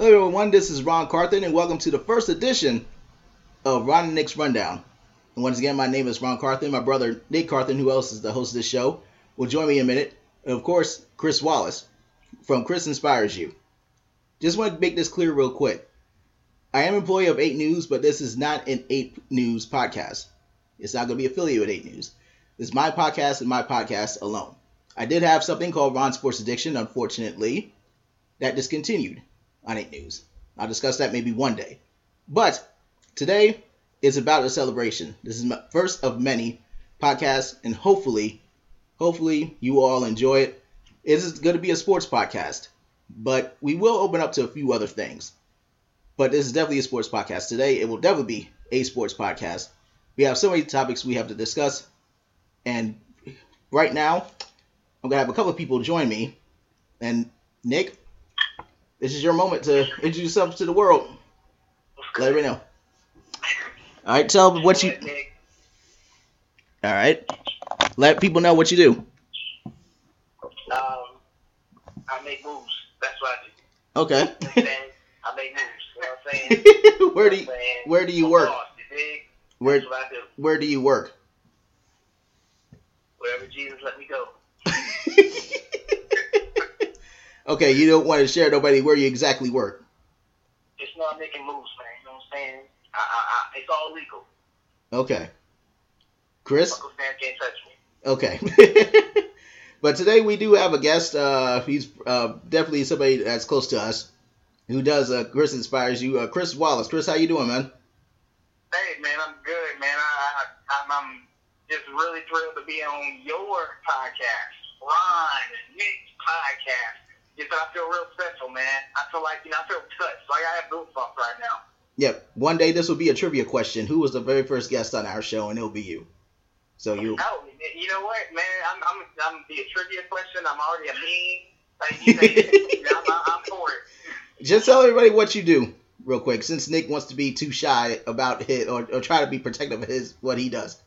Hello, everyone. This is Ron Carthen, and welcome to the first edition of Ron and Nick's Rundown. And once again, my name is Ron Carthen. My brother Nick Carthen, who else is the host of this show, will join me in a minute. And of course, Chris Wallace from Chris Inspires You. Just want to make this clear real quick. I am employee of 8 News, but this is not an 8 News podcast. It's not going to be affiliated with 8 News. It's my podcast and my podcast alone. I did have something called Ron Sports Addiction, unfortunately, that discontinued on 8 News. I'll discuss that maybe one day. But today is about a celebration. This is my first of many podcasts, and hopefully, hopefully you all enjoy it. It is going to be a sports podcast, but we will open up to a few other things. But this is definitely a sports podcast today. It will definitely be a sports podcast. We have so many topics we have to discuss, and right now, I'm gonna have a couple of people join me. And Nick, this is your moment to introduce yourself to the world. Let everybody know. All right, tell them what you. All right, let people know what you do. Um, I make moves. That's what I do. Okay. I make moves. You know what I'm saying? where do You you know what I'm saying? where do you work? boss, you dig? Where what I do. where do you work? Wherever Jesus let me go. okay, you don't want to share nobody where you exactly work. Just I'm making moves, man. You know what I'm saying? I, I, I, it's all legal. Okay. Chris? Uncle Sam can't touch me. Okay. but today we do have a guest. Uh, he's uh, definitely somebody that's close to us who does uh, Chris Inspires You. Uh, Chris Wallace. Chris, how you doing, man? Hey, man, I'm good, man. I, I, I'm, I'm just really thrilled to be on your podcast, Ron and Nick's podcast. Just I feel real special, man. I feel like, you know, I feel touched. Like I have goosebumps right now. Yep. One day this will be a trivia question. Who was the very first guest on our show? And it'll be you. So you. Oh, you know what, man? I'm, I'm, I'm the trivia question. I'm already a meme. Like, you know, I'm, I'm, I'm for it. Just tell everybody what you do, real quick, since Nick wants to be too shy about it or, or try to be protective of his what he does.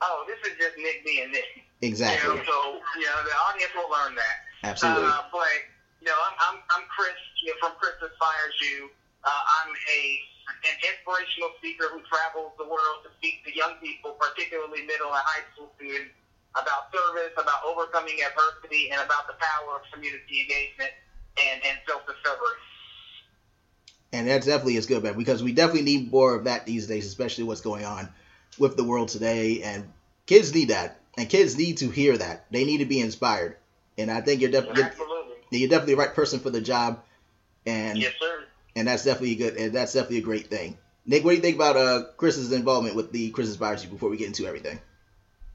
Oh, this is just Nick being Nick. Exactly. You know, so you know the audience will learn that. Absolutely. Uh, but you know, I'm, I'm, I'm Chris you know, from Chris Inspires You. Uh, I'm a an inspirational speaker who travels the world to speak to young people, particularly middle and high school students, about service, about overcoming adversity, and about the power of community engagement and, and self-discovery. And that definitely is good, man, because we definitely need more of that these days, especially what's going on with the world today. And kids need that, and kids need to hear that. They need to be inspired. And I think you're definitely you're definitely the right person for the job. And Yes, sir. and that's definitely good. And that's definitely a great thing. Nick, what do you think about uh Chris's involvement with the Chris Inspires before we get into everything?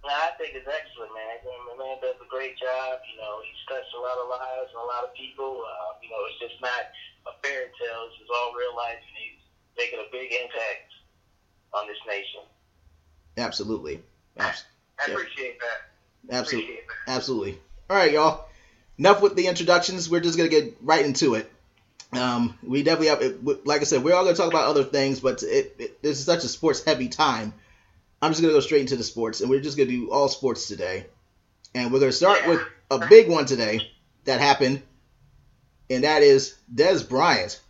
No, I think it's excellent, man. I think the man does a great job. You know, he's touched a lot of lives and a lot of people. Uh, you know, it's just not a fairy tale. It's just all real life, and he's making a big impact on this nation. Absolutely. Abs- I Yeah. appreciate that. Absolutely. Appreciate that. Absolutely. All right, y'all. Enough with the introductions. We're just gonna get right into it. Um, we definitely have, it, like I said, we're all gonna talk about other things, but it, it, this is such a sports heavy time. I'm just gonna go straight into the sports, and we're just gonna do all sports today. And we're gonna start with a big one today that happened, and that is Dez Bryant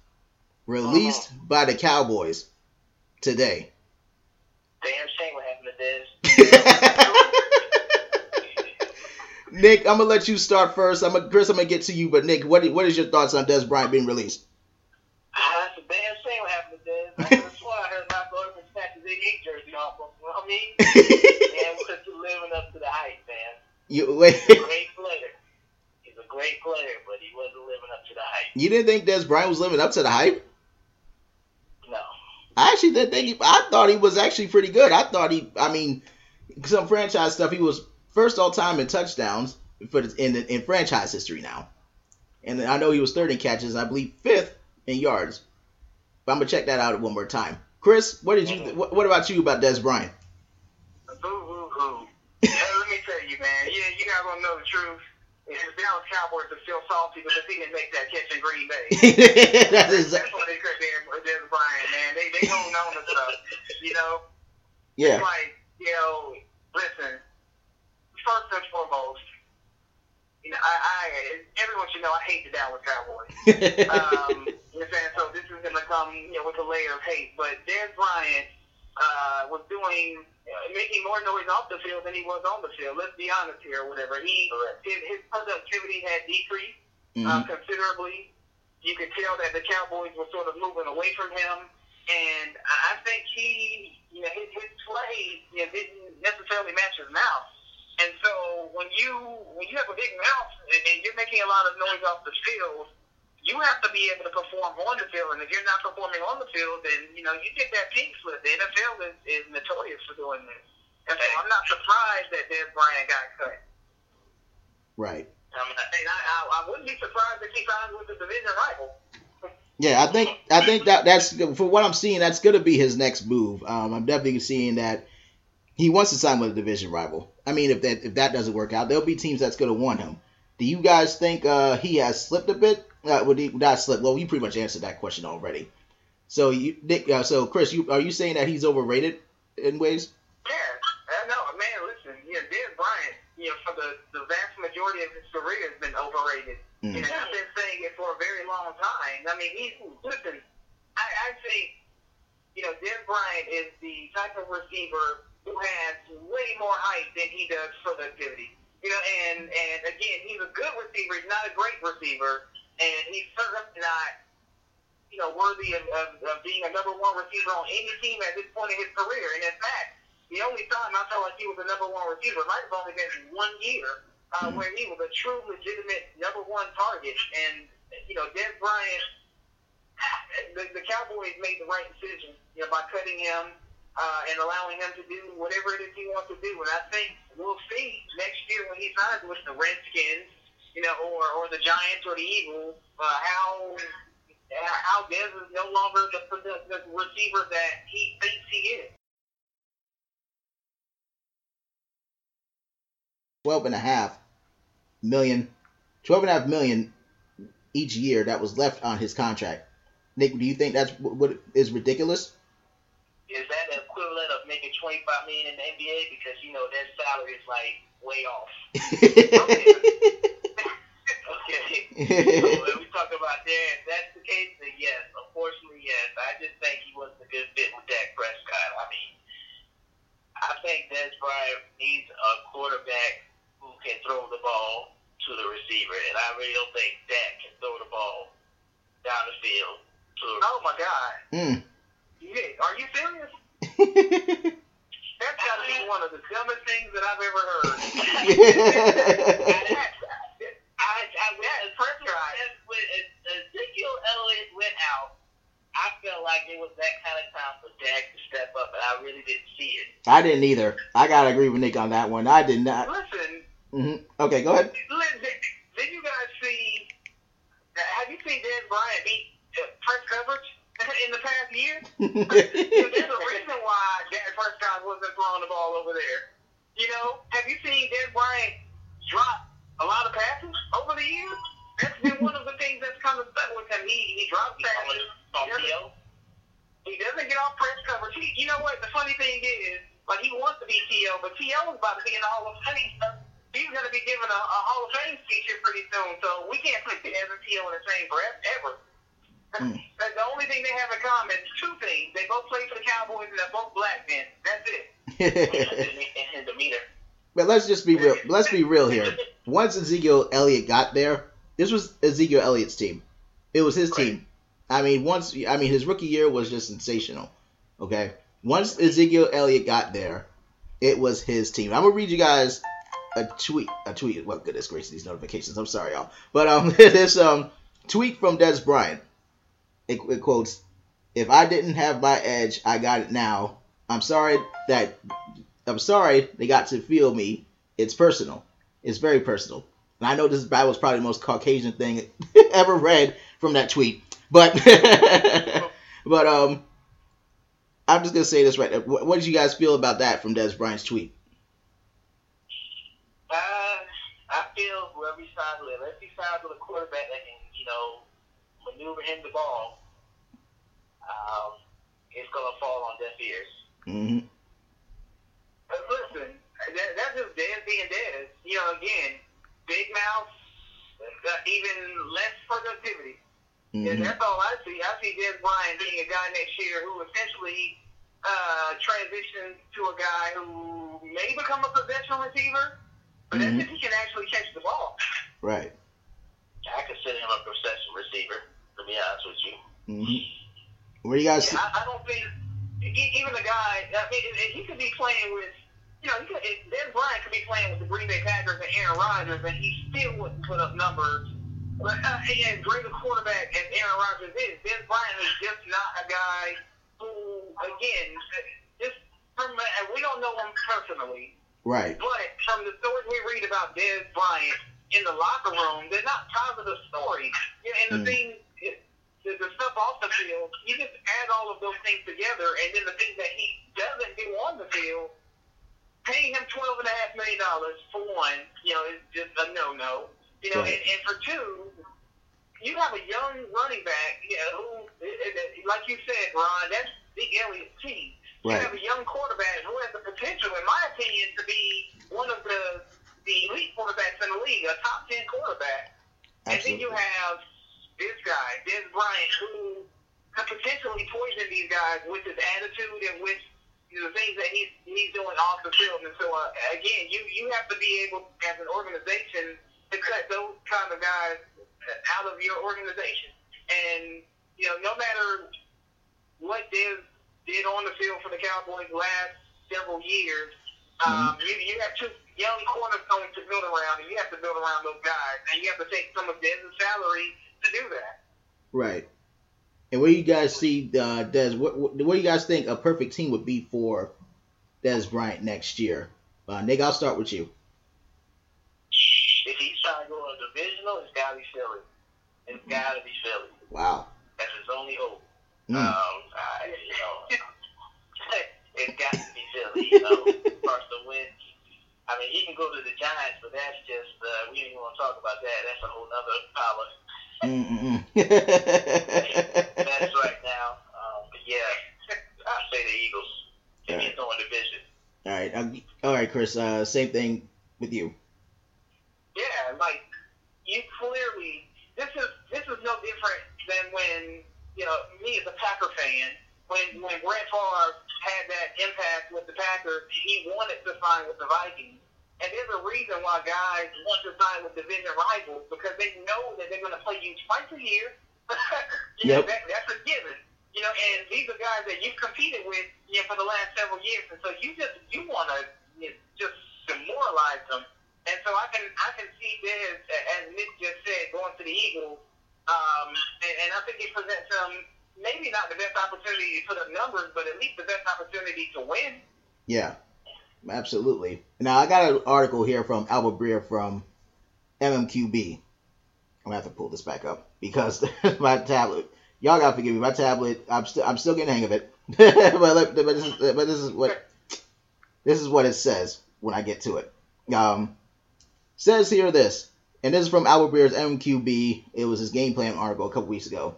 released by the Cowboys today. Damn shame what happened to this. Nick, I'm gonna let you start first. I'm gonna, Chris, I'm gonna get to you, but Nick, what what is your thoughts on Dez Bryant being released? Ah, That's a damn shame what happened to this. I sworn I heard Michael Irvin snatch his 88 jersey off him. You know what I mean? Man, wasn't living up to the hype, man. you wait. He's a great player. He's a great player, but he wasn't living up to the hype. You didn't think Dez Bryant was living up to the hype? No. I actually didn't think. He, I thought he was actually pretty good. I thought he. I mean, some franchise stuff. He was first all time in touchdowns for the, in in franchise history now, and I know he was third in catches. I believe fifth in yards. But I'm gonna check that out one more time. Chris, what did you? Uh-huh. What, what about you about Dez Bryant? Boo hoo hoo. let me tell you, man. Yeah, you guys want to know the truth. And the Dallas Cowboys are still salty because he didn't make that catch in Green Bay. that is That's what they could there with Des Bryant, man. They they holding on to stuff. You know, yeah. It's like, you know, listen, first and foremost, you know, I, I everyone should know I hate the Dallas Cowboys. Um, you You know what I'm saying? So this is going to come you know, with a layer of hate. But Dez Bryant uh, was doing, uh, making more noise off the field than he was on the field. Let's be honest here, or whatever. He his, his productivity had decreased Mm-hmm. uh, considerably. You could tell that the Cowboys were sort of moving away from him, and I I think he, you know, his, his play you know, didn't necessarily match his mouth. And so when you when you have a big mouth and, you're making a lot of noise off the field, you have to be able to perform on the field. And if you're not performing on the field, then you know you get that pink slip. The NFL is, is notorious for doing this. And so I'm not surprised that Dez Bryant got cut. Right. I mean, I, I, I wouldn't be surprised if he signs with the division rival. Yeah, I think I think that that's for what I'm seeing. That's going to be his next move. Um, I'm definitely seeing that he wants to sign with a division rival. I mean, if that if that doesn't work out, there'll be teams that's going to want him. Do you guys think uh, he has slipped a bit? Uh, would he not slip? Well, you pretty much answered that question already. So you, Nick, uh, so Chris, you are you saying that he's overrated in ways? Yeah, I know, man. Listen, you know, Dez Bryant, you know, for the, the vast majority of his career has been overrated. Mm. Know, I've been saying it for a very long time. I mean, he's listen. I, I think, you know, Dez Bryant is the type of receiver who has way more height than he does productivity. You know, and and again, he's a good receiver. He's not a great receiver, and he's certainly not, you know, worthy of, of, of being a number one receiver on any team at this point in his career. And in fact, the only time I felt like he was a number one receiver might have only been one year uh, Mhm. where he was a true, legitimate number one target. And you know, Dez Bryant, the, the Cowboys made the right decision, you know, by cutting him uh, and allowing him to do whatever it is he wants to do. And I think we'll see next year when he signs with the Redskins, you know, or or the Giants or the Eagles, uh, how how Dez is no longer the, the, the receiver that he thinks he is. Twelve and a half million, twelve and a half million each year that was left on his contract. Nick, do you think that's what is ridiculous? Is that the equivalent of making twenty five million in the NBA? Because you know their salary is like way off. Okay. so when we talk about that, if that's the case, then yes, unfortunately, yes. I just think he wasn't a good fit with Dak Prescott. I mean, I think Dez Bryant needs a quarterback who can throw the ball to the receiver, and I really don't think Dak can throw the ball down the field. To oh my God! Hmm. Yeah, are you serious? That's got to be one of the dumbest things that I've ever heard. I, I, that is perfect. When Ezekiel Elliott went out, I felt like it was that kind of time for Dak to step up, and I really didn't see it. I didn't either. I gotta agree with Nick on that one. I did not. Listen, hmm Okay, go ahead. listen, did you guys see? Have you seen Dez Bryant beat uh, press coverage in the past year? There's a reason why Dak Prescott wasn't throwing the ball over there. You know, have you seen Dez Bryant drop a lot of passes over the years? That's been one of the things that's kind of stuck with him. He he drops passes. He doesn't, he doesn't get off press coverage. He, you know what? The funny thing is, like he wants to be T.O., but T.O. is about to be in the Hall of Fame. He's going to be given a, a Hall of Fame speech here pretty soon, so we can't put Dez and T.O. in the same breath ever. Hmm. That's the only thing they have in common is two things. They both play for the Cowboys and they're both black men. That's it. and his but let's just be real. Let's be real here. Once Ezekiel Elliott got there, this was Ezekiel Elliott's team. It was his team. I mean, once I mean his rookie year was just sensational. Okay, once Ezekiel Elliott got there, it was his team. I'm gonna read you guys a tweet. A tweet. Well, goodness gracious, these notifications. I'm sorry, y'all. But um, this um tweet from Dez Bryant. It, it quotes, "If I didn't have my edge, I got it now. I'm sorry that I'm sorry they got to feel me. It's personal. It's very personal. And I know this Bible is probably the most Caucasian thing ever read from that tweet. But but um, I'm just gonna say this right. What, what did you guys feel about that from Dez Bryant's tweet? Uh, I feel whoever he signs with, unless he signs with a quarterback that can, you know, maneuver him the ball, um, it's gonna fall on deaf ears. Mm-hmm. But listen, that, that's just Dez being Dez. You know, again, big mouth, uh, even less productivity. Mm-hmm. And that's all I see. I see Dez Bryant being a guy next year who essentially uh, transitions to a guy who may become a possession receiver, but mm-hmm. that's if he can actually catch the ball. Right. I consider him a possession receiver, to be honest with you. Mm-hmm. Where do you guys? Yeah, I, I don't think even the guy. I mean, he could be playing with. You know, he could, Dez Bryant could be playing with the Green Bay Packers and Aaron Rodgers, and he still wouldn't put up numbers but uh, as great a quarterback as Aaron Rodgers is, Dez Bryant is just not a guy who, again, just from uh, we don't know him personally. Right. But from the stories we read about Dez Bryant in the locker room, they're not positive stories. You know, and the mm. thing, the, the stuff off the field, you just add all of those things together, and then the things that he doesn't do on the field, paying him twelve and a half million dollars for one, you know, is just a no-no. You know, right. and, and for two, you have a young running back, you know, who, like you said, Ron, that's the Elliott team. Right. You have a young quarterback who has the potential, in my opinion, to be one of the the elite quarterbacks in the league, a top ten quarterback. Absolutely. And then you have this guy, Dez Bryant, who could potentially poison these guys with his attitude and with the things that he's he's doing off the field. And so uh, again, you you have to be able, as an organization, to cut those kind of guys out of your organization. And, you know, no matter what Dez did on the field for the Cowboys last several years, um, mm-hmm. you, you have two young cornerstones to build around, and you have to build around those guys, and you have to take some of Dez's salary to do that. Right. And where you guys see uh, Dez? What, what, what do you guys think a perfect team would be for Dez Bryant next year? Uh, Nick, I'll start with you. If he's trying to go on a divisional, it's gotta be Philly. It's gotta be Philly. Wow. That's his only hope. Mm. Um, I, you know, it's got to be Philly. You know, Carson Wentz. I mean, he can go to the Giants, but that's just uh, we want to talk about that. That's a whole nother power. that's right now. Um, but yeah, I'd say the Eagles. Me right. a division. All right, all right, Chris. Uh, same thing with you. Yeah, like you clearly this is this is no different than when you know me as a Packer fan when when Brett Favre had that impact with the Packers he wanted to sign with the Vikings. And there's a reason why guys want to sign with division rivals because they know that they're going to play you twice a year. you yep. know, that, that's a given. You know, and these are guys that you've competed with you know, for the last several years, and so you just you want to you know, just demoralize them and so I can I can see Dez, as Nick just said, going to the Eagles. Um, and, and I think it presents them maybe not the best opportunity to put up numbers, but at least the best opportunity to win. Yeah, absolutely. Now I got an article here from Albert Breer from MMQB. I'm gonna have to pull this back up because my tablet. Y'all gotta forgive me. My tablet. I'm still I'm still getting hang of it. but, but, this is, but this is what this is what it says when I get to it. Um, Says here this, and this is from Albert Breer's MQB. It was his game plan article a couple weeks ago.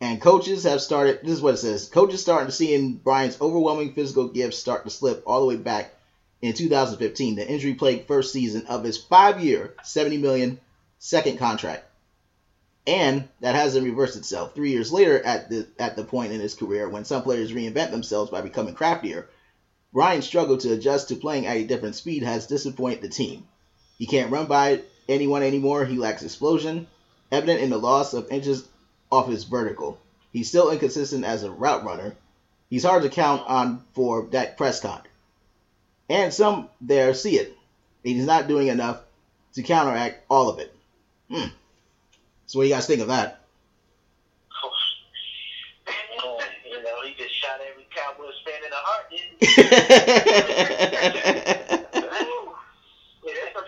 And coaches have started. This is what it says. Coaches starting to see Bryant's overwhelming physical gifts start to slip all the way back in 2015, the injury-plagued first season of his five-year, 70 million second contract. And that hasn't reversed itself. Three years later, at the at the point in his career when some players reinvent themselves by becoming craftier, Bryant's struggle to adjust to playing at a different speed has disappointed the team. He can't run by anyone anymore. He lacks explosion, evident in the loss of inches off his vertical. He's still inconsistent as a route runner. He's hard to count on for Dak Prescott. And some there see it. He's not doing enough to counteract all of it. Hmm. So what do you guys think of that? Oh, you know, he just shot every Cowboys fan in the heart, didn't he?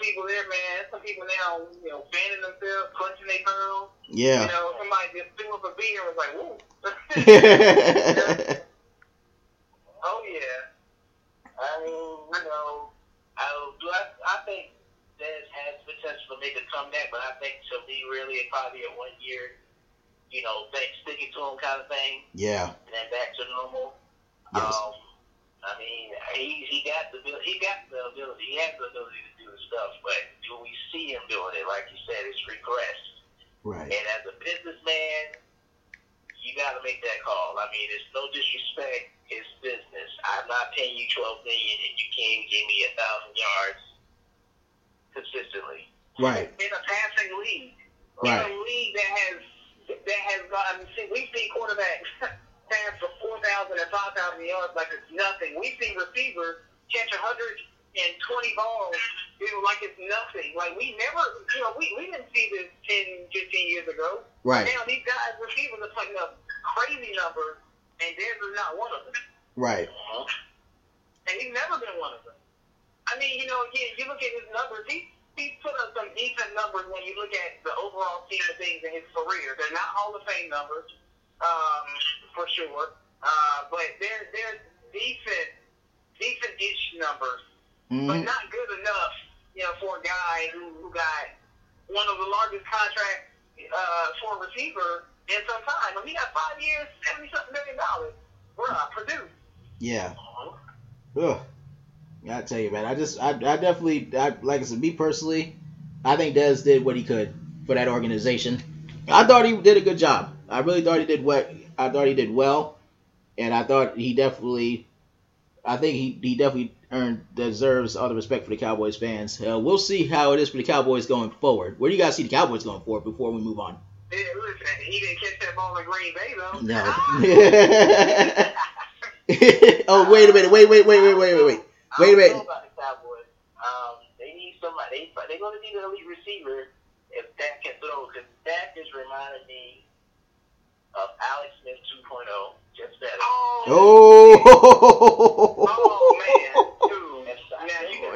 people there, man. Some people now, you know, fanning themselves, punching their pearls. Yeah. You know, somebody just threw up a beer and was like, woo. oh, yeah. I mean, you know, I, do I, I think Dez has potential to make a comeback, but I think to be really probably a one year, you know, thing, sticking to him kind of thing. Yeah. And then back to normal. Yes. Um, I mean, he he got the he got the ability. He has the ability the stuff, but do we see him doing it? Like you said, it's regressed. Right. And as a businessman, you got to make that call. I mean, it's no disrespect. It's business. I'm not paying you twelve million and you can't give me a thousand yards consistently. Right. In a passing league. Right. In a league that has that has gotten. See, we've seen quarterbacks pass for four thousand and five thousand yards like it's nothing. We've seen receivers catch a hundred and twenty balls, you know, like it's nothing. Like we never, you know, we, we didn't see this 10, 15 years ago. Right. Now these guys, receivers are putting up crazy numbers, and Dez is not one of them. Right. And he's never been one of them. I mean, you know, again, you look at his numbers, he he's put up some decent numbers when you look at the overall scheme of things in his career. They're not Hall of Fame numbers, um, for sure. Uh, but they're they're decent decent-ish numbers, but hmm not good enough, you know, for a guy who, who got one of the largest contracts uh, for a receiver in some time. I mean, he got five years, seventy something million dollars. Bruh, Purdue. Yeah. Ugh. I tell you, man. I just, I, I definitely, I, like I said, me personally, I think Dez did what he could for that organization. I thought he did a good job. I really thought he did what I thought he did well, and I thought he definitely, I think he, he definitely earned deserves all the respect for the Cowboys fans. Uh, we'll see how it is for the Cowboys going forward. Where do you guys see the Cowboys going forward before we move on? Yeah, listen, he didn't catch that ball in Green Bay though. No. oh wait a minute! Wait, wait, wait, wait, wait, wait, wait. Wait a minute. about the Cowboys. Um, they need somebody. They they're going to need an elite receiver if Dak can throw. Because Dak is reminding me of Alex Smith 2.0, just better. Oh, Oh. oh man, dude.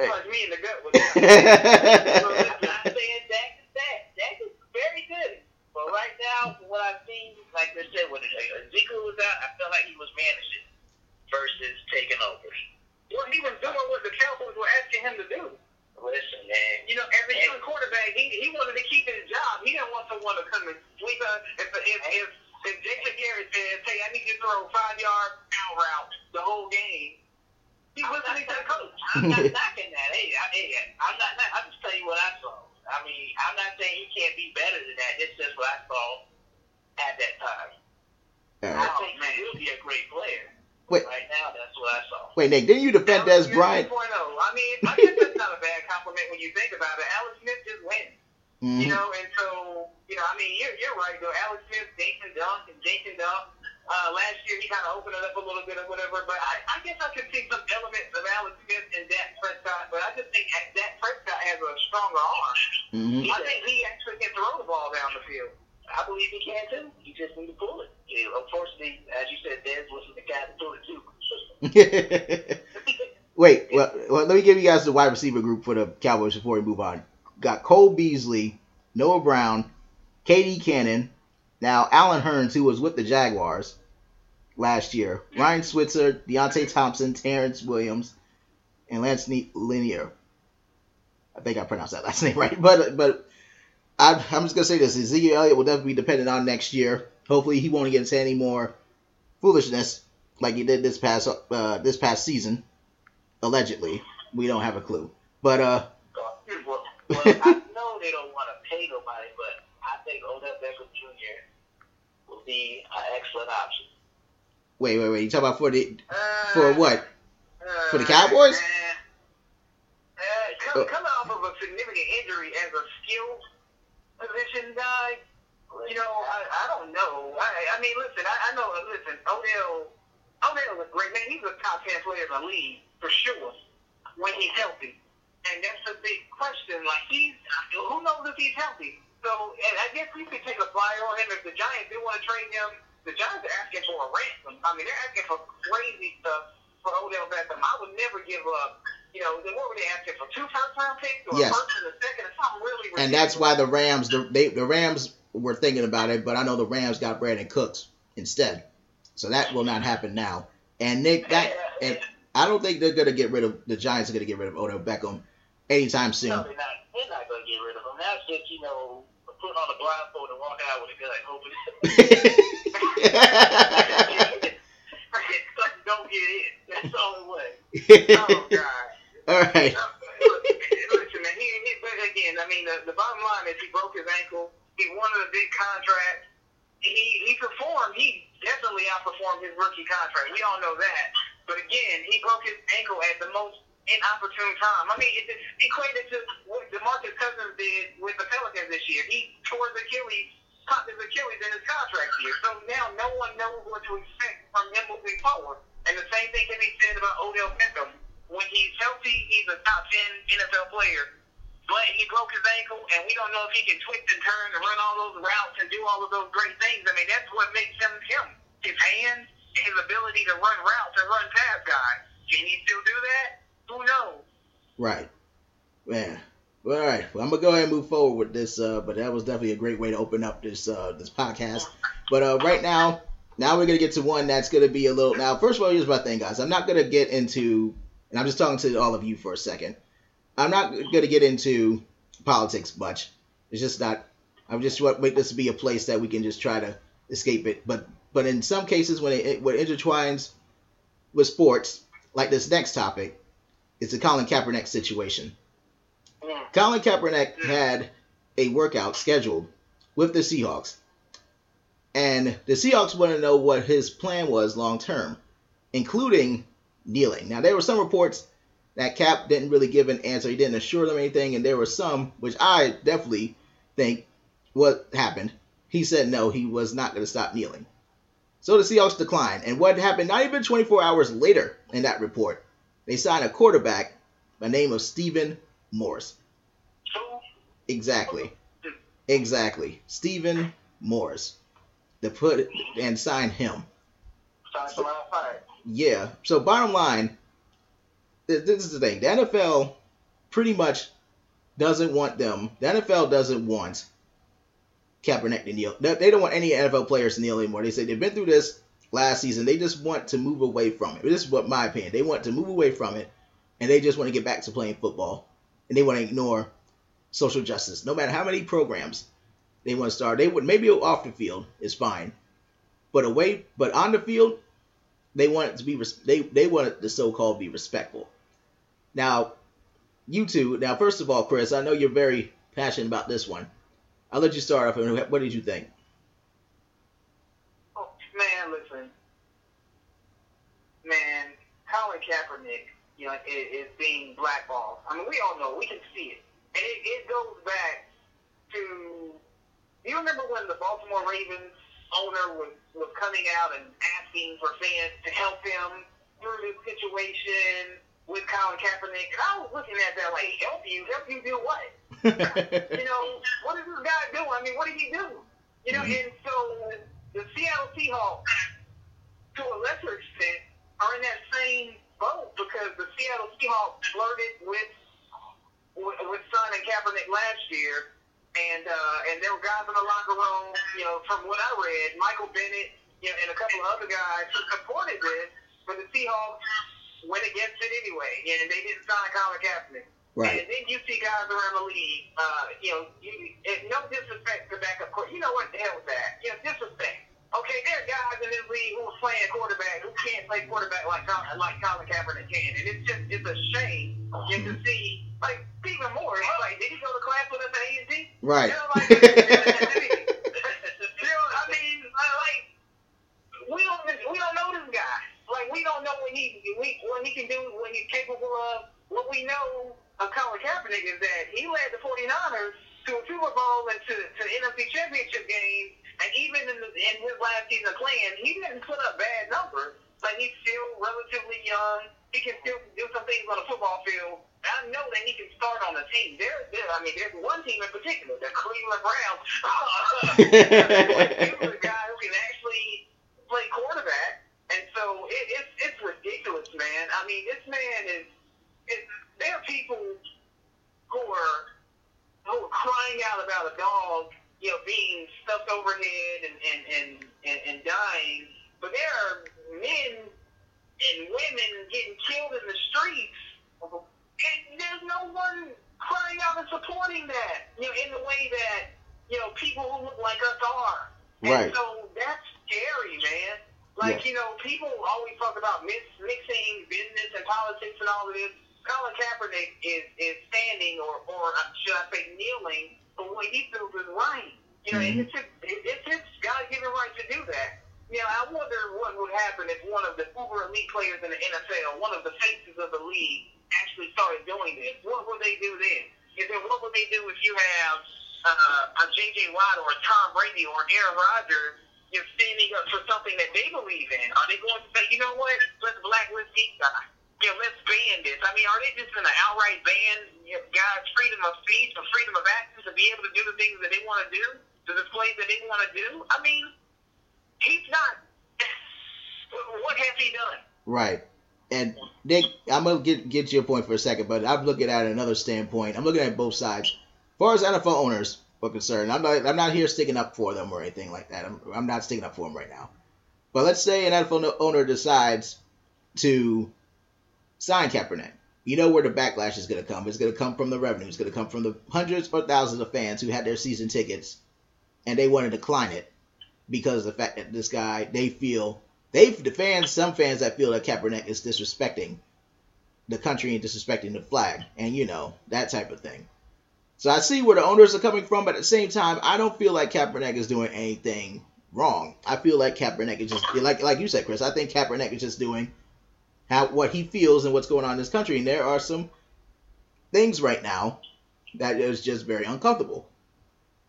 Now you can Wait. punch me in the gut with that. I'm not saying Dak is Dak. Dak is very good. But right now, from what I've seen, like I said, when Ezekiel was out, I felt like he was managing versus taking over. Well, he was doing what the Cowboys were asking him to do. Listen, man. You know, as a young quarterback, he, he wanted to keep his job. He didn't want someone to come and sweep up. If if if, if Jason Garrett says, "Hey, I need you to throw a five yard out route the whole game," not, listening to the coach. I'm not knocking that. Hey, I, hey, I'm not. I'm just telling you what I saw. I mean, I'm not saying he can't be better than that. It's just what I saw at that time. I Alright. think he will be a great player. Wait. Right now, that's what I saw. Wait, Nick, didn't you defend Alex Des Bryant? 2.0. I mean, I guess that's not a bad compliment when you think about it. Alex Smith just wins. Mhm. You know, and so, you know, I mean, you're, you're right, though. Alex Smith, Jason Dunk, and Jason Dunk. Uh, last year, he kind of opened it up a little bit or whatever, but I, I guess I could see some elements of Alex Smith and Dak Prescott, but I just think Dak Prescott has a stronger arm. Mhm. I think he actually can throw the ball down the field. I believe he can too. He just need to pull it. You know, unfortunately, as you said, Dez wasn't the guy to pull it too. Wait, well, well, let me give you guys the wide receiver group for the Cowboys before we move on. Got Cole Beasley, Noah Brown, K.D. Cannon, now Allen Hurns, who was with the Jaguars last year, Ryan Switzer, Deonte Thompson, Terrence Williams, and Lance Ne- Lanier. I think I pronounced that last name right, but but I, I'm just gonna say this: Ezekiel Elliott will definitely be dependent on next year. Hopefully, he won't get into any more foolishness like he did this past uh, this past season. Allegedly, we don't have a clue. But uh, well, I know they don't want to pay nobody, but I think Odell Beckham Jr. be an excellent option. wait, wait, wait. You talking about for the Uh, for what? uh, For the Cowboys? Uh, uh, come, coming off of a significant injury as a skill position guy, you know, I, I don't know. I, I mean, listen, I, I know. Listen, Odell, Odell is a great man. He's a top ten player in the league for sure when he's healthy, and that's a big question. Like he's, who knows if he's healthy? So, and I guess we could take a flyer on him if the Giants do want to trade him. The Giants are asking for a ransom. I mean, they're asking for crazy stuff for Odell Beckham. I would never give up. You know, what were they asking for? Two first round picks or Yes. a first and a second? It's something really ridiculous. and that's why the Rams the they, the Rams were thinking about it, but I know the Rams got Brandin Cooks instead, so that will not happen now. And Nick, that and I don't think they're gonna get rid of the Giants are gonna get rid of Odell Beckham anytime No, soon. they're not. They're not going to get rid of him. That's just you know putting on a blindfold and walking out with a gun, hoping don't get in. That's the only way. Oh God. All right. Listen, man. He, he, but again, I mean, the, the bottom line is he broke his ankle. He wanted a big contract. he he performed. He definitely outperformed his rookie contract. We all know that. But again, he broke his ankle at the most inopportune time. I mean, it, it equated to what DeMarcus Cousins did with the Pelicans this year. He tore his Achilles, popped his Achilles in his contract year. So now no one knows what to expect from him moving forward. And the same thing can be said about Odell Beckham. When he's healthy, he's a top 10 NFL player. But he broke his ankle, and we don't know if he can twist and turn and run all those routes and do all of those great things. I mean, that's what makes him him. His hands his ability to run routes and run past guys. Can he still do that? Who knows? Right. Man. Well, all right. Well, I'm gonna go ahead and move forward with this. Uh, but that was definitely a great way to open up this uh, this podcast. But uh, right now, now we're gonna get to one that's gonna be a little. Now, first of all, here's my thing, guys. I'm not gonna get into, and I'm just talking to all of you for a second. I'm not gonna get into politics much. It's just not. I just want make this be a place that we can just try to escape it. But but in some cases, when it when it intertwines with sports, like this next topic, it's a Colin Kaepernick situation. Mm. Colin Kaepernick had a workout scheduled with the Seahawks. And the Seahawks want to know what his plan was long term, including kneeling. Now, there were some reports that Cap didn't really give an answer. He didn't assure them anything. And there were some, which I definitely think what happened. He said no, he was not going to stop kneeling. So the Seahawks declined. And what happened not even 24 hours later in that report, they signed a quarterback by the name of Stephen Morris. Who? Exactly. Exactly. Stephen Morris. To put and sign him. Sounds a lot of. Yeah. So bottom line, th- this is the thing. The NFL pretty much doesn't want them. The NFL doesn't want Kaepernick to kneel. They they don't want any NFL players to kneel anymore. They say they've been through this last season. They just want to move away from it. This is what my opinion. They want to move away from it, and they just want to get back to playing football. And they want to ignore social justice. No matter how many programs they want to start, they would maybe off the field is fine, but away, but on the field, they want it to be they they want it to so-called be respectful. Now, you two. Now, first of all, Chris, I know you're very passionate about this one. I'll let you start off. And what did you think? Listen. Man, Colin Kaepernick, you know, is, is being blackballed. I mean, we all know. We can see it. And it, it goes back to, do you remember when the Baltimore Ravens owner was, was coming out and asking for fans to help him through this situation with Colin Kaepernick? And I was looking at that like, help you? Help you do what? you know, what does this guy do? I mean, what did he do? You know, Mhm. and so the Seattle Seahawks, to a lesser extent, are in that same boat because the Seattle Seahawks flirted with with, with signing Kaepernick last year, and uh, and there were guys in the locker room, you know, from what I read, Michael Bennett, you know, and a couple of other guys who supported this, but the Seahawks went against it anyway, and they didn't sign Colin Kaepernick. Right. And then you see guys around the league, uh, you know, you, no disrespect to backup court. You know what the hell with that? You know, disrespect. Okay, there are guys in this league who's playing quarterback who can't play quarterback like Colin, like Colin Kaepernick can, and it's just it's a shame just to see like Stephen Moore. It's like, did he go to class with us at A and T? Right. You know, like, you know, I mean, like we don't we don't know this guy. Like we don't know what he we, what he can do, what he's capable of. What we know of Colin Kaepernick is that he led the 49ers to a Super Bowl and to, to NFC Championship games, and even in, the, in his last season playing, he didn't put up bad numbers. But he's still relatively young. He can still do some things on the football field. I know that he can start on a team. There, there. I mean, there's one team in particular, the Cleveland Browns. he was a guy who can actually play quarterback, and so it, it's it's ridiculous, man. I mean, this man is. is there are people who are who are crying out about a dog, you know, being stuffed overhead and and and and, and dying, but there are men and women getting killed in the streets, and there's no one crying out and supporting that, you know, in the way that you know people who look like us are. Right. And so that's scary, man. Like, Yeah. you know, people always talk about mix, mixing business and politics and all of this. Colin Kaepernick is, is standing, or, or should I say kneeling, for what he feels is right. You know, Mhm. it's, his, it's his God-given right to do that. You know, I wonder what would happen if one of the uber elite players in the NFL, one of the faces of the league, actually started doing this. What would they do then? Is then what would they do if you have uh, a J.J. Watt or a Tom Brady or Aaron Rodgers you're standing up for something that they believe in? Are they going to say, you know what, let's blacklist these guys? Yeah, let's ban this. I mean, are they just going to outright ban guys' freedom of speech or freedom of action to be able to do the things that they want to do, the displays that they want to do? I mean, he's not. what has he done? Right. And Nick, I'm gonna get get to your point for a second, but I'm looking at another standpoint. I'm looking at both sides. As far as NFL owners are concerned, I'm not I'm not here sticking up for them or anything like that. I'm I'm not sticking up for them right now. But let's say an NFL owner decides to sign Kaepernick. You know where the backlash is going to come. It's going to come from the revenue. It's going to come from the hundreds or thousands of fans who had their season tickets and they want to decline it because of the fact that this guy they feel they the fans some fans that feel that Kaepernick is disrespecting the country and disrespecting the flag and you know that type of thing. So I see where the owners are coming from, but at the same time, I don't feel like Kaepernick is doing anything wrong. I feel like Kaepernick is just like like you said, Chris. I think Kaepernick is just doing how what he feels and what's going on in this country, and there are some things right now that is just very uncomfortable.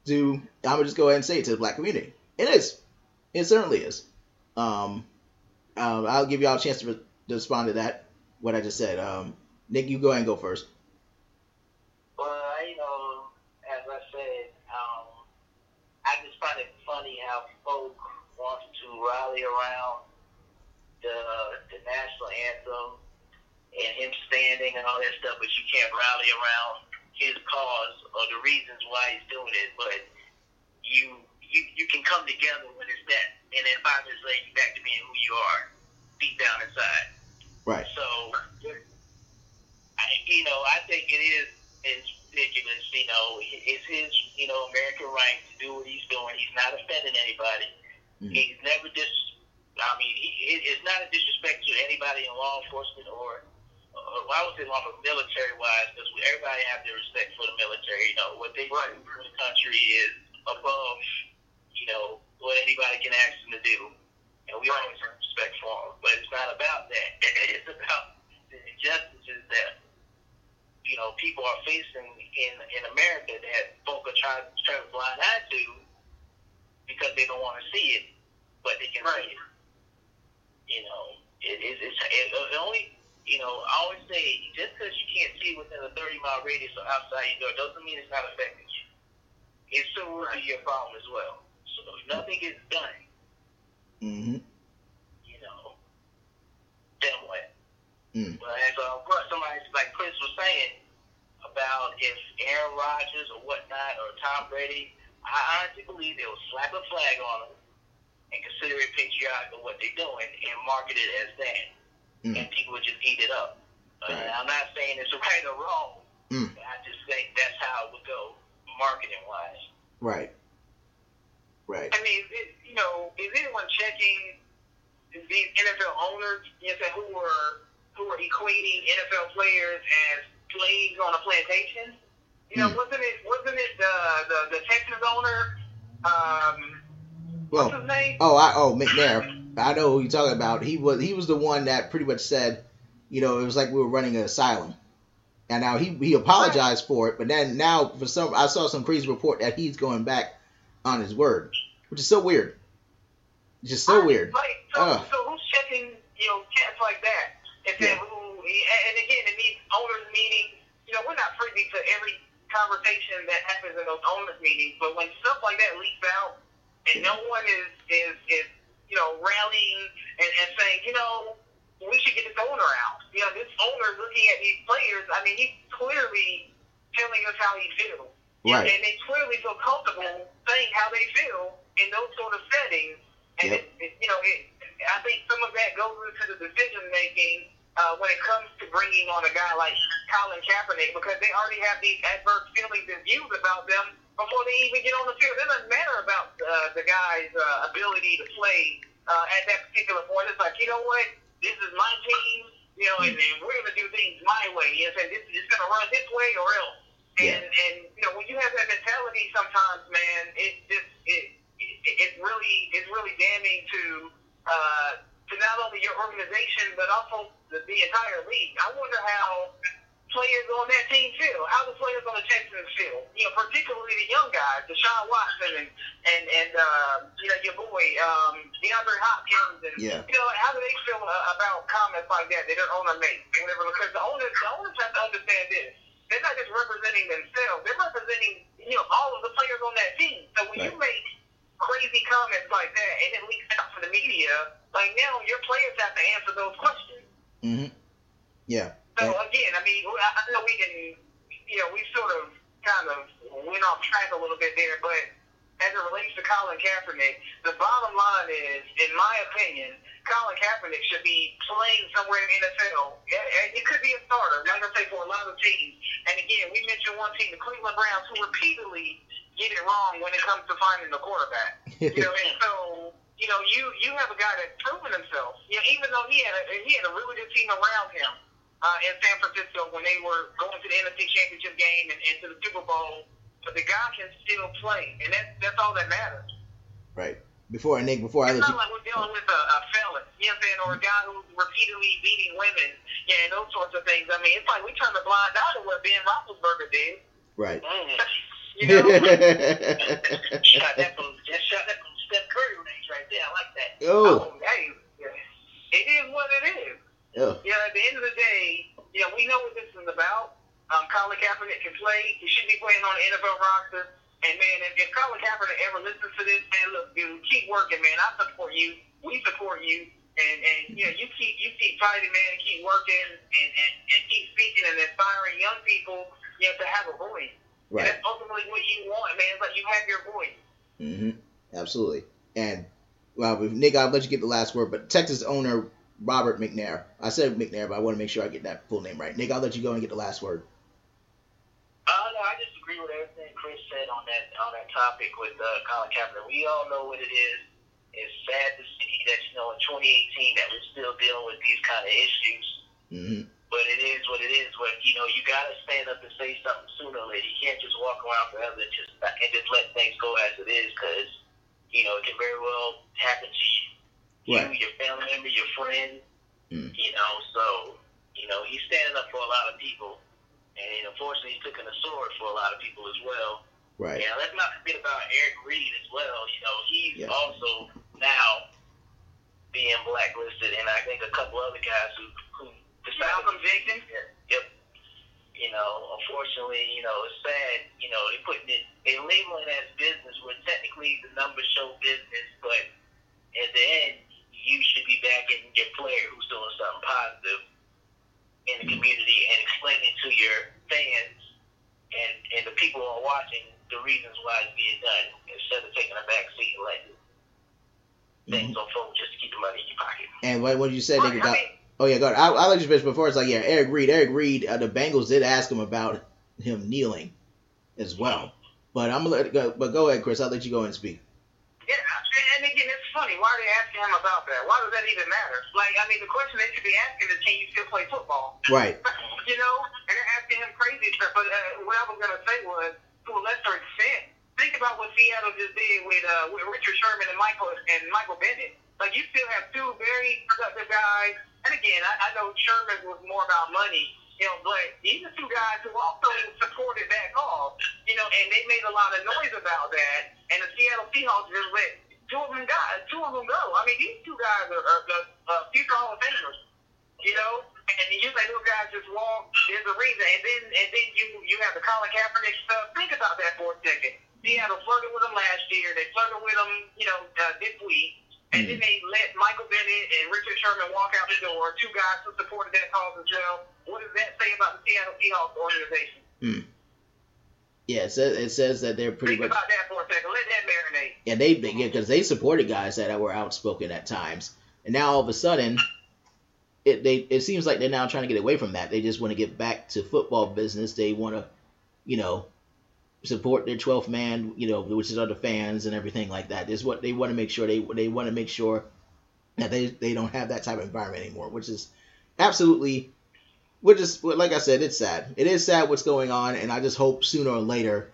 To I'm gonna just go ahead and say it to the black community. It is. It certainly is. Um, um, I'll give y'all a chance to, re- to respond to that. What I just said. Um, Nick, you go ahead and go first. Well, you know, as I said, um, I just find it funny how folk want to rally around the the national anthem and him standing and all that stuff, but you can't rally around his cause or the reasons why he's doing it. But you you you can come together when it's that, and then five minutes later you back to being who you are, deep down inside. Right. So, I, you know, I think it is it's ridiculous. You know, it's his you know American right to do what he's doing. He's not offending anybody. Mhm. He's never dis. I mean, he, it, it's not a disrespect to anybody in law enforcement or. Uh, well, I would say law military wise, because everybody have their respect for the military. You know, what they do for the country is above, you know, what anybody can ask them to do. And we always have respect for them. But it's not about that. it's about the injustices that, you know, people are facing in in America that folk are trying, to blind eye to because they don't want to see it, but they can Right. see it. You know, it is it's, it, it only you know, I always say just because you can't see within a 30 mile radius or outside your door doesn't mean it's not affecting you. It still will be your problem as well. So if nothing gets done, Mm-hmm. you know, then what? Mm. But as uh, somebody like Chris was saying about if Aaron Rodgers or whatnot or Tom Brady, I honestly believe they'll slap a flag on them and consider it patriotic of what they're doing and market it as that. Mm. and people would just eat it up. Uh, I'm not saying it's right or wrong. Mm. I just think that's how it would go, marketing wise. Right. Right. I mean, it, you know, is anyone checking these NFL owners you know, who were who were equating NFL players as slaves on a plantation? You know, Hmm. wasn't it wasn't it the the, the Texas owner? Um, Well, what's his name? Oh, I oh McNair. I know who you're talking about. He was he was the one that pretty much said, you know, it was like we were running an asylum. And now he he apologized for it, but then now for some I saw some crazy report that he's going back on his word, which is so weird. It's Just so weird. Like, so, Ugh. so who's checking, you know, cats like that? And then Yeah. who? And again, in these owners meetings, you know, we're not privy to every conversation that happens in those owners meetings. But when stuff like that leaks out, and no one is is is you know rallying and, and saying, you know, we should get this owner out. You know, this owner looking at these players. I mean, he's clearly telling us how he feels. Right. And they clearly feel comfortable saying how they feel in those sort of settings. And Yep. it, it, you know, it, I think some of that goes into the decision making uh, when it comes to bringing on a guy like Colin Kaepernick because they already have these adverse feelings and views about them before they even get on the field. It doesn't matter about uh, the guy's uh, ability to play uh, at that particular point. It's like, you know what? This is my team, you know, and, and we're going to do things my way. You know, and this is going to run this way or else. And, and you know, when you have that mentality, sometimes, man, it just it, it it's really it's really really damning to uh, to not only your organization but also the, the entire league. I wonder how players on that team feel, how the players on the Texans feel. You know, particularly the young guys, Deshaun Watson and and and uh, you know your boy um, DeAndre Hopkins, and Yeah. you know how do they feel uh, about comments like that that their owner makes, whatever? Because the owners, the owners have to understand this. They're not just representing themselves; they're representing you know all of the players on that team. So when you make crazy comments like that and it leaks out to the media, like now your players have to answer those questions. Mm-hmm. Yeah. So again, I mean, I I know we can, you know, we sort of kind of went off track a little bit there, but as it relates to Colin Kaepernick, the bottom line is, in my opinion, Colin Kaepernick should be playing somewhere in the NFL. It could be a starter, like I say, for a lot of teams. And again, we mentioned one team, the Cleveland Browns, who repeatedly get it wrong when it comes to finding the quarterback. You know, and so you know, you you have a guy that's proven himself. You know, even though he had a, he had a really good team around him uh, in San Francisco when they were going to the NFC Championship game and, and to the Super Bowl, but the guy can still play, and that's that's all that matters. right. Before Nick, before I It's let not you, like we're dealing with a, a felon, you know what I'm saying, or a guy who's repeatedly beating women, yeah, and those sorts of things. I mean, it's like we turn a blind eye to what Ben Roethlisberger did. right. Mm. you know. shot that from just shot that from Steph Curry range right there. I like that. oh, hey, it is what it is. Yeah, at the end of the day, you know, we know what this is about. Um, Colin Kaepernick can play. He should be playing on the NFL roster. And man, if, if Colin Kaepernick ever listens to this, man, look, dude, keep working, man. I support you. We support you. And and you know, you keep you keep fighting, man. and Keep working and, and and keep speaking and inspiring young people, you know, to have a voice. And right. that's ultimately what you want, man. It's like you have your voice. Mm-hmm. Absolutely. And well, Nick, I'll let you get the last word. But Texas owner Robert McNair. I said McNair, but I want to make sure I get that full name right. Nick, I'll let you go and get the last word. Uh, no, I just agree with everything Chris said on that on that topic with uh, Colin Kaepernick. We all know what it is. It's sad to see that you know in 2018 that we're still dealing with these kind of issues. Mm-hmm. But it is what it is. But you know you got to stand up and say something sooner or later. You can't just walk around forever and just and just let things go as it is because you know it can very well happen to you, Right. you your family member, your friend. Mm. You know, so you know he's standing up for a lot of people. And unfortunately, he's taking a sword for a lot of people as well. Right. Yeah, let's not forget about Eric Reid as well. You know, he's Yeah. also now being blacklisted, and I think a couple other guys who who decided. Malcolm Jenkins. Yep. You know, unfortunately, you know, it's sad. You know, they putting it, they labeling it as business where technically the numbers show business, but at the end, you should be backing your player who's doing something positive in the community and explaining to your fans and and the people who are watching the reasons why it's being done instead of taking a back seat and letting things Mhm. unfold just to keep the money in your pocket. And what, what you said, Look, Nick, I mean, oh yeah, go ahead. I'll, I'll let you finish before it's like, yeah, Eric Reid. Eric Reid, uh, the Bengals did ask him about him kneeling as well. But I'm gonna let it go. But go ahead, Chris. I'll let you go and speak. Yeah, and again, it's funny. Why are they asking him about that? Why does that even matter? Like, I mean, the question they should be asking is, can you still play football? Right. you know, and they're asking him crazy stuff. But uh, what I was gonna say was, to a lesser extent, think about what Seattle just did with uh, with Richard Sherman and Michael and Michael Bennett. Like, you still have two very productive guys. And again, I, I know Sherman was more about money. You know, but these are two guys who also supported that cause. You know, and they made a lot of noise about that. And the Seattle Seahawks just let two of them guys, two of them go. I mean, these two guys are, are the uh, future Hall of Famers. You know, and you let those guys just walk. There's a reason. And then and then you you have the Colin Kaepernick stuff. Think about that for a second. Seattle flirted with him last year. They flirted with him, you know, uh, this week. And then they let Michael Bennett and Richard Sherman walk out the door, two guys who supported that cause as well. What does that say about the Seattle Seahawks organization? Yeah, it says, it says that they're pretty Think much. about that for a second. Let that marinate. Yeah, they yeah, because they supported guys that were outspoken at times, and now all of a sudden, it they it seems like they're now trying to get away from that. They just want to get back to football business. They want to, you know, support their 12th man, you know, which is other fans and everything like that. Is what they want to make sure they they want to make sure that they they don't have that type of environment anymore, which is absolutely. Which is like I said, it's sad. It is sad what's going on, and I just hope sooner or later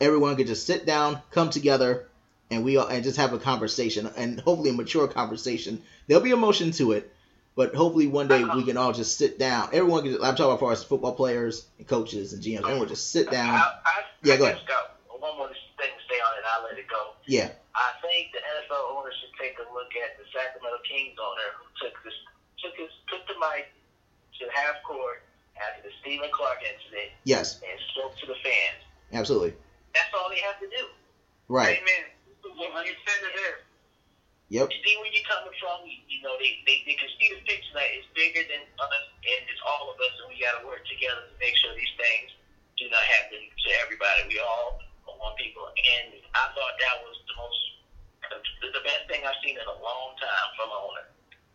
everyone could just sit down, come together, and we all, and just have a conversation and hopefully a mature conversation. There'll be emotion to it, but hopefully one day uh-huh. we can all just sit down. Everyone can. I'm talking about as far as football players and coaches and GMs. Everyone just sit down. I, I, Yeah, I go just got one more thing to say on it. I'll let it go. Yeah, I think the NFL owners should take a look at the Sacramento Kings owner who took this took his took the mic to half court after the Stephon Clark incident yes, and spoke to the fans. absolutely. That's all they have to do. Right. Amen. You said it there. Yep. See where you're coming from. You, you know, they, they, they can see the picture that it's bigger than us and it's all of us, and we got to work together to make sure these things do not happen to everybody. We all are one people. And I thought that was the most, the, the best thing I've seen in a long time from an owner.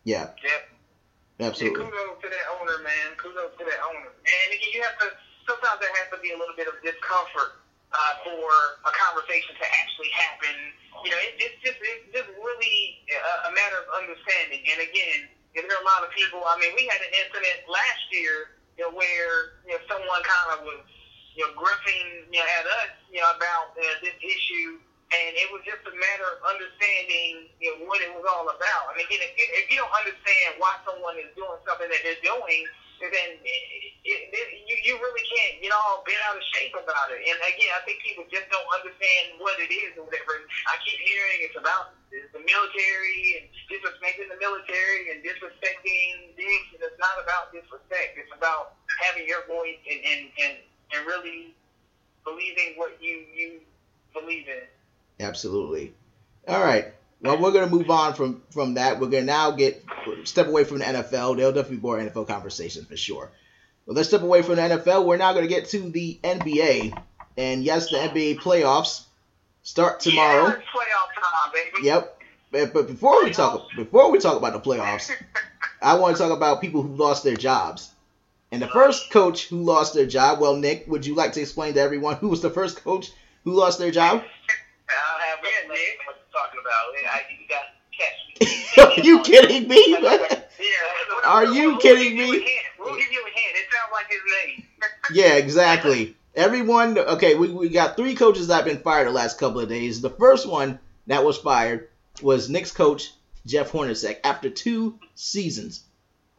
Yeah, Yep. Absolutely. Yeah, kudos to that owner, man. Kudos to that owner. And again, you have to. Sometimes there has to be a little bit of discomfort uh, for a conversation to actually happen. You know, it, it's just it's just really a, a matter of understanding. And again, you know, there are a lot of people. I mean, we had an incident last year, you know, where you know someone kind of was you know gruffing you know at us you know about uh, this issue. And it was just a matter of understanding, you know, what it was all about. I mean, again, if if you don't understand why someone is doing something that they're doing, then it, it, you, you really can't get all bent out of shape about it. And again, I think people just don't understand what it is or whatever. I keep hearing it's about the military and disrespecting the military and disrespecting this. And it's not about disrespect. It's about having your voice and, and, and, and really believing what you, you believe in. Absolutely. All right. Well, we're gonna move on from from that. We're gonna now get step away from the NFL. There'll definitely be more NFL conversations for sure. But let's step away from the NFL. We're now gonna get to the NBA. And yes, the NBA playoffs start tomorrow. Yeah, playoff time, baby. Yep. But, but before we talk before we talk about the playoffs, I want to talk about people who lost their jobs. And the first coach who lost their job, well, Nick, would you like to explain to everyone who was the first coach who lost their job? Have Yeah, Nick. What you're talking about. I, you got catch me. Are you kidding me? Yeah. Are you We'll kidding give you me? We'll give you a hint. It sounds like his name. Yeah, exactly. Everyone, okay, we, we got three coaches that have been fired the last couple of days. The first one that was fired was Knicks coach Jeff Hornacek after two seasons,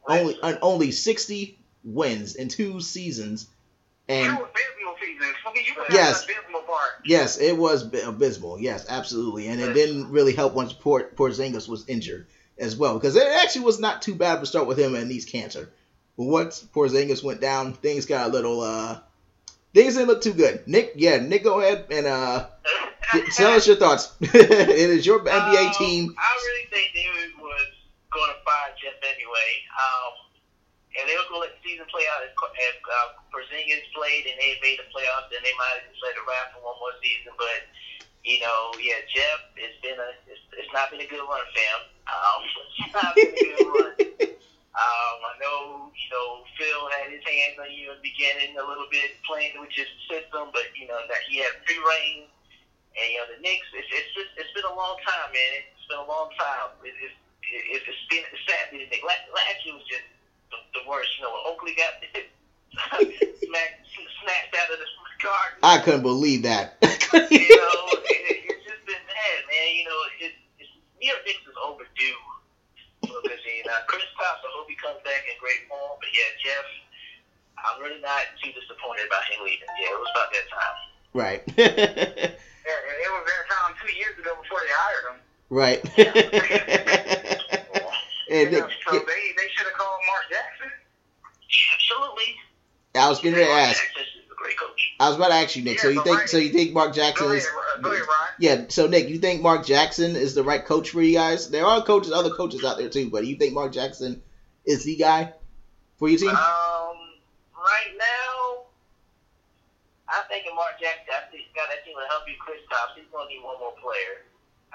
only only sixty wins in two seasons, And abysmal seasons. You Yes. abysmal yes, it was abysmal. Yes, absolutely, and it didn't really help once Port Porzingis was injured as well because it actually was not too bad to start with him and Enes Kanter. But once Porzingis went down, things got a little uh, things didn't look too good. Nick, yeah, Nick, go ahead and uh. Tell us your thoughts. it is your NBA Um, team. I really think they was going to fire Jeff anyway. Um, and they were going to let the season play out as, as uh, Porzingis played and they made the playoffs. Then they might have let it ride for one more season. But you know, yeah, Jeff, it's been a, it's, it's not been a good run him. Um, it's not been a good run. Um, I know, you know, Phil had his hands on you in the beginning a little bit, playing with your system, but you know that he had free reign. And you know the Knicks, it's it's just it's been a long time, man. It's been a long time. It, it's it, it's been it's sad. Last year was just the, the worst. You know, when Oakley got smacked snatched out of the garden. I couldn't believe that. You know, it, it's just been bad, man. You know, it, it's New York is overdue. for this year. Now, Chris Tops, I hope he comes back in great form. But yeah, Jeff, I'm really not too disappointed about him leaving. Yeah, it was about that time. right. Yeah, it was their time two years ago before they hired him. right. And Yeah, so they, they should have called Mark Jackson. Absolutely. I was getting ready to ask. This is a great coach. I was about to ask you, Nick. So you think? So you think Mark Jackson Go is? ahead, ahead. Yeah. So Nick, you think Mark Jackson is the right coach for you guys? There are coaches, other coaches out there too, but you think Mark Jackson is the guy for your team? Um, right now, I think if Mark Jackson, I think he's got that team to help you, Chris Tops. He's going to need one more player.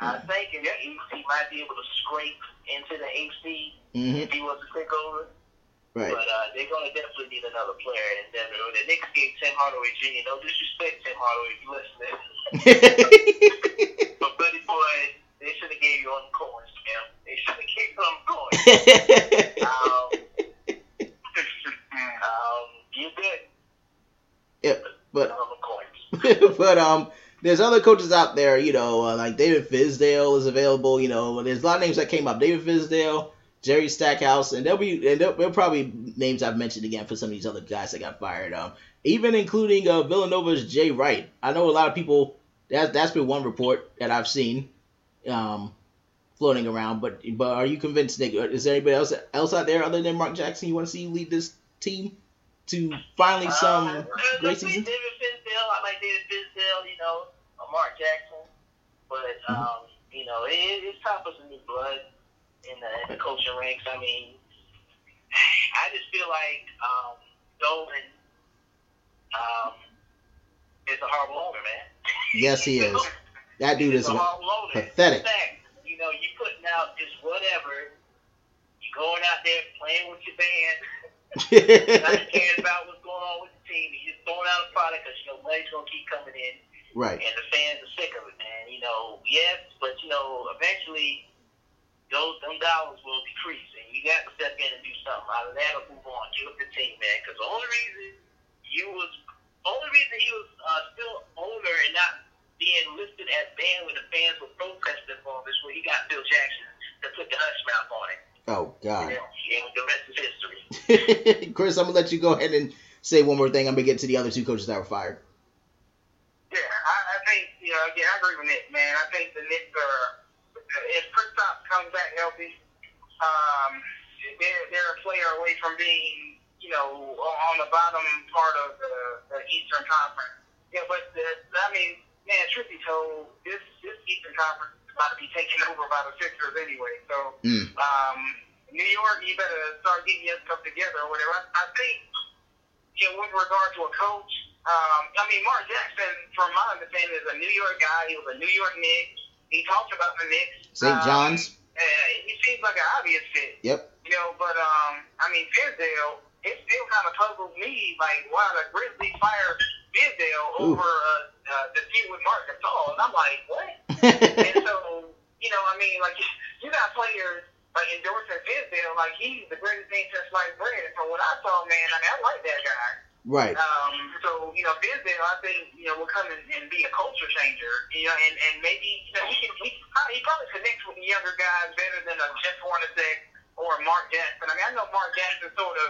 I think if he, he might be able to scrape into the AC hmm if he was to take over. Right. But uh, they're going to definitely need another player. And then uh, the Knicks gave Tim Hardaway Jr. No disrespect, Tim Hardaway, if you listening. But buddy boy, they should have gave you on coins, man. They should have gave you on coins. Um, um, you good? Yep, but on the coins. but um, there's other coaches out there, you know, uh, like David Fizdale is available. You know, there's a lot of names that came up. David Fizdale, Jerry Stackhouse, and there'll be and there'll, there'll probably names I've mentioned again for some of these other guys that got fired. Um, even including uh, Villanova's Jay Wright. I know a lot of people. That's that's been one report that I've seen, um, floating around. But but are you convinced, Nick? Is there anybody else else out there other than Mark Jackson you want to see lead this team to finally some Uh, great David season? Fizdale, I like David Fizdale, you know, uh, Mark Jackson, but Mm-hmm. um, you know, it, it's time for some new blood in the, in the coaching ranks. I mean, I just feel like um, Dolan um, is a horrible owner, man. Yes, he is. That dude is a pathetic. Fact, you know, you putting out just whatever. You going out there playing with your band not caring about what's going on with the team. He's just throwing out a product because you know money's gonna keep coming in, right. and the fans are sick of it, man. You know, yes, but you know, eventually those them dollars will decrease, and you got to step in and do something of that or move on. Give up the team, man. Because the only reason you was only reason he was uh, still owner and not being listed as banned when the fans were protesting for him is when he got Bill Jackson to put the hush mouth on it. Oh God. And, and the rest is history. Chris, I'm gonna let you go ahead and say one more thing. I'm gonna get to the other two coaches that were fired. Yeah, I, I think you know. Again, I agree with Nick, man. I think the Knicks are if Kristaps comes back healthy, um, they're they're a player away from being you know on the bottom part of the, the Eastern Conference. Yeah, but the, I mean, man, truth be told, this this Eastern Conference is about to be taken over by the Sixers anyway. So, Mm. um, New York, you better start getting your stuff together or whatever. I, I think, you know, with regard to a coach, um, I mean, Mark Jackson, from my understanding, is a New York guy. He was a New York Knick. He talked about the Knicks. St. Um, John's. Uh, he seems like an obvious fit. Yep. You know, but um, I mean, Fizdale, it still kind of puzzles me, like why the Grizzlies fired Fizdale Ooh. over uh, uh, the feud with Marc Gasol, and I'm like, what? and so, you know, I mean, like you got players like endorsing Fizdale, like he's the greatest thing since sliced bread. And from what I saw, man, I mean, I like that guy. Right. Um, so you know, Fizdale, I think you know will come and, and be a culture changer. You know, and, and maybe you know he can he, he probably connects with younger guys better than a Jeff Hornacek or a Mark Jackson. I mean, I know Mark Jackson sort of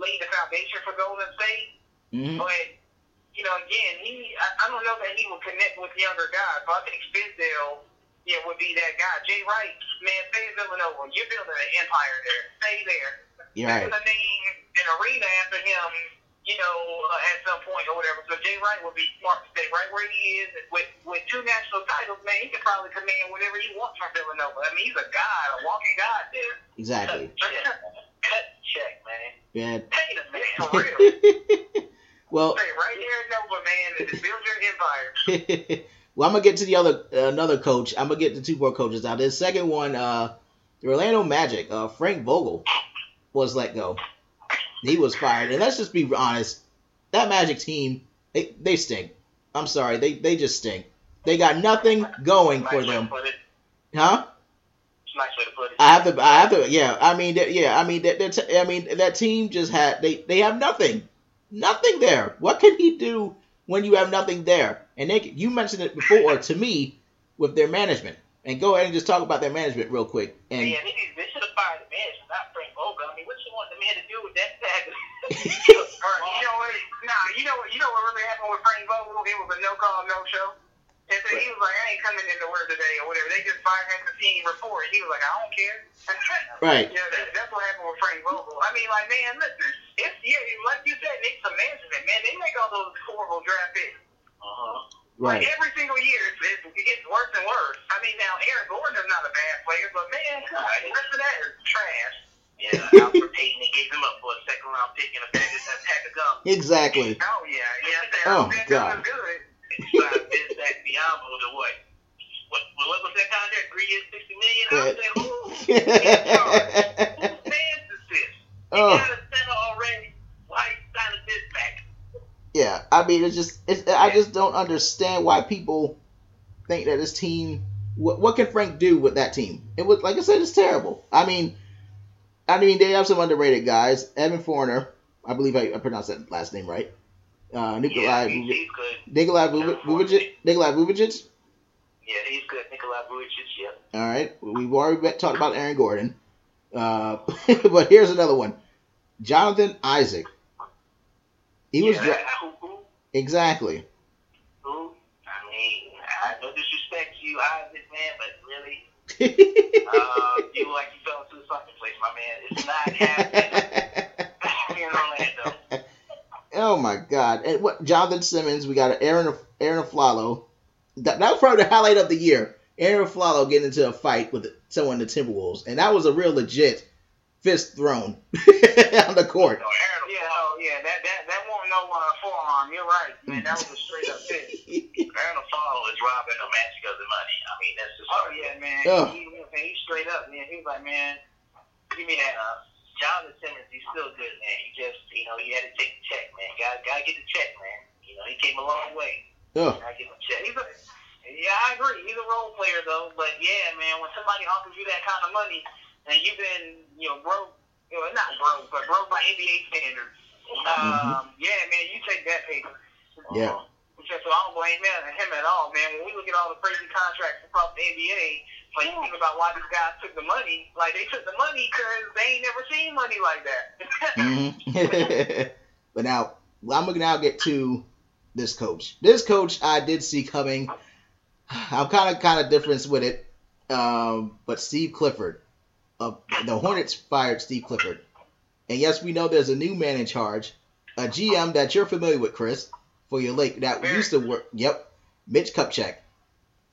laid the foundation for Golden State, hmm but you know, again, he I, I don't know that he will connect with younger guys. So I think Fizdale. Yeah, would be that guy. Jay Wright, man, stay in Villanova. You're building an empire there. Stay there. You're right. gonna name an arena after him, you know, uh, at some point or whatever. So Jay Wright would be smart to stay right where he is with with two national titles. Man, he could probably command whatever he wants from Villanova. I mean, he's a god, a walking god there. Exactly. check, cut check, man. Yeah. Pay the man for real. well, Stay right here in Nova, man, and build your empire. well, I'm gonna get to the other another coach. I'm gonna get the two more coaches out. This second one, uh, the Orlando Magic. Uh, Frank Vogel was let go. He was fired, and let's just be honest. That Magic team, they they stink. I'm sorry, they they just stink. They got nothing going for Nice way to them, huh? It's a nice way to put it. I have to, I have to, yeah. I mean, that- yeah. I mean, that, that, I mean, that team just had they, they have nothing, nothing there. What can he do when you have nothing there? And they, you mentioned it before to me with their management. And go ahead and just talk about their management real quick. And Yeah, they, they should have fired the management, not Frank mean, what you want the man to do with that tag? All right, you know what? Nah, you know what? You know what really happened with Frank Vogel? It was a no call, no show. And so he was like, I ain't coming into work today or whatever. They just fired him the team report. He was like, I don't care. right, Yeah, that, that's what happened with Frank Vogel. I mean, like, man, listen, it's yeah, like you said, Nick's a management, man. They make all those horrible draft picks. Uh-huh. Like right, every single year, it, it gets worse and worse. I mean, now Aaron Gordon is not a bad player, but man, God, the rest of that is trash. Yeah, Elfrid Payton, they gave him up for a second round pick and a bag of, a pack of gum. exactly. Oh yeah, yeah. That, Oh, that God. good. Five Vince Zach Diabo to what? What, what was that contract? Three years, sixty million? I was like, who? Fans is this? You oh. got a center already. Why you signing this back? Yeah, I mean, it's just, it's, I just don't understand why people think that this team. What, what can Frank do with that team? It was, like I said, it's terrible. I mean, I mean, they have some underrated guys. Evan Fournier, I believe I, I pronounced that last name right. Uh, Nikolai, yeah, he's, he's good. Nikolai Vucevic. Yeah, he's good. Nikolai Vucevic. Yep. All right, we've already talked about Aaron Gordon, uh, but here's another one: Jonathan Isaac. He was yeah, dra- who, who, exactly. who? I mean, I no disrespect to you, Isaac, man, but really, uh, you like you fell into the fucking place, my man. It's not happening in Orlando. oh my God! And what? Jonathan Simmons. We got Aaron Arron Afflalo. That, that was probably the highlight of the year. Arron Afflalo getting into a fight with someone in the Timberwolves, and that was a real legit fist thrown on the court. No, Aaron, Yeah, oh yeah, that that that won't no uh. You're right, man. That was a straight up hit. Arron Afflalo is robbing a man because of money. I mean, that's just Oh yeah, man. Ugh. He, he, he straight up, man. He was like, man, Give me that. Uh, Jonathan Simmons, he's still good, man. He just, you know, he had to take the check, man. Got, got to get the check, man. You know, he came a long way. Oh, Got to get the check. he's a yeah, I agree. He's a role player though, but yeah, man, when somebody offers you that kind of money and you've been, you know, broke, you know, not broke, but broke by NBA standards, um, yeah, man, you take that paper. Yeah. So I don't blame him, him at all, man. When we look at all the crazy contracts across the NBA, like you think about why these guys took the money, like they took the money because they ain't never seen money like that. Mhm. but now I'm gonna now get to this coach. This coach I did see coming. I'm kind of kind of different with it. Um, but Steve Clifford, uh, the Hornets fired Steve Clifford, and yes, we know there's a new man in charge, a GM that you're familiar with, Chris, for your lake that used to work. Yep, Mitch Kupchak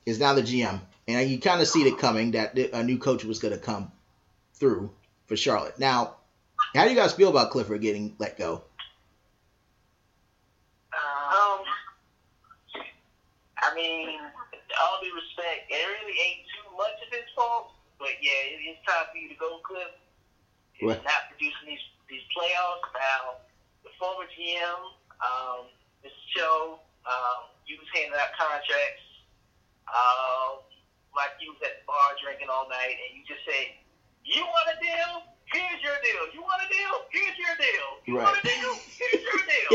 is now the GM, and you kind of see it coming that a new coach was going to come through for Charlotte. Now, how do you guys feel about Clifford getting let go? Um, I mean, all due respect, it really ain't too much of his fault. But yeah, it's time for you to go, Cliff. You're Right. not producing these these playoffs. Now, the former GM, um, Mr. Cho, um, you was handing out contracts. Um, like you was at the bar drinking all night, and you just say, "You want a deal? Here's your deal. You want a deal? Here's your deal. You want a deal? Here's your deal."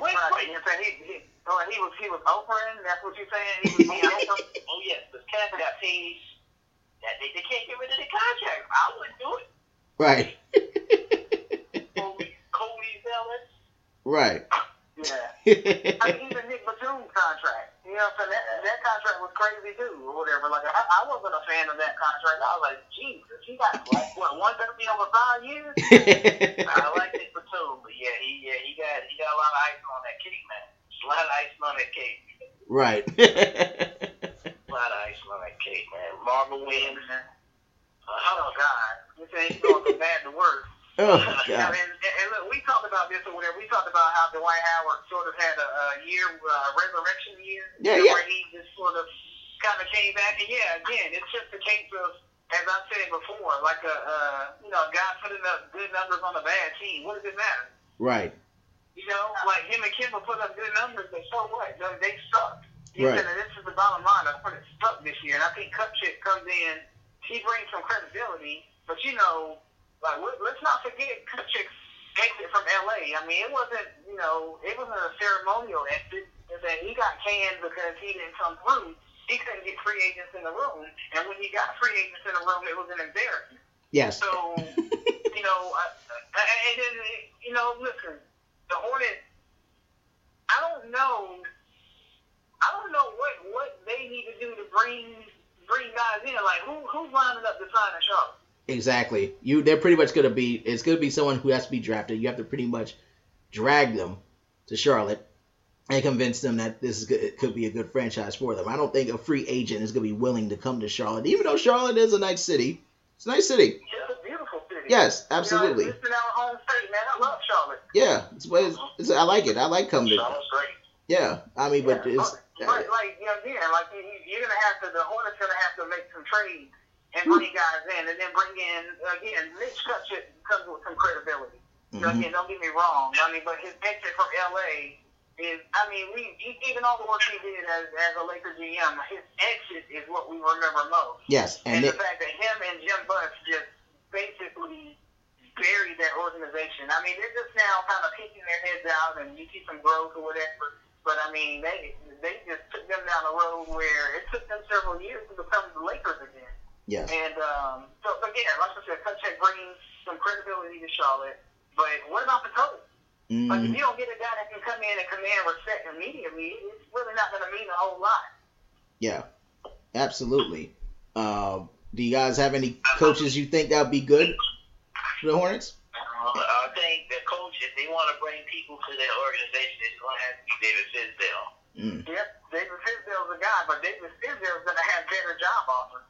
Right, you know what I'm saying? He, he, oh, he was he was Oprah. That's what you're saying. He was being Oprah. oh yes, the Cavs got paid. That they, they can't get rid of the contract. I wouldn't do it. Right, Cody, Cody Zeller. right. Yeah. I mean, even Nick Batum's contract. You know, so that that contract was crazy too, or whatever. Like, I, I wasn't a fan of that contract. I was like, Jesus, he got like what one thirty over five years. I like Nick Batum, but yeah, he yeah he got he got a lot of icing on that cake, man. Just a lot of icing on that cake. right. A lot of icing on that cake, man. Marvin Williams. Uh, Oh God, saying going from bad to worse. oh god. mean, and, and look, we talked about this or whatever. We talked about how Dwight Howard sort of had a, a year, uh, resurrection year, Yeah, yeah. where he just sort of kind of came back. And yeah, again, it's just a case of, as I said before, like a, uh, you know, guy putting up good numbers on a bad team. What does it matter? Right. You know, like him and Kemba put up good numbers, but so what? They, sucked. Right. know, this is the bottom line. I put it stuck this year, and I think Kupchak comes in. He brings some credibility, but you know, like let- let's not forget Kupchak's exit from LA. I mean, it wasn't you know, it wasn't a ceremonial exit. That he got canned because he didn't come through. He couldn't get free agents in the room, and when he got free agents in the room, it was an embarrassment. Yes. So, you know, I, I, and then, you know, listen, the Hornets, I don't know, I don't know what, what they need to do to bring bring guys in. Like, who who's lining up to sign a Charlotte? Exactly. You they're pretty much gonna be it's gonna be someone who has to be drafted. You have to pretty much drag them to Charlotte and convince them that this is good, it could be a good franchise for them. I don't think a free agent is gonna be willing to come to Charlotte, even though Charlotte is a nice city. It's a nice city. It's a beautiful city. Yes, You know, absolutely. it's our home state, man. I love Charlotte. Yeah, it's, it's, it's I like it. I like coming to. Charlotte's great. Yeah, I mean, but it's but, like you know, again, like you, you- you're gonna have to. The Hornets gonna have to make some trades and bring guys in, and then bring in again. Mitch Kupchak comes with some credibility. So, mhm. Again, don't get me wrong. I mean, but his exit from LA is. I mean, we even all the work he did as as a Lakers GM, his exit is what we remember most. yes, And, and the fact that him and Jim Buss just basically buried that organization organization. I mean, they're just now kind of peeking their heads out, and you see some growth or whatever. But I mean, they they just took them down a road where it took them several years to become the Lakers again. Yes. And um, so again, like I said, Kupchak brings some credibility to Charlotte. But what about the coach? Mm-hmm. Like if you don't get a guy that can come in and command respect immediately, it's really not going to mean a whole lot. Yeah, absolutely. Uh, do you guys have any coaches you think that would be good for the Hornets? Uh, I think the coach, if they want to bring people to their organization, it's going to have to be David Fizdale. Mm. Yep, David Fizdale's a guy, but David Fizdale's going to have better job offers.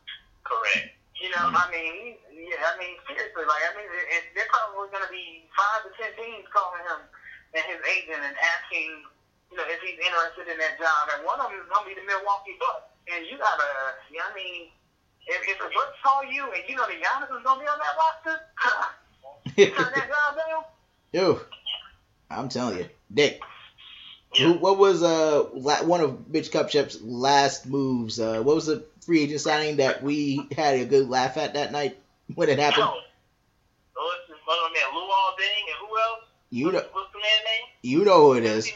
Correct. You know, I mean, yeah, I mean, seriously, like, I mean, it, they're probably going to be five to ten teams calling him and his agent and asking, you know, if he's interested in that job. And one of them is going to be the Milwaukee Bucks. And you got to, you know, I mean, if, if the Bucks call you and you know the Giannis is going to be on that roster, turn that job down. Yo, I'm telling you, Dick. Who, what was uh one of Mitch Kupchak's last moves? Uh, what was the free agent signing that we had a good laugh at that night when it happened? What's his man? Luol Deng and who else? You know, What's the man's name? you know who it is.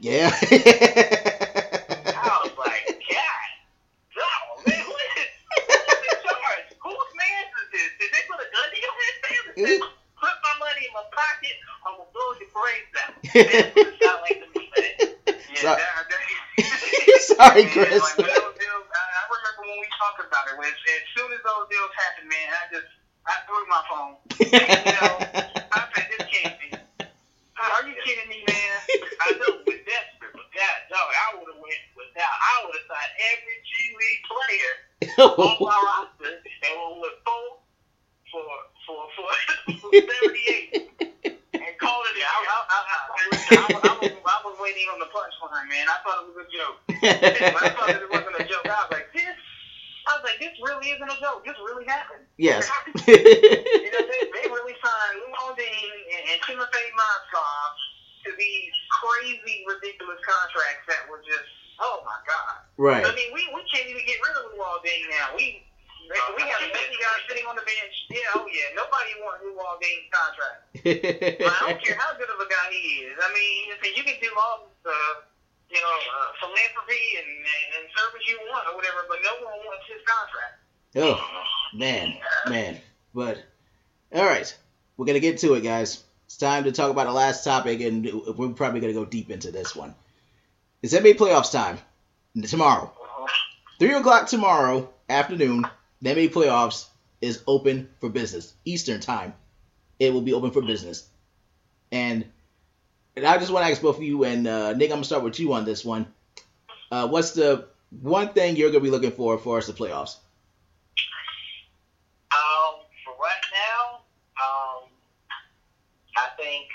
Yeah. I was like, God, no, man, what is, who's in charge? Whose man is this? Did they put a gun to your head, man? They Put my money in my pocket, I'm gonna blow your brains out. That's what it sounded like to me, man. Yeah, So- that, that, Sorry, Chris. Like, talked about it. When, as soon as those deals happened, man, I just I threw my phone. You know, I said, "This can't be." Are you kidding me, man? I know we're desperate, but God, dog, I would have went without. I would have signed every G League player on my roster and went with four for for for, for seventy eight and called it. Yeah, I, I, I, I, I, was, I, was, I was waiting on the punchline, man. I thought it was a joke. I thought it wasn't a joke, I was like, "This." I was like, "This really isn't a joke. This really happened." yes. You know, they, they really signed Luol Deng and, and Timothy Mozgov to these crazy, ridiculous contracts that were just, oh my god. right. I mean, we, we can't even get rid of Luol Deng now. We we have many guys sitting on the bench. Yeah, oh yeah, nobody wants Luol Deng's contract. But I don't care how good of a guy he is. I mean, you you can do all the, you know, uh, philanthropy and, and, and service you want or whatever, but no one wants his contract. oh man, man. But all right, we're gonna get to it, guys. It's time to talk about the last topic, and we're probably gonna go deep into this one. It's NBA playoffs time tomorrow. Three o'clock tomorrow afternoon. The NBA playoffs is open for business. Eastern time. It will be open for business. And, and I just want to ask both of you and uh, Nick. I'm gonna start with you on this one. Uh, what's the one thing you're gonna be looking for for us the playoffs? Um, for right now, um, I think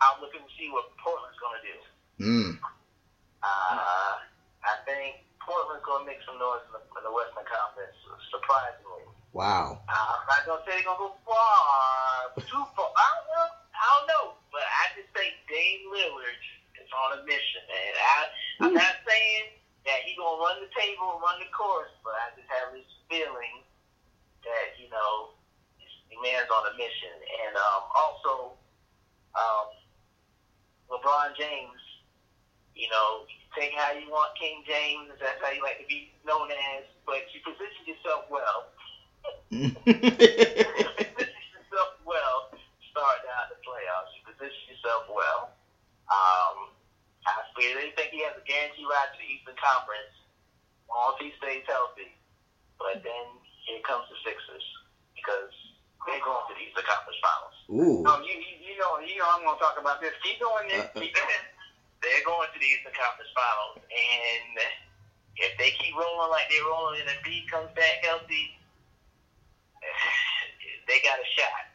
I'm looking to see what Portland's gonna do. Hmm. Uh, I think Portland's gonna make some noise in the, in the Western Conference, surprisingly. Wow. Uh, I'm not gonna say they're gonna go far, too far. I don't know. I don't know, but I just think Dame Lillard is on a mission, man. I, I'm not saying that he's gonna run the table and run the course, but I just have this feeling that you know the man's on a mission, and um, also um, LeBron James. You know, take how you want King James. That's how you like to be known as, but you position yourself well position yourself well starting out the playoffs. You position yourself well. Um, I really think he has a guaranteed ride to the Eastern Conference once he stays healthy. But then here comes the Sixers because they're going to the Eastern Conference Finals. Ooh. Um, you, you, you know, you know, I'm gonna talk about this. Keep going, Nick. Uh, uh. Keep going. they're going to the Eastern Conference Finals, and if they keep rolling like they're rolling, and Embiid comes back healthy, they got a shot.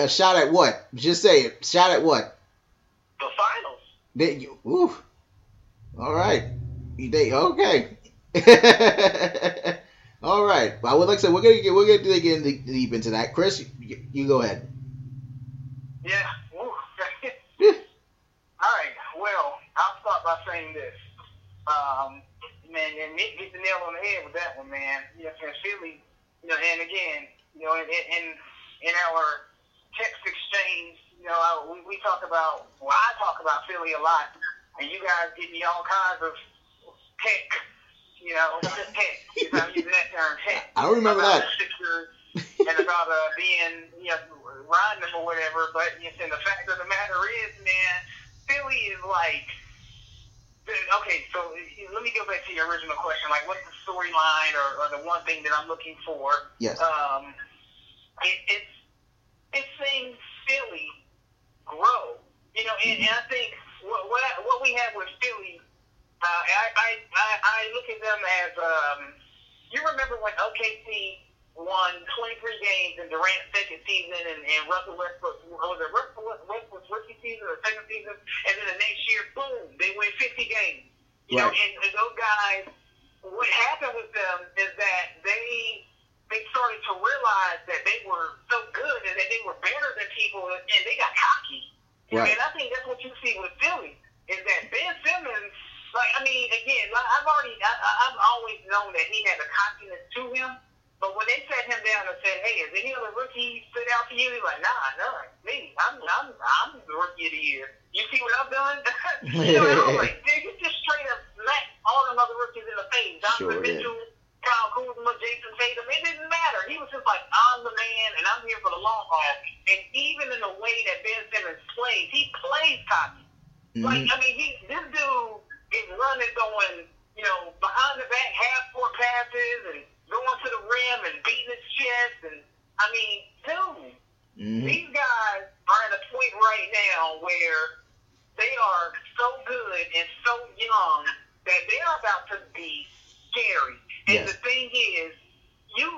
A shot at what? Just say it. Shot at what? The finals. They, you, ooh. All right. You okay. All right. Well, like I said, we're gonna get we're gonna dig in deep into that. Chris, you, you go ahead. Yeah. All right. Well, I'll start by saying this. Um, man, and Nick hit the nail on the head with that one, man. You know, Philly, you know, and again, you know, in in, in our text exchange. You know, I, we we talk about. Well, I talk about Philly a lot, and you guys give me all kinds of tech. You know, just. You know, I'm using that term, tech. I don't remember about that. Sixers and about uh, being, you know, riding them or whatever. But you know, the fact of the matter is, man, Philly is like. Okay, so let me go back to your original question. Like, what's the storyline or, or the one thing that I'm looking for? Yes. Um, it, it's it's seeing Philly grow. You know, and, and I think what what, I, what we have with Philly, uh, I, I I I look at them as um, you remember when OKC won 23 games in Durant's second season, and, and Russell Westbrook was it Russell Westbrook's rookie season or second season, and then the next year, boom, they win 50 games. You know, and, and those guys, what happened with them is that they they started to realize that they were so good and that they were better than people, and they got cocky. Right. And I think that's what you see with Philly is that Ben Simmons. Like I mean, again, like, I've already, I, I've always known that he had a cockiness to him. But when they sat him down and said, "Hey, has any other rookie stood out to you?" He's like, "Nah, none. Me, I'm, I'm, I'm the rookie of the year. You see what I've done?" you know, I was like, "Dude, you just straight up smacked all them other rookies in the face. Donovan Sure did. Kyle Kuzma, Jayson Tatum. It didn't matter. He was just like, I'm the man, and I'm here for the long haul. And even in the way that Ben Simmons plays, he plays cocky. Like, Mhm. I mean, he this dude is running, going, you know, behind the back half court passes and going to the rim and beating his chest. And I mean, dude, Mhm. these guys are at a point right now where they are so good and so young that they are about to be scary. And Yes. the thing is, you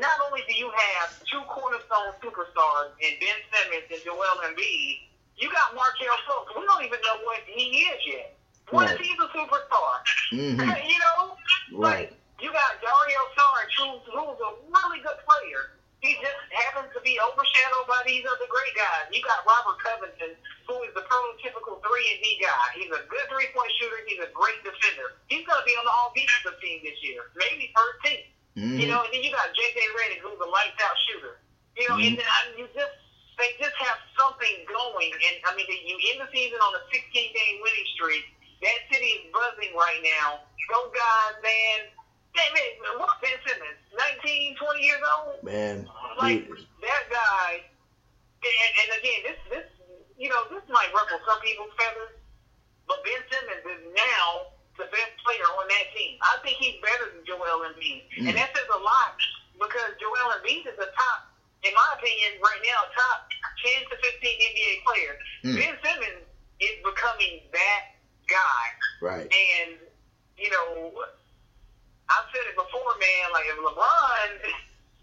not only do you have two cornerstone superstars in Ben Simmons and Joel Embiid, you got Markelle Fultz. We don't even know what he is yet. What if he's a superstar? Mhm. you know, Right. like, you got Dario Saric, who's, who's a really good player. He just happens to be overshadowed by these other great guys. You got Robert Covington, who is the prototypical three and D guy. He's a good three point shooter. He's a great defender. He's going to be on the all defensive team this year, maybe first team. Mhm. You know, and then you got JJ Redick, who's a lights out shooter. You know, and then I you just they just have something going. And I mean, you end the season on a 16 game winning streak. That city is buzzing right now. Those guys, man. Damn it, what's Ben Simmons? 19, 20 years old? Man, Like dude. that guy. And, and again, this this you know this might ruffle some people's feathers, but Ben Simmons is now the best player on that team. I think he's better than Joel Embiid, Mm. and that says a lot because Joel Embiid is the top, in my opinion, right now, top 10 to 15 NBA player. Mm. Ben Simmons is becoming that guy. Right. And, you know, I've said it before, man, like if LeBron,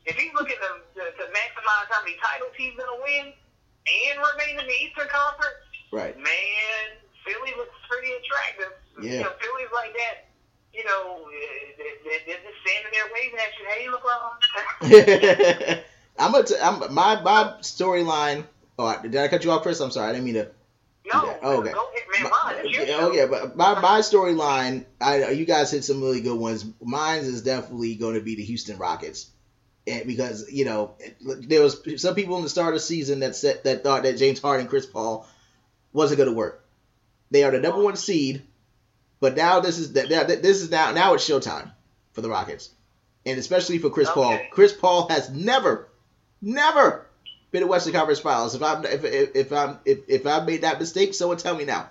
if he's looking to, to, to maximize how many titles he's going to win and remain in the Eastern Conference, Right. man, Philly looks pretty attractive. Yeah. You know, Philly's like that. You know, they- they- they're just standing there waving at you. Hey, LeBron. I'm gonna. T- I'm my my storyline. Oh, did I cut you off, Chris? I'm sorry. I didn't mean to. No, oh, okay. man. My- yeah, oh yeah, but my my storyline. I you guys hit some really good ones. Mine is definitely going to be the Houston Rockets, and because you know there was some people in the start of the season that said that thought that James Harden, Chris Paul wasn't going to work. They are the number one seed, but now this is that this is now now it's showtime for the Rockets, and especially for Chris Paul. Chris Paul has never, never been a Western Conference Finals. If I'm if if, if I'm if, if I made that mistake, someone tell me now.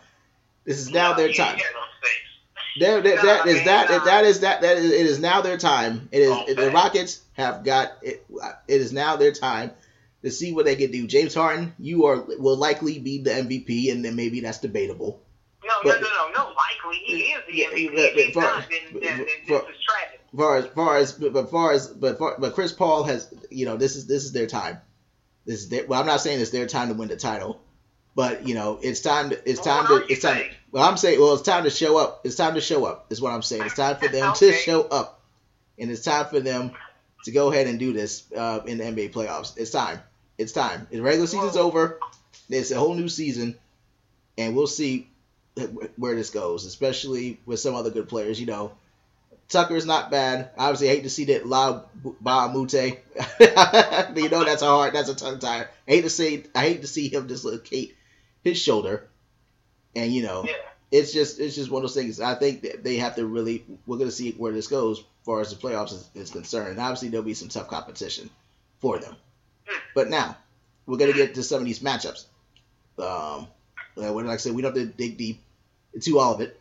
This is now No, their time. ain't got no mistakes. There, there, Nah, that is man, that that is that that is it is now their time. It is Oh, the. Rockets have got it. It is now their time to see what they can do. James Harden, you are will likely be the MVP, and then maybe that's debatable. No, But- no, no, no, no. Likely, he is the Yeah, MVP. but- but- not, then, then, but- this is tragic. Far as far as but but far as but far, but Chris Paul has you know this is this is their time. This is their, well, I'm not saying it's their time to win the title, but you know it's time to it's Well, time to it's time. Well, I'm saying well it's time to show up. It's time to show up. Is what I'm saying. It's time for them to show up, and it's time for them to go ahead and do this uh, in the NBA playoffs. It's time. It's time. The regular season's Well- over. It's a whole new season, and we'll see where this goes, especially with some other good players. You know, Tucker's not bad. Obviously, I hate to see that La Ba Mute. you know that's a hard, that's a tongue tie. I hate to see, I hate to see him dislocate his shoulder, and you know, Yeah. it's just, it's just one of those things. I think that they have to really, we're gonna see where this goes as far as the playoffs is, is concerned. And obviously, there'll be some tough competition for them. But now, we're gonna get to some of these matchups. Um, like I said, we don't have to dig deep into all of it,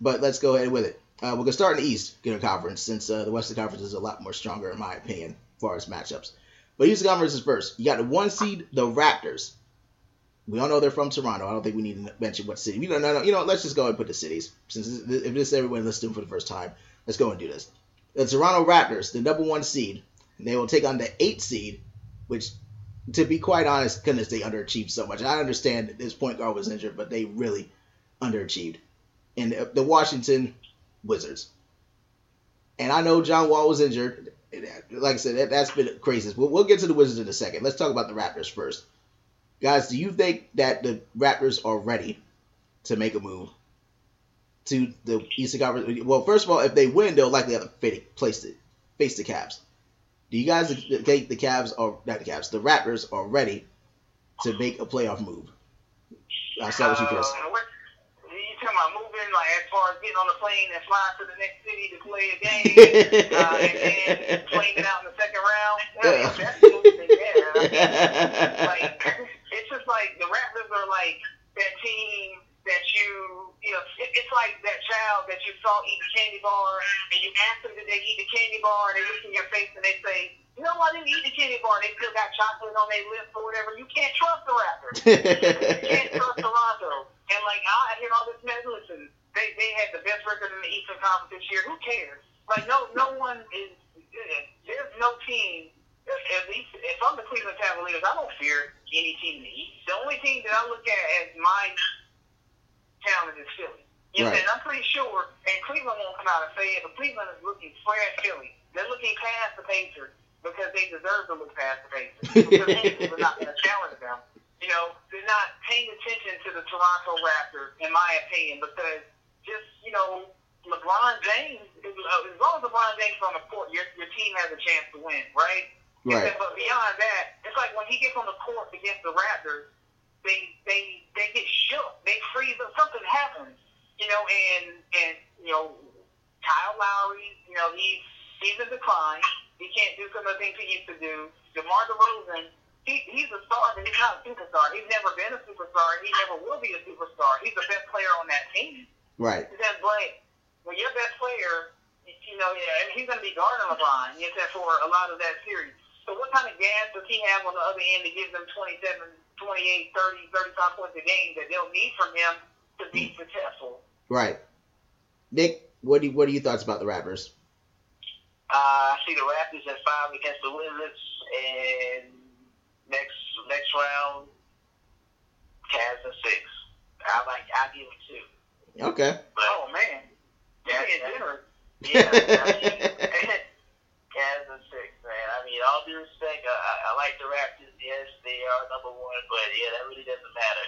but let's go ahead with it. Uh, we're gonna start in the Eastern Conference since uh, the Western Conference is a lot more stronger in my opinion as far as matchups. But Eastern Conference is first. You got the one seed, the Raptors. We all know they're from Toronto. I don't think we need to mention what city. Don't know. You know, let's just go and put the cities since this, if this is everyone listening for the first time. Let's go and do this. The Toronto Raptors, the number one seed, they will take on the eight seed, which, to be quite honest, goodness, they underachieved so much. I understand this point guard was injured, but they really underachieved. And the Washington Wizards. And I know John Wall was injured. Like I said, that, that's been crazy. We'll, we'll get to the Wizards in a second. Let's talk about the Raptors first. Guys, do you think that the Raptors are ready to make a move to the Eastern Conference? Well, first of all, if they win, they'll likely have to face place the, face the Cavs. Do you guys think the Cavs are not the Cavs? The Raptors are ready to make a playoff move? I'll start with you, Chris. Uh, like as far as getting on the plane and flying to the next city to play a game, uh, and then playing it out in the second round? Yeah, Yeah. that's moving, yeah. like it's just like the Raptors are like that team that you you know it, it's like that child that you saw eat the candy bar and you ask them did they eat the candy bar and they look in your face and they say you know I didn't eat the candy bar they still got chocolate on their lips or whatever you can't trust the Raptors you can't trust Toronto and like I hear all this man listen they they had the best record in the Eastern Conference this year who cares like no no one is there's no team at least if I'm the Cleveland Cavaliers, I don't fear any team in the East. The only team that I look at as my talent is Philly. You know, Right. and I'm pretty sure, and Cleveland won't come out and say it, but Cleveland is looking square at Philly. They're looking past the Pacers because they deserve to look past the Pacers. because the Pacers are not going to challenge them. You know, they're not paying attention to the Toronto Raptors, in my opinion, because just, you know, LeBron James, uh, as long as LeBron James is on the court, your, your team has a chance to win, right? right. But beyond that, it's like when he gets on the court against the Raptors, they they they get shook. They freeze up. Something happens, you know. And and you know, Kyle Lowry, you know, he's he's in decline. He can't do some of the things he used to do. DeMar DeRozan, he, he's a star, but he's not a superstar. He's never been a superstar. He never will be a superstar. He's the best player on that team. Right. Then, but when your best player, you know, yeah, and he's going to be guarding LeBron, except for a lot of that series. So what kind of gas does he have on the other end to give them 27, 28, 30, 35 points a game that they'll need from him to be successful? Right. Nick, what do you, what are your thoughts about the Raptors? Uh, I see the Raptors at five against the Wizards, and next next round, Cavs at six. I like. I give it two. Okay. But Oh man, Yeah, yeah, yeah. I mean, Cavs at six, man. I mean, all due respect, I, I, I like the Raptors. Yes, they are number one, but yeah, that really doesn't matter.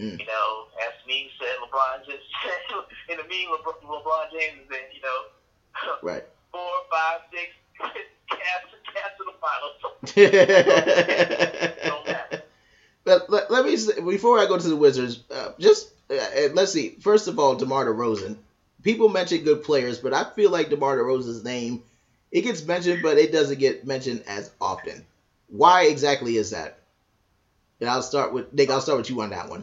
Mm. You know, as me said, LeBron just in the meme, LeBron, LeBron James is in, you know, Right. four, five, six, Cavs, Cavs to the finals. So, don't. But let, let me say, before I go to the Wizards, uh, just let's see. First of all, DeMar DeRozan. People mention good players, but I feel like DeMar DeRozan's name it gets mentioned, but it doesn't get mentioned as often. Why exactly is that? And I'll start with Nick. I'll start with you on that one.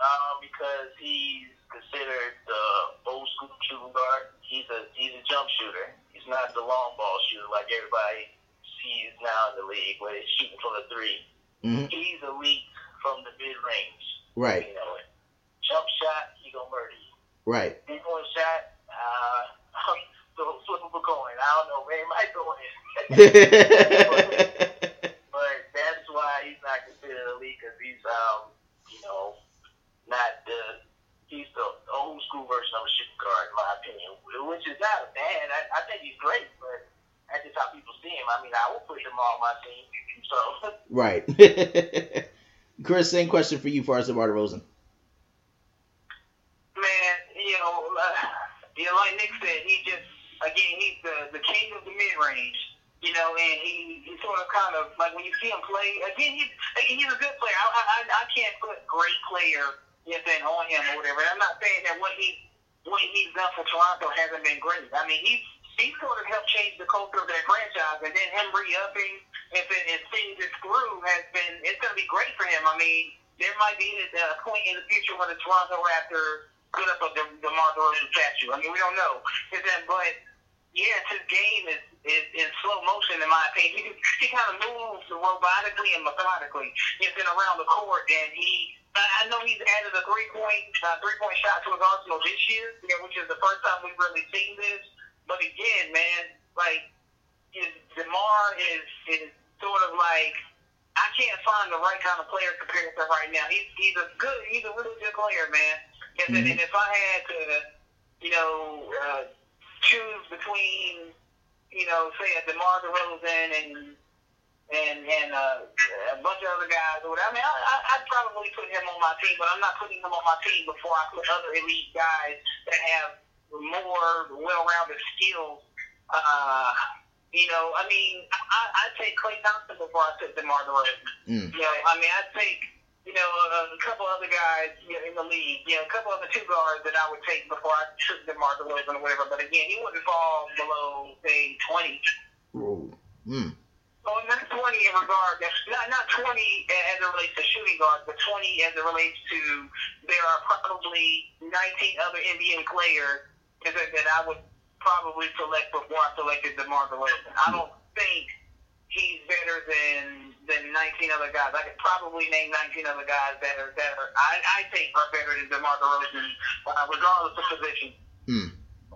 Um, because he's considered the old school shooting guard. He's a he's a jump shooter. He's not the long ball shooter like everybody sees now in the league, where they're shooting from the 3 Mhm. He's elite from the mid range. Right. You know, jump shot, he gonna murder you. Right. Three point shot, uh, so flip of a coin. I don't know, man, he might go in. but that's why he's not considered elite because he's, um, you know, not the he's the old school version of a shooting guard, in my opinion, which is not bad. I, I think he's great, but that's just how people see him. I mean, I would put him on my team. So right. Chris, same question for you, DeMar DeRozan. Man, you know, uh, you know, like Nick said, he just again he's the the king of the mid range. You know, and he, he sort of kind of like when you see him play again, he's he's a good player. I I, I can't put great player you know, on him or whatever. I'm not saying that what he what he's done for Toronto hasn't been great. I mean, he's he sort of helped change the culture of their franchise, and then him re-upping if it if things is through has been it's going to be great for him. I mean, there might be a, point in the future where the Toronto Raptors put up a De- DeMar DeRozan statue. I mean, we don't know. But yeah, his game is, is in slow motion, in my opinion. He, he kind of moves robotically and methodically. He's been around the court, and he. I know he's added a three point uh, three point shot to his arsenal this year, you know, which is the first time we've really seen this. But again, man, like his DeMar is is sort of like I can't find the right kind of player compared to right now. He's he's a good he's a really good player, man. And, mm-hmm. and if I had to, you know. Uh, choose between, you know, say a DeMar DeRozan and and and uh, a bunch of other guys or whatever. I mean, I, I, I'd probably put him on my team, but I'm not putting him on my team before I put other elite guys that have more well-rounded skills. Uh, you know, I mean, I, I'd take Klay Thompson before I took DeMar DeRozan. Mm. You know, I mean, I'd take you know, a, a couple other guys you know, in the league, you know, a couple other two guards that I would take before I took DeMar DeRozan or whatever. But again, he wouldn't fall below, say, 20. Oh, hmm. Well, not 20 in regard, not, not 20 as it relates to shooting guards, but 20 as it relates to there are probably 19 other NBA players that, that I would probably select before I selected DeMar DeRozan. I don't think he's better than than 19 other guys. I could probably name 19 other guys that are I, I think are better than DeMar DeRozan, uh, regardless of the position. Hmm.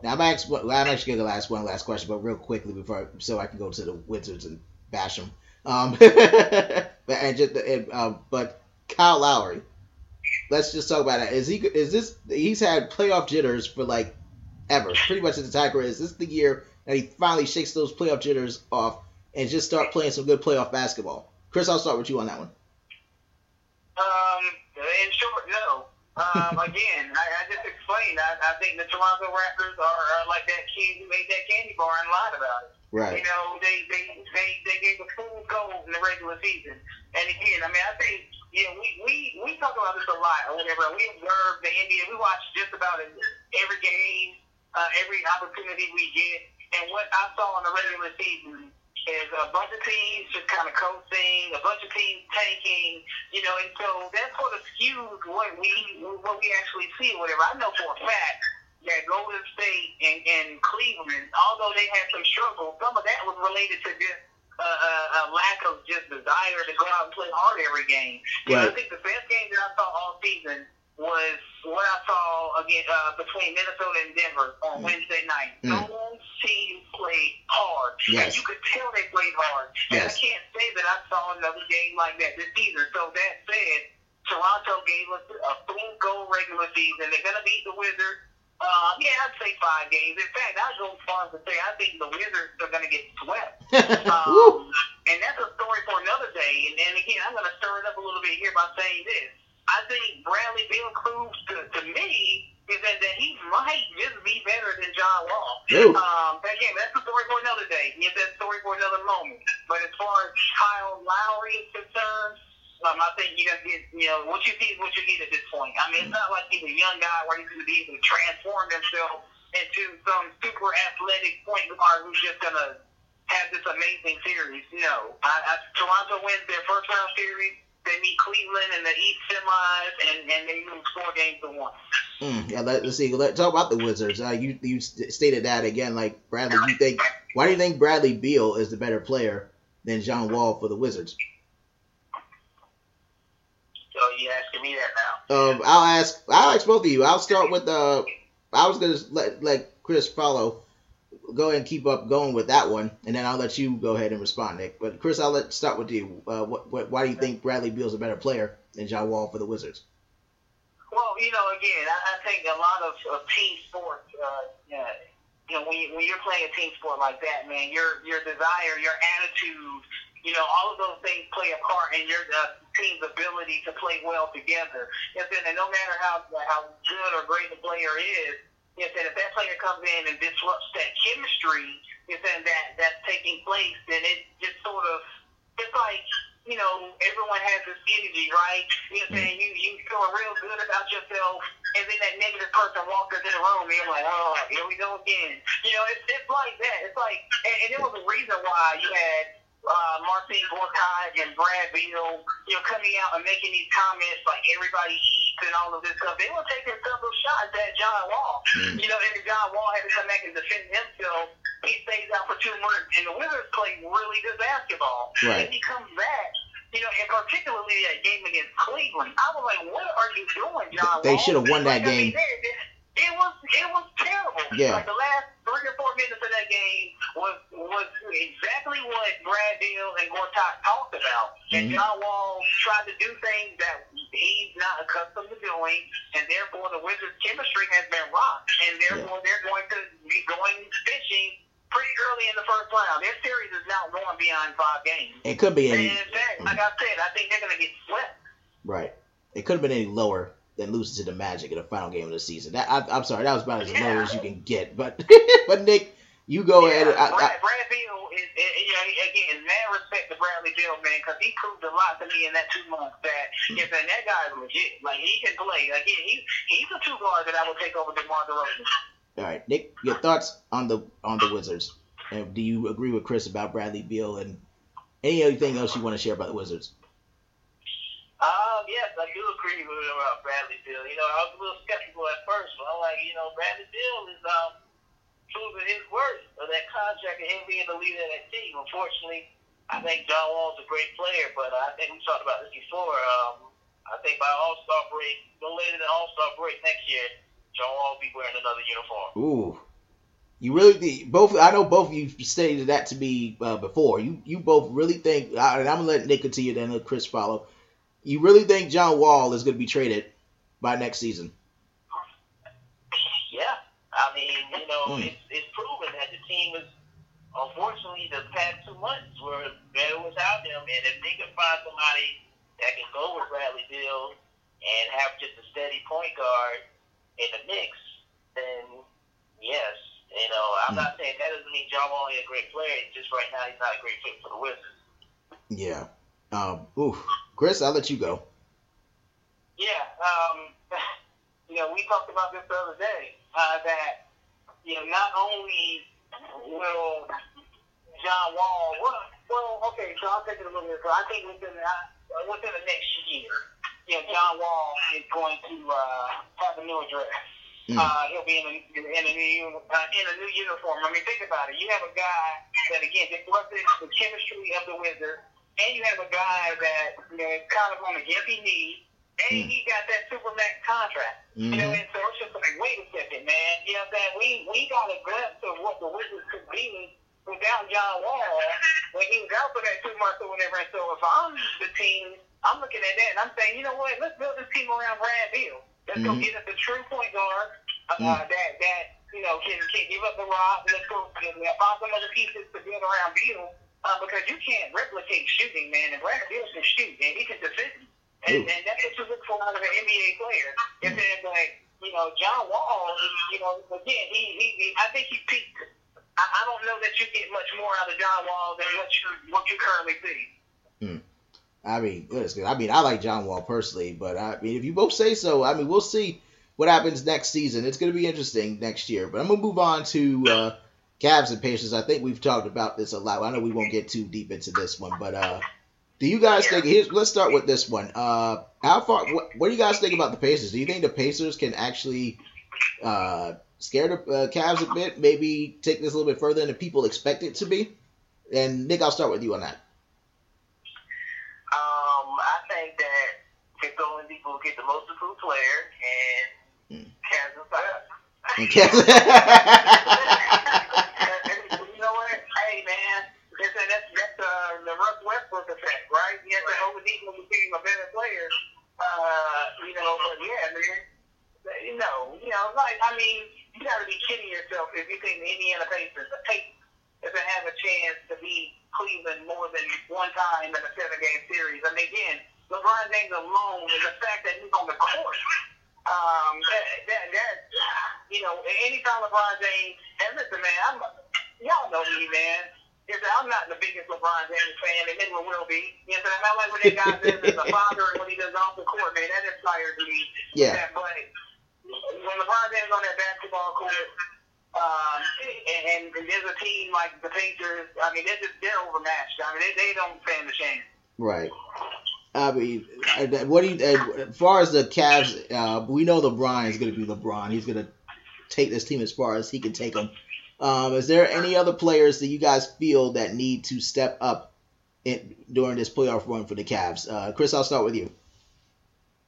Now I'm actually I'm actually gonna ask one last question, but real quickly before so I can go to the Wizards and bash them. Um, and just and, um, but Kyle Lowry. Let's just talk about that. Is he? Is this? He's had playoff jitters for like ever, pretty much his entire career. Is this the year that he finally shakes those playoff jitters off and just start playing some good playoff basketball? Chris, I'll start with you on that one. Um, in short, no. Um, again, I, I just explained. I, I think the Toronto Raptors are, are like that kid who made that candy bar and lied about it. Right. You know, they they they, they gave a full goal in the regular season. And again, I mean, I think know, we we we talk about this a lot or whatever. We observe the NBA. We watch just about every game, uh, every opportunity we get. And what I saw in the regular season is a bunch of teams just kind of coasting, a bunch of teams tanking, you know, and so that sort of skews what we what we actually see whatever. I know for a fact that Golden State and, and Cleveland, although they had some struggles, some of that was related to just a, a, a lack of just desire to go out and play hard every game. You right. know, I think the best game that I saw all season was what I saw again uh, between Minnesota and Denver on mm. Wednesday night. Mm. Both teams played hard. Yes. And you could tell they played hard. And. I can't say that I saw another game like that this season. So that said, Toronto gave us a full go regular season. They're going to beat the Wizards. Uh, yeah, I'd say five games. In fact, I'd go as far as to say I think the Wizards are going to get swept. um, and that's a story for another day. And, and again, I'm going to stir it up a little bit here by saying this I think Bradley Beal proves to, to me is that, that he might just be better than John Wall. Um, but again, that's a story for another day. Get that story for another moment. But as far as Kyle Lowry is concerned, um, I think you got to get, you know, what you see is what you get at this point. I mean, it's not like he's a young guy where he's going to be able to transform himself into some super athletic point guard who's just going to have this amazing series. No. I, I, Toronto wins their first round series they meet Cleveland in the East semis, and, and they lose four games to one. Mm, yeah, let, us see. Let's talk about the Wizards. Uh, you you stated that again, like Bradley. You think why do you think Bradley Beal is the better player than John Wall for the Wizards? So you asking me that now? Um, I'll ask. I'll ask both of you. I'll start with uh, I was gonna let let Chris follow go ahead and keep up going with that one, and then I'll let you go ahead and respond, Nick. But Chris, I'll let start with you. Uh, what, what, why do you think Bradley Beal's a better player than John Wall for the Wizards? Well, you know, again, I, I think a lot of, of team sports, uh, yeah, you know, when, you, when you're playing a team sport like that, man, your your desire, your attitude, you know, all of those things play a part in your uh, team's ability to play well together. And then, and no matter how how good or great the player is, if, if that player comes in and disrupts that chemistry, is that, that that's taking place, then it just sort of it's like you know, everyone has this energy, right? You know saying? You you feeling real good about yourself, and then that negative person walks into the room, and you're like, oh, here we go again. You know, it's it's like that. It's like, and, and there was a reason why you had uh, Marcin Gortat and Brad Beal, you know, coming out and making these comments like everybody and all of this stuff. They were taking several shots at John Wall. Mm. You know, and John Wall had to come back and defend himself. He stays out for two months, and the Wizards play really good basketball. Right. And he comes back you know, and particularly that game against Cleveland, I was like, "What are you doing, John?" Wall? They should have won that game. It was it was terrible. Yeah. Like the last three or four minutes of that game was was exactly what Brad Beal and Gortat talked about. And mm-hmm. John Wall tried to do things that he's not accustomed to doing, and therefore the Wizards' chemistry has been rocked, and therefore yeah. they're going to be going fishing pretty early in the first round. Their series is not going beyond five games. It could be any. And in fact, like I said, I think they're going to get swept. Right. It could have been any lower than losing to the Magic in the final game of the season. That I, am sorry, that was about as yeah. low as you can get. But but Nick, you go yeah, ahead. I, Brad, I, Brad Beal is, you know, again, mad respect to Bradley Beal, man, because he proved a lot to me in that two months that mm-hmm. if that guy's legit, like he can play. Again, he's he's a two guard that I would take over DeMar DeRozan. All right, Nick, your thoughts on the on the Wizards? And do you agree with Chris about Bradley Beal and anything else you want to share about the Wizards? Um, yes, I do agree with uh, Bradley Beal. You know, I was a little skeptical at first, but I'm like, you know, Bradley Beal is um proving his worth of that contract and him being the leader of that team. Unfortunately, I think John Wall's a great player, but I think we talked about this before. Um, I think by All Star break, no later than All Star break next year, John Wall will be wearing another uniform. Ooh. You really both. I know both of you stated that to me uh, before. You you both really think, and I'm gonna let Nick continue, then let Chris follow you really think John Wall is to be traded by next season? Yeah, I mean, you know, mm. it's, it's proven that the team is, unfortunately, the past two months were better without them, and if they can find somebody that can go with Bradley Beal and have just a steady point guard in the mix, then yes. You know, I'm mm. not saying that doesn't mean John Wall is a great player. It's just right now he's not a great fit for the Wizards. Yeah. Um, oof. Chris, I'll let you go. Yeah, um, you know, we talked about this the other day uh, that you know not only will John Wall, well, well, okay, so I'll take it a little bit. So I think within uh, within the next year, you know, John Wall is going to uh, have a new address. Mm. Uh, he'll be in a, in a new uh, in a new uniform. I mean, think about it. You have a guy that again disrupted the chemistry of the Wizards and you have a guy that you know is kind of on a gimpy knee, and mm. he got that supermax contract. Mm-hmm. You know, and so it's just like, wait a second, man. You know what I'm saying? We we got a glimpse of what the Wizards could be without John Wall when he was out for that two months or whatever. And so if I'm the team, I'm looking at that and I'm saying, you know what? Let's build this team around Brad Beal. Let's mm-hmm. go get us a true point guard uh, mm. that that you know can can give up the rock. Let's go find some other pieces to build around Beal uh, because you can't replicate shooting, man. And Brad Beal can shoot, and he can defend. And, and that's what you look for out of an NBA player. If it's like, you know, John Wall, you know, again, he, he, he I think he peaked. I, I don't know that you get much more out of John Wall than what you what you currently see. Hmm. I mean, I mean, I like John Wall personally, but I mean, if you both say so, I mean, we'll see what happens next season. It's going to be interesting next year. But I'm gonna move on to uh, Cavs and Pacers, I think we've talked about this a lot. I know we won't get too deep into this one, but uh, do you guys think? Here's, let's start with this one. Uh, how far? What, what, do you guys think about the Pacers? Do you think the Pacers can actually uh, scare the uh, Cavs a bit? Maybe take this a little bit further than people expect it to be. And Nick, I'll start with you on that. Um, I think that it's only people who get the most improved player, and hmm. Cavs. And you Russ Westbrook effect, right? He has to Oladipo became a better player. Uh, you know, but yeah, man. You know, you know, like, I mean, you got to be kidding yourself if you think the Indiana Pacers, the Pacers, if they have a chance to beat Cleveland more than one time in a seven-game series. I mean, again, LeBron James alone is the fact that he's on the court um, that, that, that, you know, anytime LeBron James, and listen, man, I'm, y'all know me, LeBron James fan, and never will be. You know, what I'm saying? Like when that guy does as a father and when he does off the court, man. That inspires me. Yeah. That play. When LeBron James on that basketball court, um, and, and there's a team like the Pacers, I mean, they're just they're overmatched. I mean, they, they don't stand a chance. Right. I mean, what do you? As far as the Cavs, uh, we know LeBron is going to be LeBron. He's going to take this team as far as he can take them. Um, is there any other players that you guys feel that need to step up in, during this playoff run for the Cavs? Uh, Chris, I'll start with you.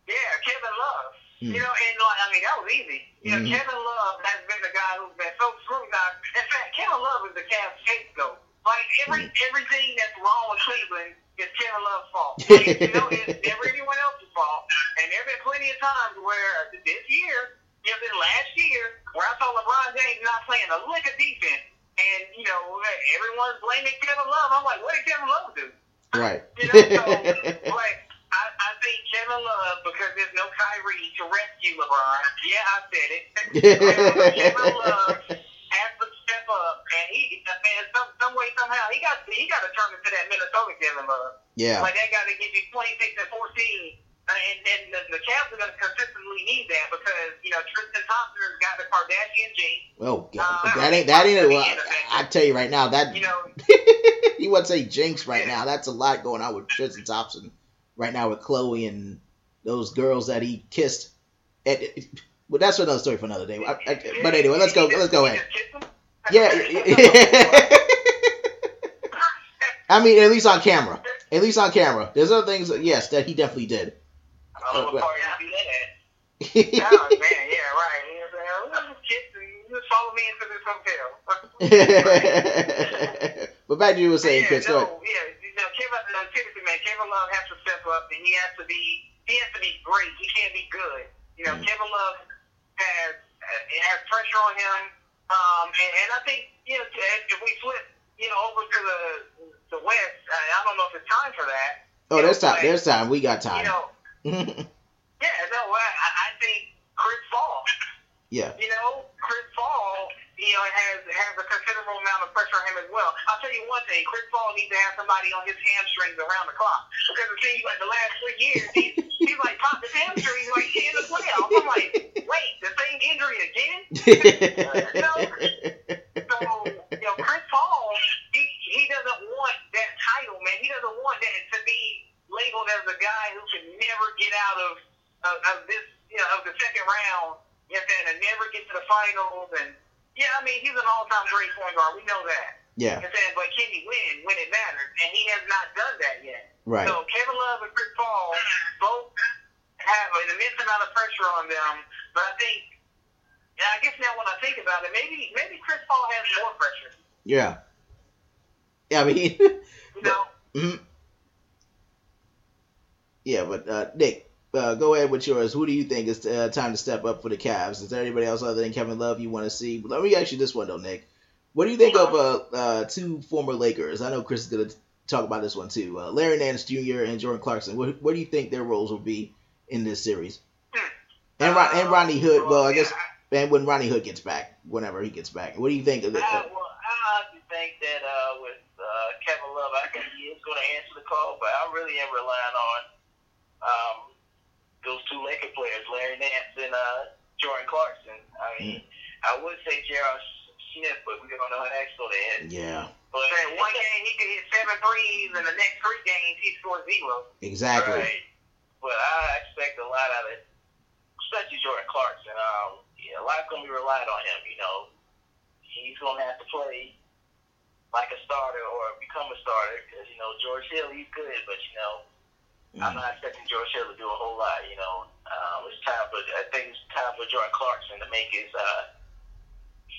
Yeah, Kevin Love. Mm. You know, and like, I mean, that was easy. You know, Mhm. Kevin Love has been the guy who's been so scrutinized. In fact, Kevin Love is the Cavs scapegoat. Like every everything that's wrong with Cleveland is Kevin Love's fault. Like, you know, it's never anyone else's fault. And there have been plenty of times where this year, this last year, where I saw LeBron James not playing a lick of defense, and you know, everyone's blaming Kevin Love. I'm like, what did Kevin Love do? Right. You know, so like I, I think Kevin Love because there's no Kyrie to rescue LeBron. Yeah, I said it. Kevin Love has to step up, and he, man, some some way somehow he got he got to turn into that Minnesota Kevin Love. yeah. Like that guy that gives you 26 and 14. Uh, And then the, the Cavs are going to consistently need that because you know Tristan Thompson's got the Kardashian gene. Oh, God. Uh, that ain't that ain't. Well, yeah, I, I tell you right now that You know, you want to say jinx right now. That's a lot going on with Tristan Thompson right now with Khloé and those girls that he kissed. And, but that's another story for another day. I, I, but anyway, let's go. Let's go ahead. Yeah. I mean, at least on camera. At least on camera. There's other things, yes, that he definitely did. I don't know what part you that at. oh man, yeah, right. You know, what I'm saying? Just, follow me into this hotel. but back to you were saying, yeah, Chris. No, yeah, you know, Kevin, seriously, man, Kevin Love has to step up, and he has to be, he has to be great. He can't be good. You know, Mm. Kevin Love has uh, it has pressure on him, um, and, and I think you know if we flip, you know, over to the the West, I, I don't know if it's time for that. Oh, there's time. There's time. We got You time. know, yeah, no, I, I think Chris Paul. yeah. you know, Chris Paul, you know, has has a considerable amount of pressure on him as well. I'll tell you one thing: Chris Paul needs to have somebody on his hamstrings around the clock because it seems like the last three years he's he's like popped his hamstrings like in the playoffs. I'm like, wait, the same injury again? So you know, Chris Paul, he he doesn't want that title, man. He doesn't want that to be labeled as a guy who can never get out of of, of this, you know, of the second round. You know, what I'm saying, and never get to the finals. And yeah, I mean, he's an all-time great point guard. We know that. yeah. You know but can he win when it matters? And he has not done that yet. Right. So Kevin Love and Chris Paul both have an immense amount of pressure on them. But I think, yeah, I guess now when I think about it, maybe maybe Chris Paul has more pressure. Yeah. Yeah. I mean. You know, mhm. Yeah, but uh, Nick, uh, go ahead with yours. Who do you think is uh, time to step up for the Cavs? Is there anybody else other than Kevin Love you want to see? Let me ask you this one though, Nick. What do you think of uh, uh, two former Lakers? I know Chris is gonna talk about this one too. Uh, Larry Nance Jr. and Jordan Clarkson. What, what do you think their roles will be in this series? And Ron, and Rodney Hood. Well, I guess and when Rodney Hood gets back, whenever he gets back. What do you think of I, it? Uh, well, I think that with Kevin Love, I think he is going to answer the call, but I really am relying on um, those two Laker players, Larry Nance and uh, Jordan Clarkson. I mean, I would say J.R. Smith, but we don't know how that's going to end. yeah, But say one game he could hit seven threes, and the next three games he scores zero. exactly. Right. But I expect a lot out of, it especially Jordan Clarkson. Um, yeah, a lot's going to be relied on him. You know, he's going to have to play like a starter or become a starter because you know George Hill, he's good, but you know, I'm Mm. not expecting George Hill to do a whole lot. You know, um, it's time for I think it's time for Jordan Clarkson to make his uh,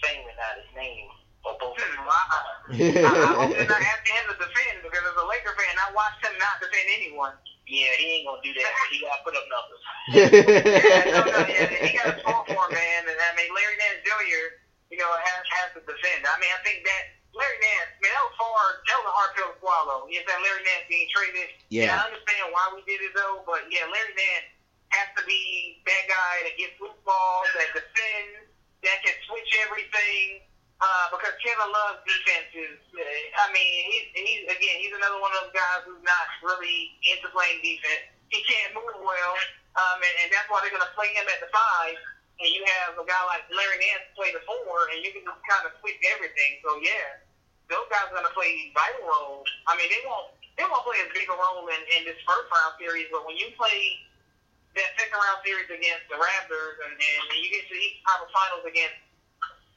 fame and not his name or both. Hmm, I, I, I hope they're not asking him to defend because as a Laker fan, I watched him not defend anyone. Yeah, he ain't gonna do that. But he gotta put up numbers. Yeah, no, no, yeah, he got a small for man. And I mean, Larry Nance Jr., you know, has has to defend. I mean, I think that Larry Nance, man, that was hard. That was a hard pill to swallow. You know, that Larry Nance being traded. Yeah. I understand why we did it though, but yeah, Larry Nance has to be that guy that gets loose balls, that defends, that can switch everything. Uh, because Kevin Love's defense is, uh, I mean, he's, he's again, he's another one of those guys who's not really into playing defense. He can't move well, um, and, and that's why they're going to play him at the five. And you have a guy like Larry Nance play the four, and you can just kind of switch everything. So yeah, those guys are going to play vital roles. I mean, they won't they won't play as big a role in, in this first round series, but when you play that second round series against the Raptors, and, and you get to the Conference Finals against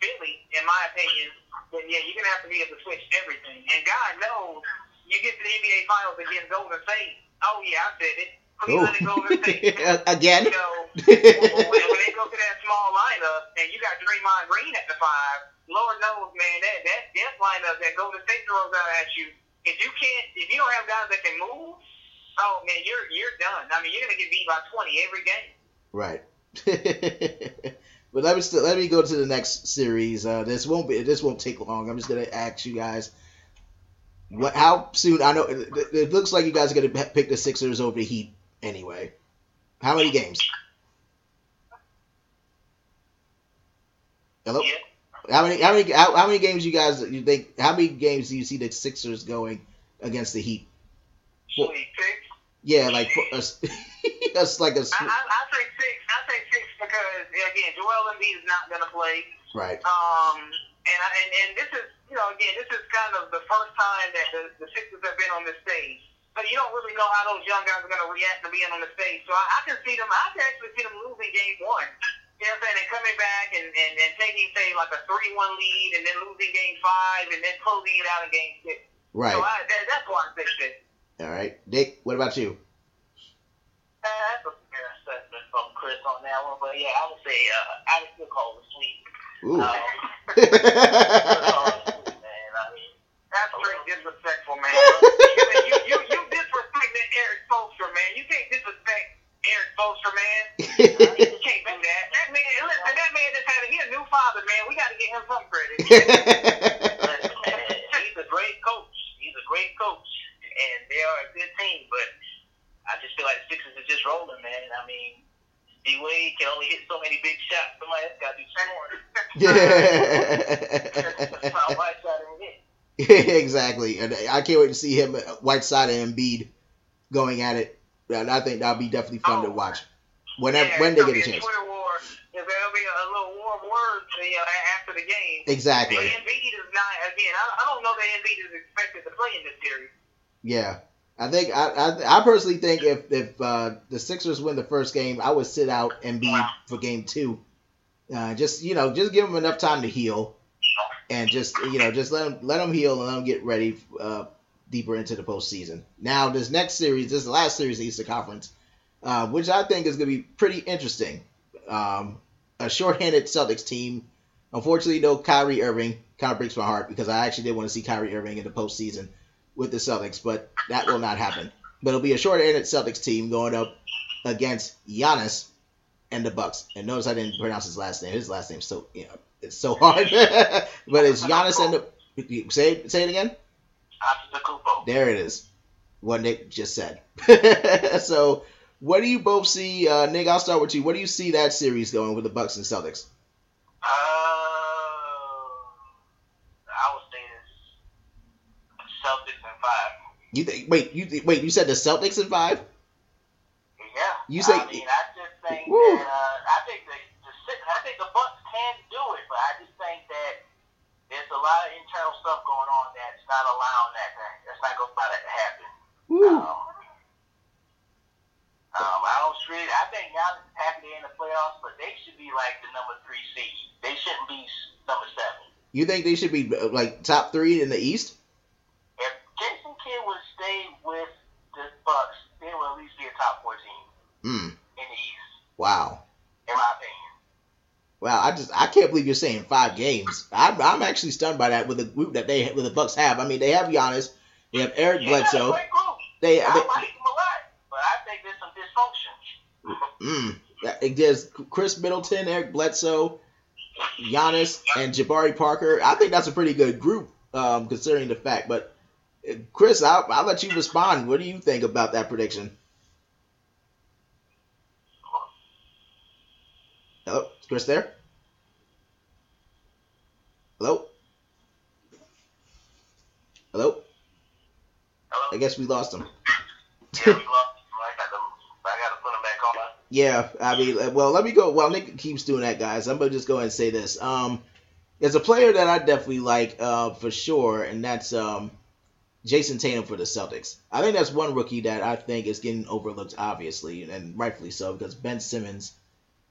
Philly, in my opinion, then yeah, you're gonna have to be able to switch everything. And God knows, you get to the NBA Finals against Golden State. Oh yeah, I said it. Golden State. Again? You know, when, when they go to that small lineup, and you got Draymond Green at the five, Lord knows, man, that that death lineup that Golden State throws out at you. If you can't, if you don't have guys that can move, oh man, you're you're done. I mean, you're gonna get beat by 20 every game. Right. but let me still, let me go to the next series. Uh, this won't be this won't take long. I'm just gonna ask you guys. What? How soon? I know it, it looks like you guys are gonna pick the Sixers over the Heat anyway. How many games? Hello. Yeah. How many? How many? How, how many games you guys you think? How many games do you see the Sixers going against the Heat? Should we pick? Yeah, like that's like a I, I, I say six. I say six because again, Joel Embiid is not gonna play. right. Um, and, I, and and this is you know again this is kind of the first time that the, the Sixers have been on this stage. So you don't really know how those young guys are going to react to being on the stage. So I, I can see them. I can actually see them losing game one. You know what I'm saying? And coming back and, and, and taking say like a three one lead and then losing game five and then closing it out in game six. Right. So I, that, that's why I say six. All right. Dick, what about you? Uh, that's a fair assessment from Chris on that one, but yeah, I would say uh, I would still call it sweet. Ooh. Um, man, I mean, That's straight disrespectful, man. you, you, you, you disrespecting Erik Spoelstra, man. You can't disrespect Erik Spoelstra, man. You can't do that. That man, listen, that man just had a, he a new father, man. We got to get him some credit. he's a great coach. He's a great coach, and they are a good team. But I just feel like the Sixers are just rolling, man. I mean, D Wade can only hit so many big shots. Somebody else got to do scoring. That's how Whiteside and hit. exactly. And I can't wait to see him, Whiteside and Embiid, going at it. And I think that'll be definitely fun to watch. Whenever Yeah, when they get a be chance. Twitter war. There'll be a little warm words you know, after the game. Exactly. But Embiid is not, again, I, I don't know that Embiid is expected to play in this series. Yeah. I think I, I, I personally think if if uh, the Sixers win the first game, I would sit out and Embiid for game two. Uh, just you know, just give him enough time to heal, and just you know, just let him let him heal and let him get ready uh, deeper into the postseason. Now, this next series, this last series of the Eastern Conference, uh, which I think is going to be pretty interesting. Um, a shorthanded Celtics team. Unfortunately, no Kyrie Irving. Kind of breaks my heart because I actually did want to see Kyrie Irving in the postseason with the Celtics, but that will not happen. But it'll be a short-handed Celtics team going up against Giannis and the Bucks. And notice I didn't pronounce his last name. His last name's so you know it's so hard. but it's Giannis and the say say it again. There it is. What Nick just said. so what do you both see, uh, Nick? I'll start with you. What do you see that series going with the Bucks and Celtics? Uh, I would say it's Celtics and five. You think? Wait, you th- wait. You said the Celtics in five? Yeah. You say- I mean, I just think Woo. that uh, I think the, the I think the Bucks can do it, but I just think a lot of internal stuff going on that's not allowing that. To, that's not going to that to happen. Um, um, I don't really. I think Giannis is happy they're in the playoffs, but they should be like the number three seed. They shouldn't be number seven. You think they should be uh, like top three in the East? If Jason Kidd would stay with the Bucks, they would at least be a top four team Hmm. in the East, Wow. in my opinion. Wow, I just I can't believe you're saying five games. I'm, I'm actually stunned by that with the group that they with the Bucks have. I mean, they have Giannis, they have Eric Yeah, Bledsoe. group. They, I they like him a lot, but I think there's some dysfunction. mm, there's Khris Middleton, Eric Bledsoe, Giannis, and Jabari Parker. I think that's a pretty good group, um, considering the fact. But uh, Chris, I'll, I'll let you respond. What do you think about that prediction? Hello, Chris there? Hello. Hello. Hello? I guess we lost him. yeah, we lost. I got to, I got to put him back on. Yeah, I mean, well, let me go. While Nick keeps doing that, guys, I'm gonna just go ahead and say this. Um, there's a player that I definitely like uh, for sure, and that's um, Jayson Tatum for the Celtics. I think that's one rookie that I think is getting overlooked, obviously, and rightfully so, because Ben Simmons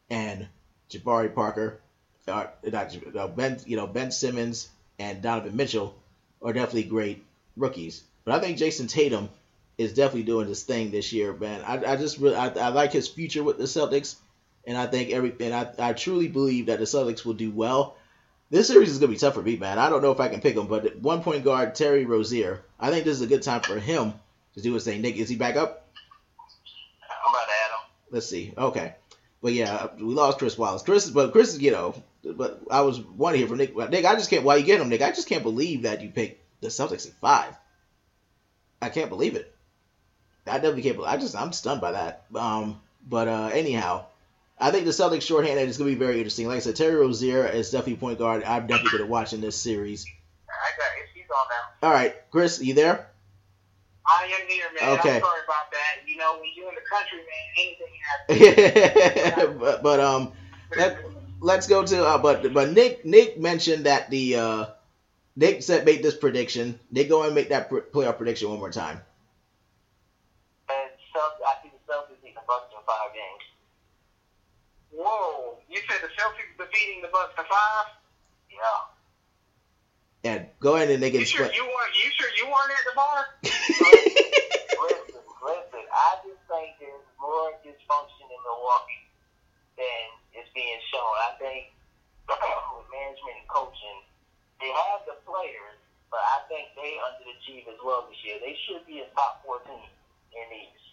and Jabari Parker, are, not uh, Ben, you know, Ben Simmons and Donovan Mitchell are definitely great rookies. But I think Jayson Tatum is definitely doing his thing this year, man. I, I just really I, I like his future with the Celtics, and I think everything. I, I truly believe that the Celtics will do well. This series is gonna be tough for me, man. I don't know if I can pick him, but one point guard Terry Rozier. I think this is a good time for him to do his thing. Nick, is he back up? I'm about to add him. Let's see. Okay, but yeah, we lost Chris Wallace. Chris, but Chris, you know, but I was one here from Nick. Nick, I just can't. Why you get him, Nick? I just can't believe that you picked the Celtics at five. I can't believe it. I definitely can't. Believe, I just I'm stunned by that. Um, but uh, anyhow, I think the Celtics shorthanded is going to be very interesting. Like I said, Terry Rozier is definitely point guard. I'm definitely going to watch in this series. I got it. He's on now. All right, Chris, you there? I am here, man. Okay. I'm sorry about that. You know, when you're in the country, man, anything happens. but, but um, let, let's go to uh, but but Nick Nick mentioned that the uh, Nick said made this prediction. Nick, go and make that pr- playoff prediction one more time. And Celtics, I see the Celtics beat the Bucks in five games. Whoa, you said the Celtics defeating the Bucks to five? Yeah. And go ahead and they can You sure you weren't? You sure you weren't at the bar? listen, listen. I just think more dysfunction in Milwaukee than is being shown. I think with management and coaching, they have the players, but I think they under the Chief as well this year. They should be a top four team in the East.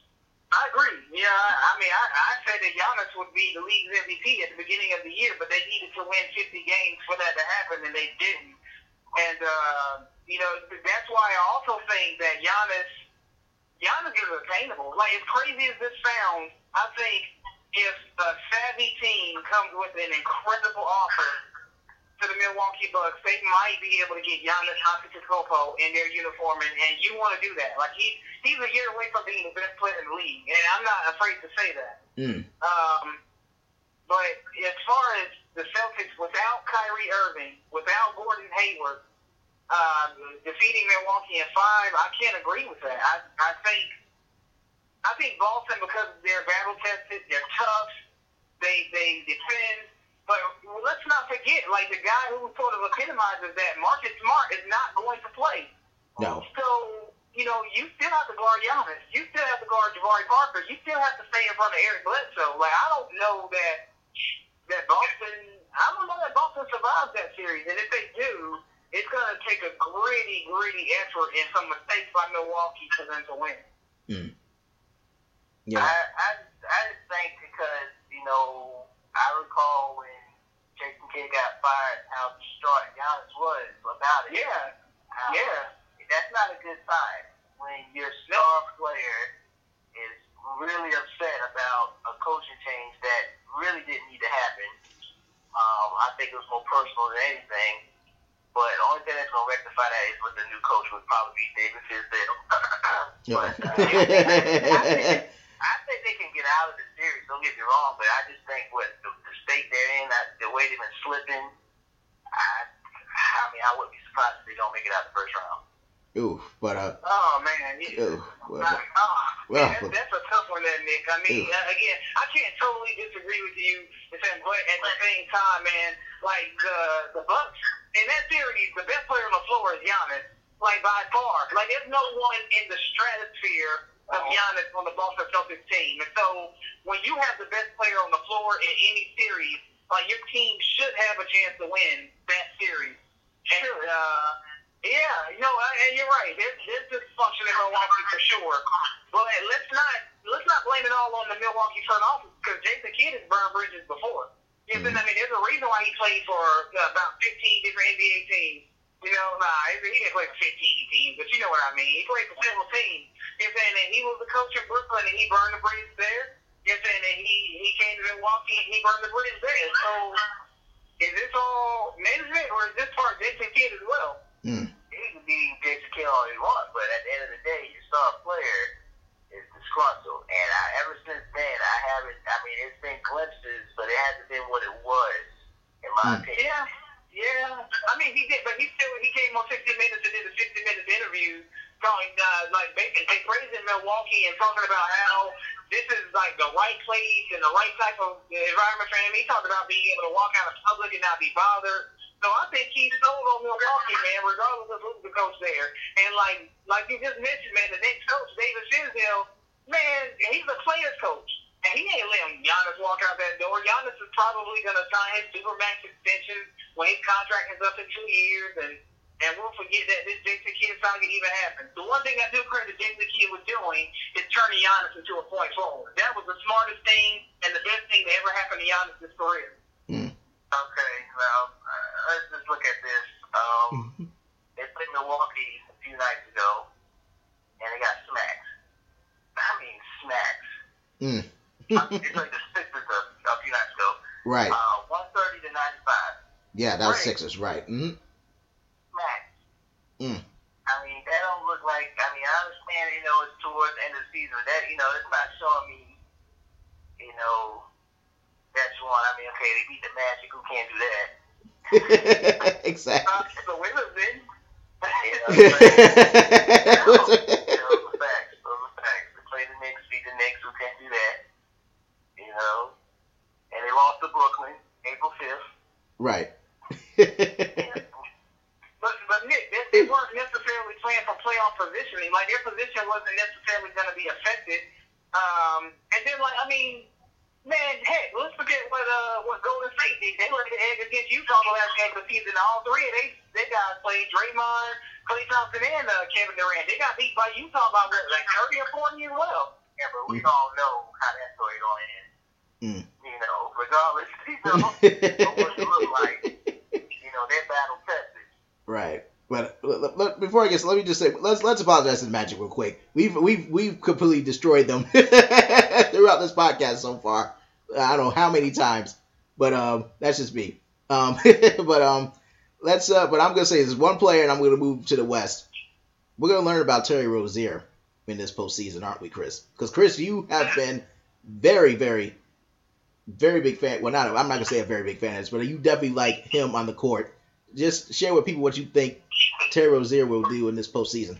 I agree. Yeah, I mean, I, I said that Giannis would be the league's MVP at the beginning of the year, but they needed to win 50 games for that to happen, and they didn't. And uh, you know, that's why I also think that Giannis, Giannis is attainable. Like as crazy as this sounds, I think if a savvy team comes with an incredible offer to the Milwaukee Bucks, they might be able to get Giannis Antetokounmpo in their uniform, and, and you want to do that. Like he's he's a year away from being the best player in the league, and I'm not afraid to say that. Mm. Um, but as far as the Celtics without Kyrie Irving, without Gordon Hayward, uh, defeating Milwaukee in five, I can't agree with that. I, I think I think Boston because they're battle tested, they're tough, they they defend. But let's not forget, like the guy who sort of epitomizes that, Marcus Smart is not going to play. No. So, you know, you still have to guard Giannis. You still have to guard Jabari Parker. You still have to stay in front of Eric Bledsoe. Like, I don't know that that Boston, I don't know that Boston survives that series. And if they do, it's going to take a gritty, gritty effort and some mistakes by Milwaukee for them to win. Mm. Yeah. I, I just think because, you know, I recall when Jason Kidd got fired, how distraught Giannis was about it. Yeah, How- yeah. That's not a good sign when your star player is really upset about a coaching change that really didn't need to happen. Um, I think it was more personal than anything. But the only thing that's to rectify that is with the new coach would probably be David Fizdale. but, uh, I, think, I think they can get out of the series. Don't get me wrong, but I just think what the, the state they're in, that, the way they've been slipping, I, I mean, I wouldn't be surprised if they don't make it out the first round. Ooh, but uh, Oh, man. You, ooh, well, Uh, oh, Well, man, that's, that's a tough one, there, Nick. I mean, Ew. uh, again, I can't totally disagree with you, but at the same time, man, like uh, the Bucks in that series, the best player on the floor is Giannis, like by far. Like there's no one in the stratosphere of Giannis on the Boston Celtics team, and so when you have the best player on the floor in any series, like your team should have a chance to win that series. And, uh, yeah, you know, and you're right. There's, there's dysfunction in Milwaukee for sure. But let's not let's not blame it all on the Milwaukee front office because Jason Kidd has burned bridges before. You know, I mean, there's a reason why he played for uh, about 15 different NBA teams. You know, nah, he didn't play for 15 teams, but you know what I mean. He played for several teams. You know, saying that he was the coach in Brooklyn and he burned the bridge there. You know, saying that he he came to Milwaukee and he burned the bridge there. So is this all management or is this part Jason Kidd as well? Mm, He can be Jason Kidd all he wants, but at the end of the day, your star player is disgruntled. And I, ever since then, I haven't. I mean, it's been glimpses, but it hasn't been what it was, in my mm. opinion. Yeah. Yeah, I mean he did, but he still he came on 60 Minutes and did a 60 Minutes interview, talking uh, like basically praising Milwaukee and talking about how this is like the right place and the right type of environment for him. He talked about being able to walk out in public and not be bothered. So I think he's sold on Milwaukee, man, regardless of who's the coach there. And like like you just mentioned, man, the next coach, David Fizdale, man, he's a player's coach. And he ain't letting Giannis walk out that door. Giannis is probably to sign his supermax extension when his contract is up in two years, and and we'll forget that this Jason Kidd saga even happened. The one thing I do credit Jason Kidd was doing is turning Giannis into a point forward. That was the smartest thing and the best thing that ever happened to Giannis' career. Mm. Okay, well, uh, let's just look at this. Um, mm-hmm. they played Milwaukee a few nights ago, and they got smacked. I mean, smacks. Mm. they played the Sixers a, a few nights ago. Right. Uh, 130 to 95. Yeah, that was Sixers, right. Mm-hmm. Mm. I mean, that don't look like. I mean, I understand, you know, it's towards the end of the season. That, you know, it's not showing me, you know, one. I mean, okay, they beat the Magic. Who can't do that? exactly. Uh, the Wizards did. you know, but, you know, those are facts. Those are facts. They play the Knicks, beat the Knicks. Who can't do that? You know, and they lost to Brooklyn April fifth. Right but but Nick, they, they weren't necessarily playing for playoff positioning. Like their position wasn't necessarily going to be affected. Um, and then like I mean, man, heck, let's forget what uh what Golden State did. They were the egg against Utah the last game of the season. All three of they they guys played Draymond, Klay Thompson, and uh, Kevin Durant. They got beat by Utah by like thirty or forty as well. Yeah, but we mm. all know how that story going in. Mm. You know, regardless, you know, what it look like know, they're battle tested. Right. But before I guess, let me just say let's let's apologize to the Magic real quick. We've we've we've completely destroyed them throughout this podcast so far. I don't know how many times, but um, that's just me. Um, but um, let's uh, but I'm gonna say there's one player, and I'm gonna move to the West. We're gonna learn about Terry Rozier in this postseason, aren't we, Chris? Because Chris, you have been very, very very big fan. Well, not I'm not gonna say a very big fan of this, but you definitely like him on the court. Just share with people what you think Terry Rozier will do in this postseason.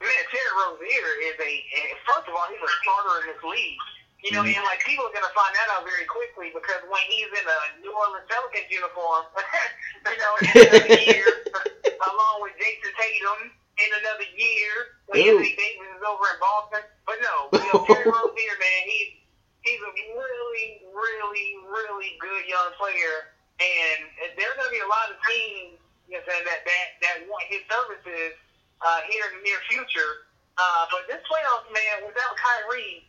Man, Terry Rozier is a first of all he's a starter in this league. You know, mm-hmm. and like people are gonna find that out very quickly because when he's in a New Orleans Pelicans uniform, you know, in another year, along with Jayson Tatum in another year when Anthony Davis is over in Boston. But no, you know, Terry Rozier, man, he's he's a really, really, really good young player, and there are going to be a lot of teams you know, that that that want his services uh, here in the near future. Uh, but this playoffs, man, without Kyrie,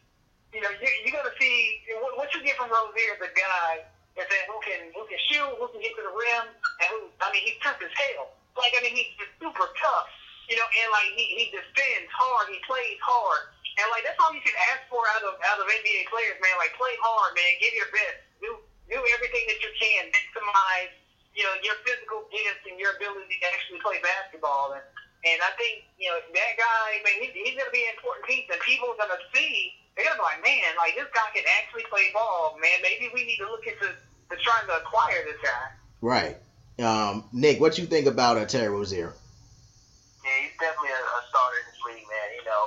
you know, you, you're going to see what, what you get from Rozier is a guy that who can who can shoot, who can get to the rim, and who I mean, he's tough as hell. Like I mean, he's just super tough, you know, and like he he defends hard, he plays hard. And like that's all you can ask for out of out of NBA players, man. Like play hard, man. Give your best. Do do everything that you can. Maximize, you know, your physical gifts and your ability to actually play basketball. And and I think you know that guy, man, he, he's going to be an important piece, and people are going to see. They're going to be like, man, like this guy can actually play ball, man. Maybe we need to look into to trying to acquire this guy. Right. Um, Nick, what do you think about uh, Terry Rozier? Yeah, he's definitely a, a starter in this league, man. You know,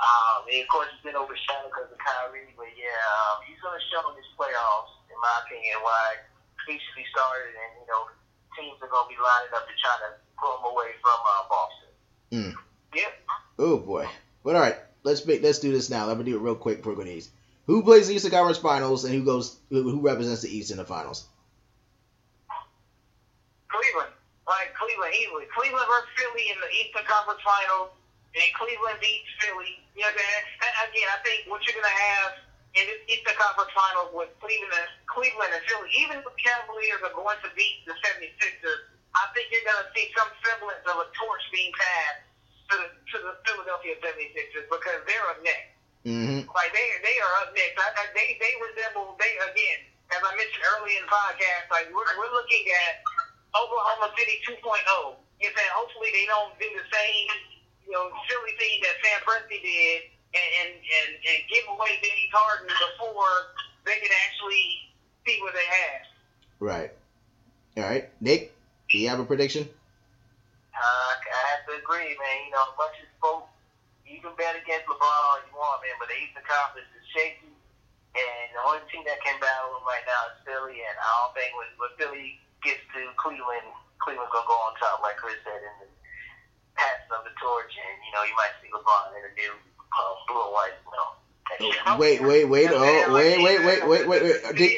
um, and of course, it's been overshadowed because of Kyrie, but yeah, um, he's going to show in this playoffs, in my opinion, why he should be started, and you know, teams are going to be lining up to try to pull him away from uh, Boston. Mm. Yep. Oh boy. But all right, let's make let's do this now. Let me do it real quick for East. Who plays the Eastern Conference Finals and who goes who represents the East in the finals? Cleveland. Like Cleveland easily. Cleveland versus Philly in the Eastern Conference Finals and Cleveland beats Philly. You know saying? Again, I think what you're going to have in this Eastern Conference Finals with Cleveland and, Cleveland and Philly, even if the Cavaliers are going to beat the 76ers, I think you're going to see some semblance of a torch being passed to the, to the Philadelphia 76ers because they're up next. Mm-hmm. Like they they are up next. I, I, they they resemble they again as I mentioned earlier in the podcast. Like we're we're looking at Oklahoma City 2.0. You know, hopefully they don't do the same you know, silly thing that Sam Presti did and and, and, and give away James Harden before they could actually see what they have. Right. All right, Nick, do you have a prediction? Uh, I have to agree, man. You know, as much as folks, you can bet against LeBron all you want, man, but the Eastern Conference is shaky. And the only team that can battle them right now is Philly, and I don't think when, when Philly gets to Cleveland, Cleveland's gonna go on top, like Chris said, and passing of the torch. And you know, you might see LeBron in a new uh, blue and white, you know. Wait, wait, wait, oh, wait, wait, wait, wait, wait, wait. Did,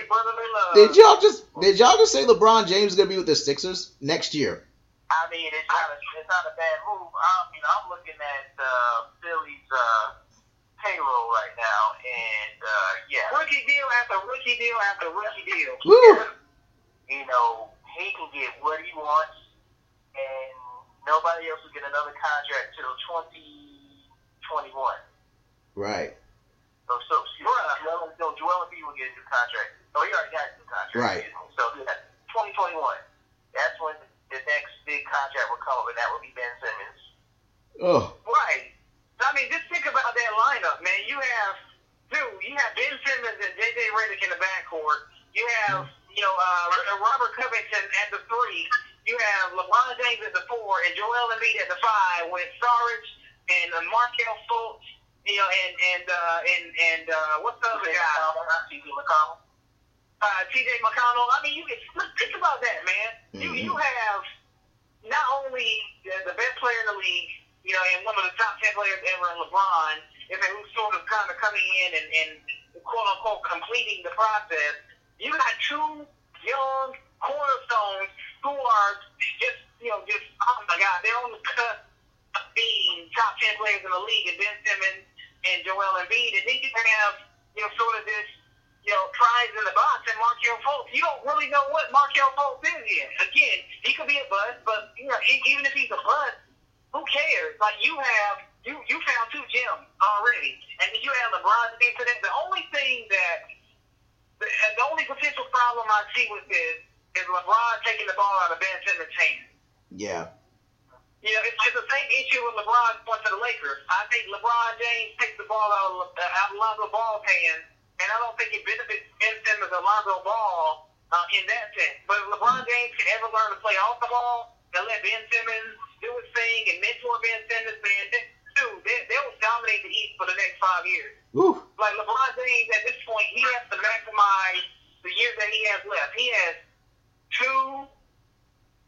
did y'all just did y'all just say LeBron James is gonna be with the Sixers next year? I mean, it's not a, it's not a bad move. I mean, I'm looking at uh, Philly's uh, payroll right now, and uh, yeah, Rookie deal after rookie deal after rookie deal. Woo! you know, he can get what he wants, and nobody else will get another contract till 2021. Right, So, so, so Joel, no, Joel Embiid will get a new contract. Oh, he already got a new contract. Right. excuse me. So, yeah, 2021. That's when the next big contract will come, and that will be Ben Simmons. oh, Right. I mean, just think about that lineup, man. You have two. You have Ben Simmons and J.J. Redick in the backcourt. You have, you know, uh, Robert Covington at the three. You have LeBron James at the four and Joel Embiid at the five with Sarge and uh, Markelle Fultz. You know, and and uh, and and uh, what's the other guy? TJ McConnell. uh, T.J. McConnell. I mean, you can think about that, man. You Mhm. you have not only the, best player in the league, you know, and one of the top ten players ever in LeBron, and then who's sort of kind of coming in and, and quote unquote completing the process. You got two young cornerstones who are just you know just oh my god, they're on the cusp of being top ten players in the league, and Ben Simmons and Joel Embiid, and then you have you know sort of this you know, prize in the box and Markelle Fultz. You don't really know what Markelle Fultz is yet. Again, he could be a bust, but you know, even if he's a bust, who cares? Like you have, you you found two gems already, and you have LeBron to be that. The only thing that, the, the only potential problem I see with this is LeBron taking the ball out of Ben Simmons' hands. yeah, You know, it's, it's the same issue with LeBron going to the Lakers. I think LeBron James takes the ball out of, out of Lonzo Ball's hands, and I don't think it benefits Ben Simmons or Lonzo Ball uh, in that sense. But if LeBron James can ever learn to play off the ball and let Ben Simmons do his thing and mentor Ben Simmons, man, they- dude, they, they will dominate the East for the next five years. woo, Like LeBron James at this point, he has to maximize the years that he has left. He has two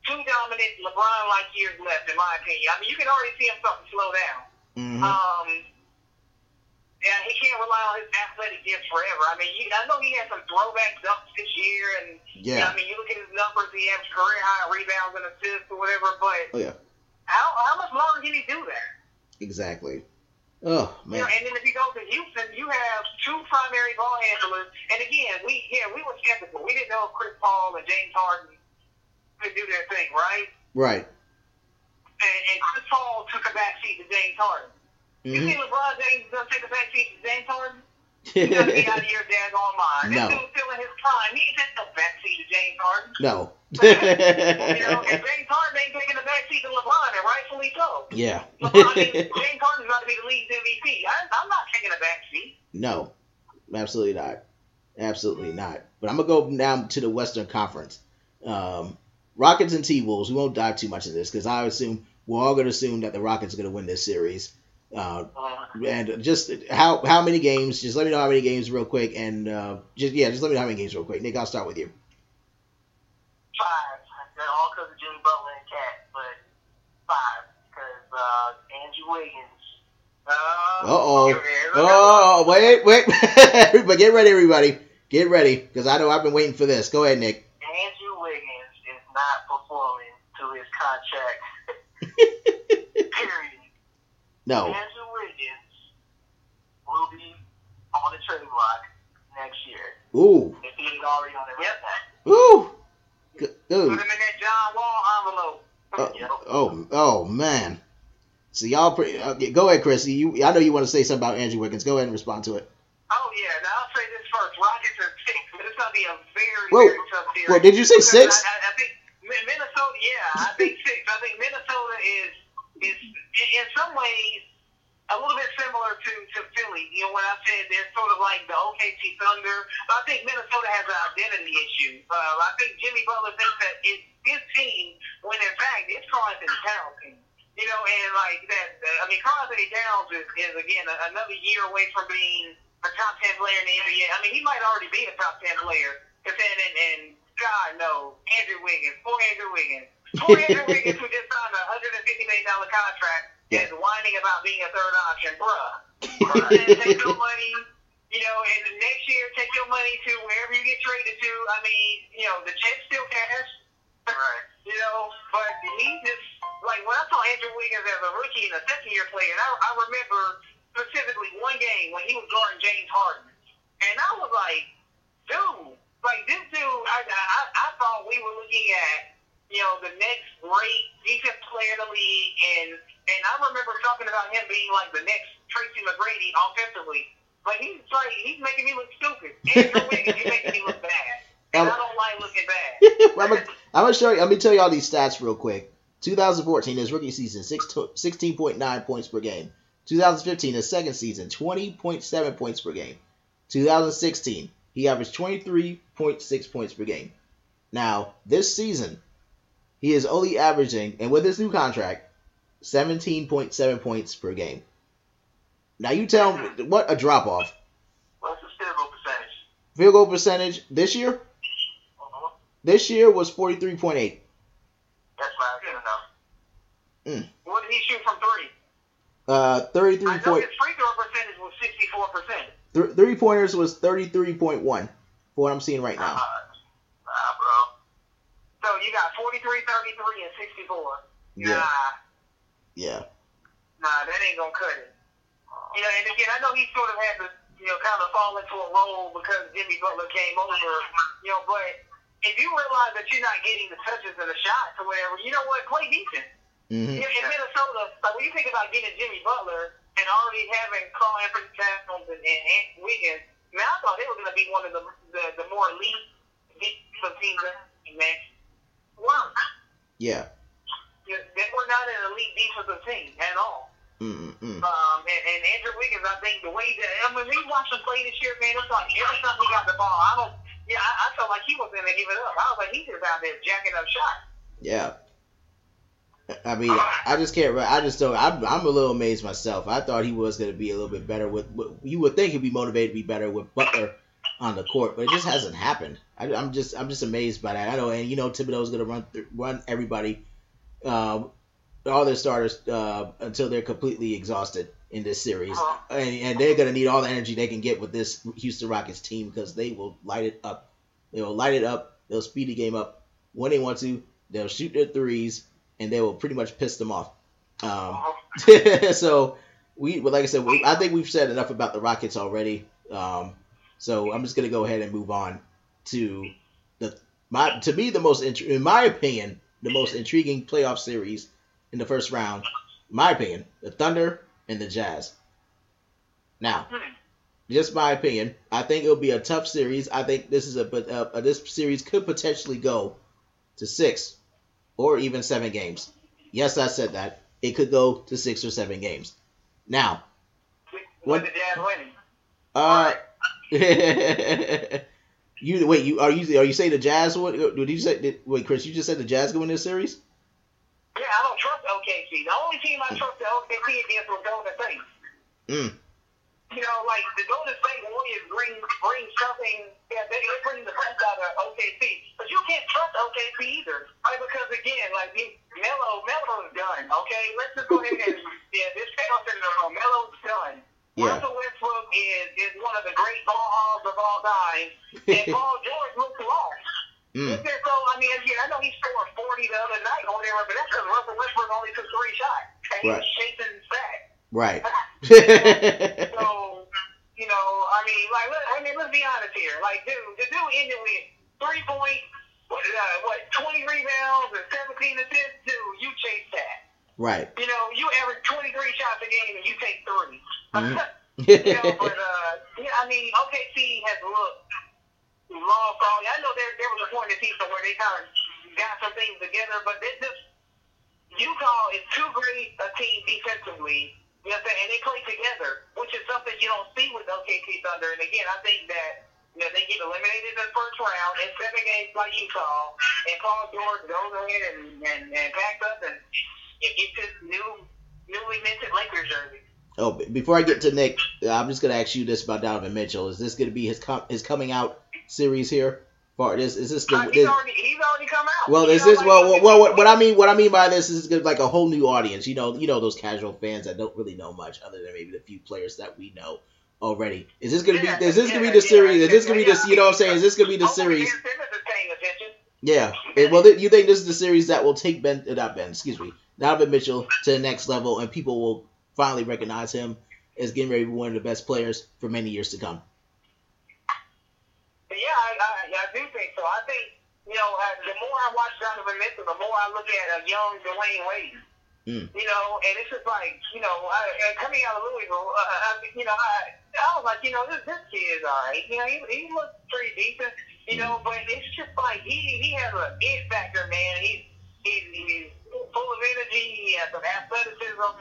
two dominant LeBron-like years left, in my opinion. I mean, you can already see him starting to slow down. hmm Um, yeah, he can't rely on his athletic gifts forever. I mean, you, I know he had some throwback dunks this year, and yeah, I mean, you look at his numbers, he has career high rebounds and assists or whatever. But oh yeah, how how much longer can he do that? exactly. Oh You man, know, and then if you go to Houston, you have two primary ball handlers. And again, we yeah we were skeptical. We didn't know if Chris Paul and James Harden could do their thing, right? right. And, and Chris Paul took a back seat to James Harden. You hmm think LeBron James is gonna take a back seat to James Harden? You gotta be out of your daggone mind. No. This dude's still in his prime. He ain't taking no back seat to James Harden. no. You know, and James Harden ain't taking a back seat to LeBron, and rightfully so. yeah. LeBron, I mean, James Harden's about to be the league's MVP. I, I'm not taking a back seat. No, absolutely not. Absolutely not. But I'm gonna go down to the Western Conference. Um, Rockets and T Wolves. We won't dive too much into this because I assume we're all gonna assume that the Rockets are gonna win this series. Uh, and just how how many games? Just let me know how many games real quick, and uh, just yeah, just let me know how many games real quick. Nick, I'll start with you. Five. They're all because of Jimmy Butler and Cat, but five because uh, Andrew Wiggins. Uh Uh-oh. here- here's another one. Oh wait, wait, but get ready, everybody. Get ready because I know I've been waiting for this. Go ahead, Nick. Andrew Wiggins is not performing to his contract. No. Andrew Wiggins will be on the trade block next year Ooh. if he ain't already on the yep. Ooh. Good. Put him in that John Wall envelope. Oh, Yep. oh, oh man. So y'all, pre- uh, okay, go ahead, Chris. You, I know you want to say something about Andrew Wiggins. Go ahead and respond to it. Oh yeah, now I'll say this first. Rockets are six, but it's gonna be a very, Whoa. very tough series. Well, did you say six? I, I, I think Minnesota. Yeah, I think six. I think Minnesota is is in, in some ways a little bit similar to to Philly. You know, when I said they're sort of like the OKC Thunder, but I think Minnesota has an identity issue. Uh, I think Jimmy Butler thinks that it's his team, when in fact it's Anthony Towns' team. You know, and like that. Uh, I mean, Anthony Towns is, is again another year away from being a top ten player in the NBA. I mean, he might already be a top ten player. Then, and, and God knows, Andrew Wiggins, poor Andrew Wiggins, poor Andrew Wiggins who just signed a hundred and fifty million dollar contract yeah. is whining about being a third option, bruh. bruh. take your money, you know, and the next year take your money to wherever you get traded to. I mean, you know, the check's still cash. Right. You know, but he just like when I saw Andrew Wiggins as a rookie and a second year player, and I, I remember specifically one game when he was guarding James Harden, and I was like, dude, like this dude, I I, I thought we were looking at you know the next great defense player in the league, and and I remember talking about him being like the next Tracy McGrady offensively. But he's like he's making me look stupid. Andrew Wiggins, he's making me look bad. And um, I don't like looking bad. I'm, I'm gonna show you. Let me tell you all these stats real quick. 2014, his rookie season, 16.9 points per game. 2015, his second season, 20.7 points per game. 2016, he averaged 23.6 points per game. Now, this season, he is only averaging, and with his new contract, 17.7 points per game. Now you tell me what a drop off. What's the field goal percentage? Field goal percentage this year? Uh-huh. This year was 43.8. That's not good enough. Mm. What did he shoot from three? Uh, 33 I know his free throw percentage was 64%. Th- three pointers was 33.1 for what I'm seeing right now. Uh, bro. So you got 43, 33, and 64. Yeah. Nah. Yeah. Nah, that ain't gonna cut it. You know, and again, I know he sort of had to, you know, kind of fall into a role because Jimmy Butler came over, you know, but if you realize that you're not getting the touches and the shots or whatever, you know what? Play defense. Mm-hmm. Know, in Minnesota, like when you think about getting Jimmy Butler and already having Karl Anthony Towns and, and Ant Wiggins, man, I thought they were going to be one of the the, the more elite defensive teams in man. Wow. Yeah they were not an elite defensive team at all. Mm-hmm. Um, and, and Andrew Wiggins, I think the way that I mean, we watched him play this year, man. It's like every time he got the ball, I don't. Yeah, I, I felt like he was to give it up. I was like, he's just out there jacking up shots. Yeah. I mean, I just can't. I just don't. I'm, I'm a little amazed myself. I thought he was going to be a little bit better with, with. You would think he'd be motivated to be better with Butler on the court, but it just hasn't happened. I, am just, I'm just amazed by that. I know, and you know, Thibodeau's going to run, run everybody uh, all their starters uh, until they're completely exhausted in this series, uh-huh. and, and, they're gonna need all the energy they can get with this Houston Rockets team because they will light it up. They will light it up. They'll speed the game up when they want to. They'll shoot their threes, and they will pretty much piss them off. Um, uh-huh. so we, like I said, we, I think we've said enough about the Rockets already. Um, so I'm just gonna go ahead and move on to the my to me the most in my opinion the most intriguing playoff series in the first round, my opinion, the Thunder and the Jazz. Now, just my opinion, I think it'll be a tough series. I think this is a but uh, uh, this series could potentially go to six or even seven games. Yes, I said that it could go to six or seven games. Now, what the Jazz winning? Uh, You wait, you are you are you saying the Jazz? What did you say? Did, wait, Chris, you just said the Jazz go in this series? Yeah, I don't trust OKC. The only team I trust the OKC against was Golden State. Mm. You know, like the Golden State Warriors bring bring something. Yeah, they, they bring the best out of OKC, but you can't trust OKC either. Right? Because again, like Melo, Melo is done. Okay, let's just go ahead and yeah, this the Melo's done. Yeah. Russell Westbrook is, is one of the great ball hogs of all time, and Paul George looks lost. Mm. So, I mean, again, I know he scored 40 the other night or whatever, but that's because Russell Westbrook only took three shots, and right. he's chasing sack. Right. so, you know, I mean, like, look, I mean, let's be honest here. Like, dude, the dude ended with three points, what, uh, what 20 rebounds and 17 assists. Dude, you chase that. Right. You know, you average 23 shots a game and you take 3. Mm-hmm. you know, but, uh, yeah, I mean, OKC has looked long for I know there, there was a point in the season where they kind of got some things together, but they just, Utah is too great a team defensively, you know what I'm saying? And they play together, which is something you don't see with OKC Thunder. And again, I think that you know, they get eliminated in the first round in seven games by Utah, and Paul George goes ahead and, and, and packs up and it gets his new newly minted Lakers jersey. Oh, before I get to Nick, I'm just gonna ask you this about Donovan Mitchell. Is this gonna be his com- his coming out series here? For this, is this the? Uh, he's, this, already, he's already come out. well, is this well, well, well, what, what I mean? What I mean by this is it's like a whole new audience. You know, you know those casual fans that don't really know much other than maybe the few players that we know already. Is this gonna Yeah, be? Is this gonna be yeah, the series? yeah, Is this gonna be yeah, the? You know what I'm saying? Is this gonna be the series? Is paying attention. Yeah. Well, th- you think this is the series that will take Ben, uh, not Ben, excuse me, Donovan Mitchell to the next level, and people will finally recognize him as getting ready to be one of the best players for many years to come. Yeah, I, I, I do think so. I think, you know, uh, the more I watch Donovan Mitchell, the more I look at a young Dwyane Wade. Mm. You know, and it's just like, you know, I, and coming out of Louisville, uh, I, you know, I, I was like, you know, this, this kid is all right. You know, he, he looks pretty decent, you know, but it's just like he he has a it factor, man. He's, he's, he's full of energy. He has some athleticism.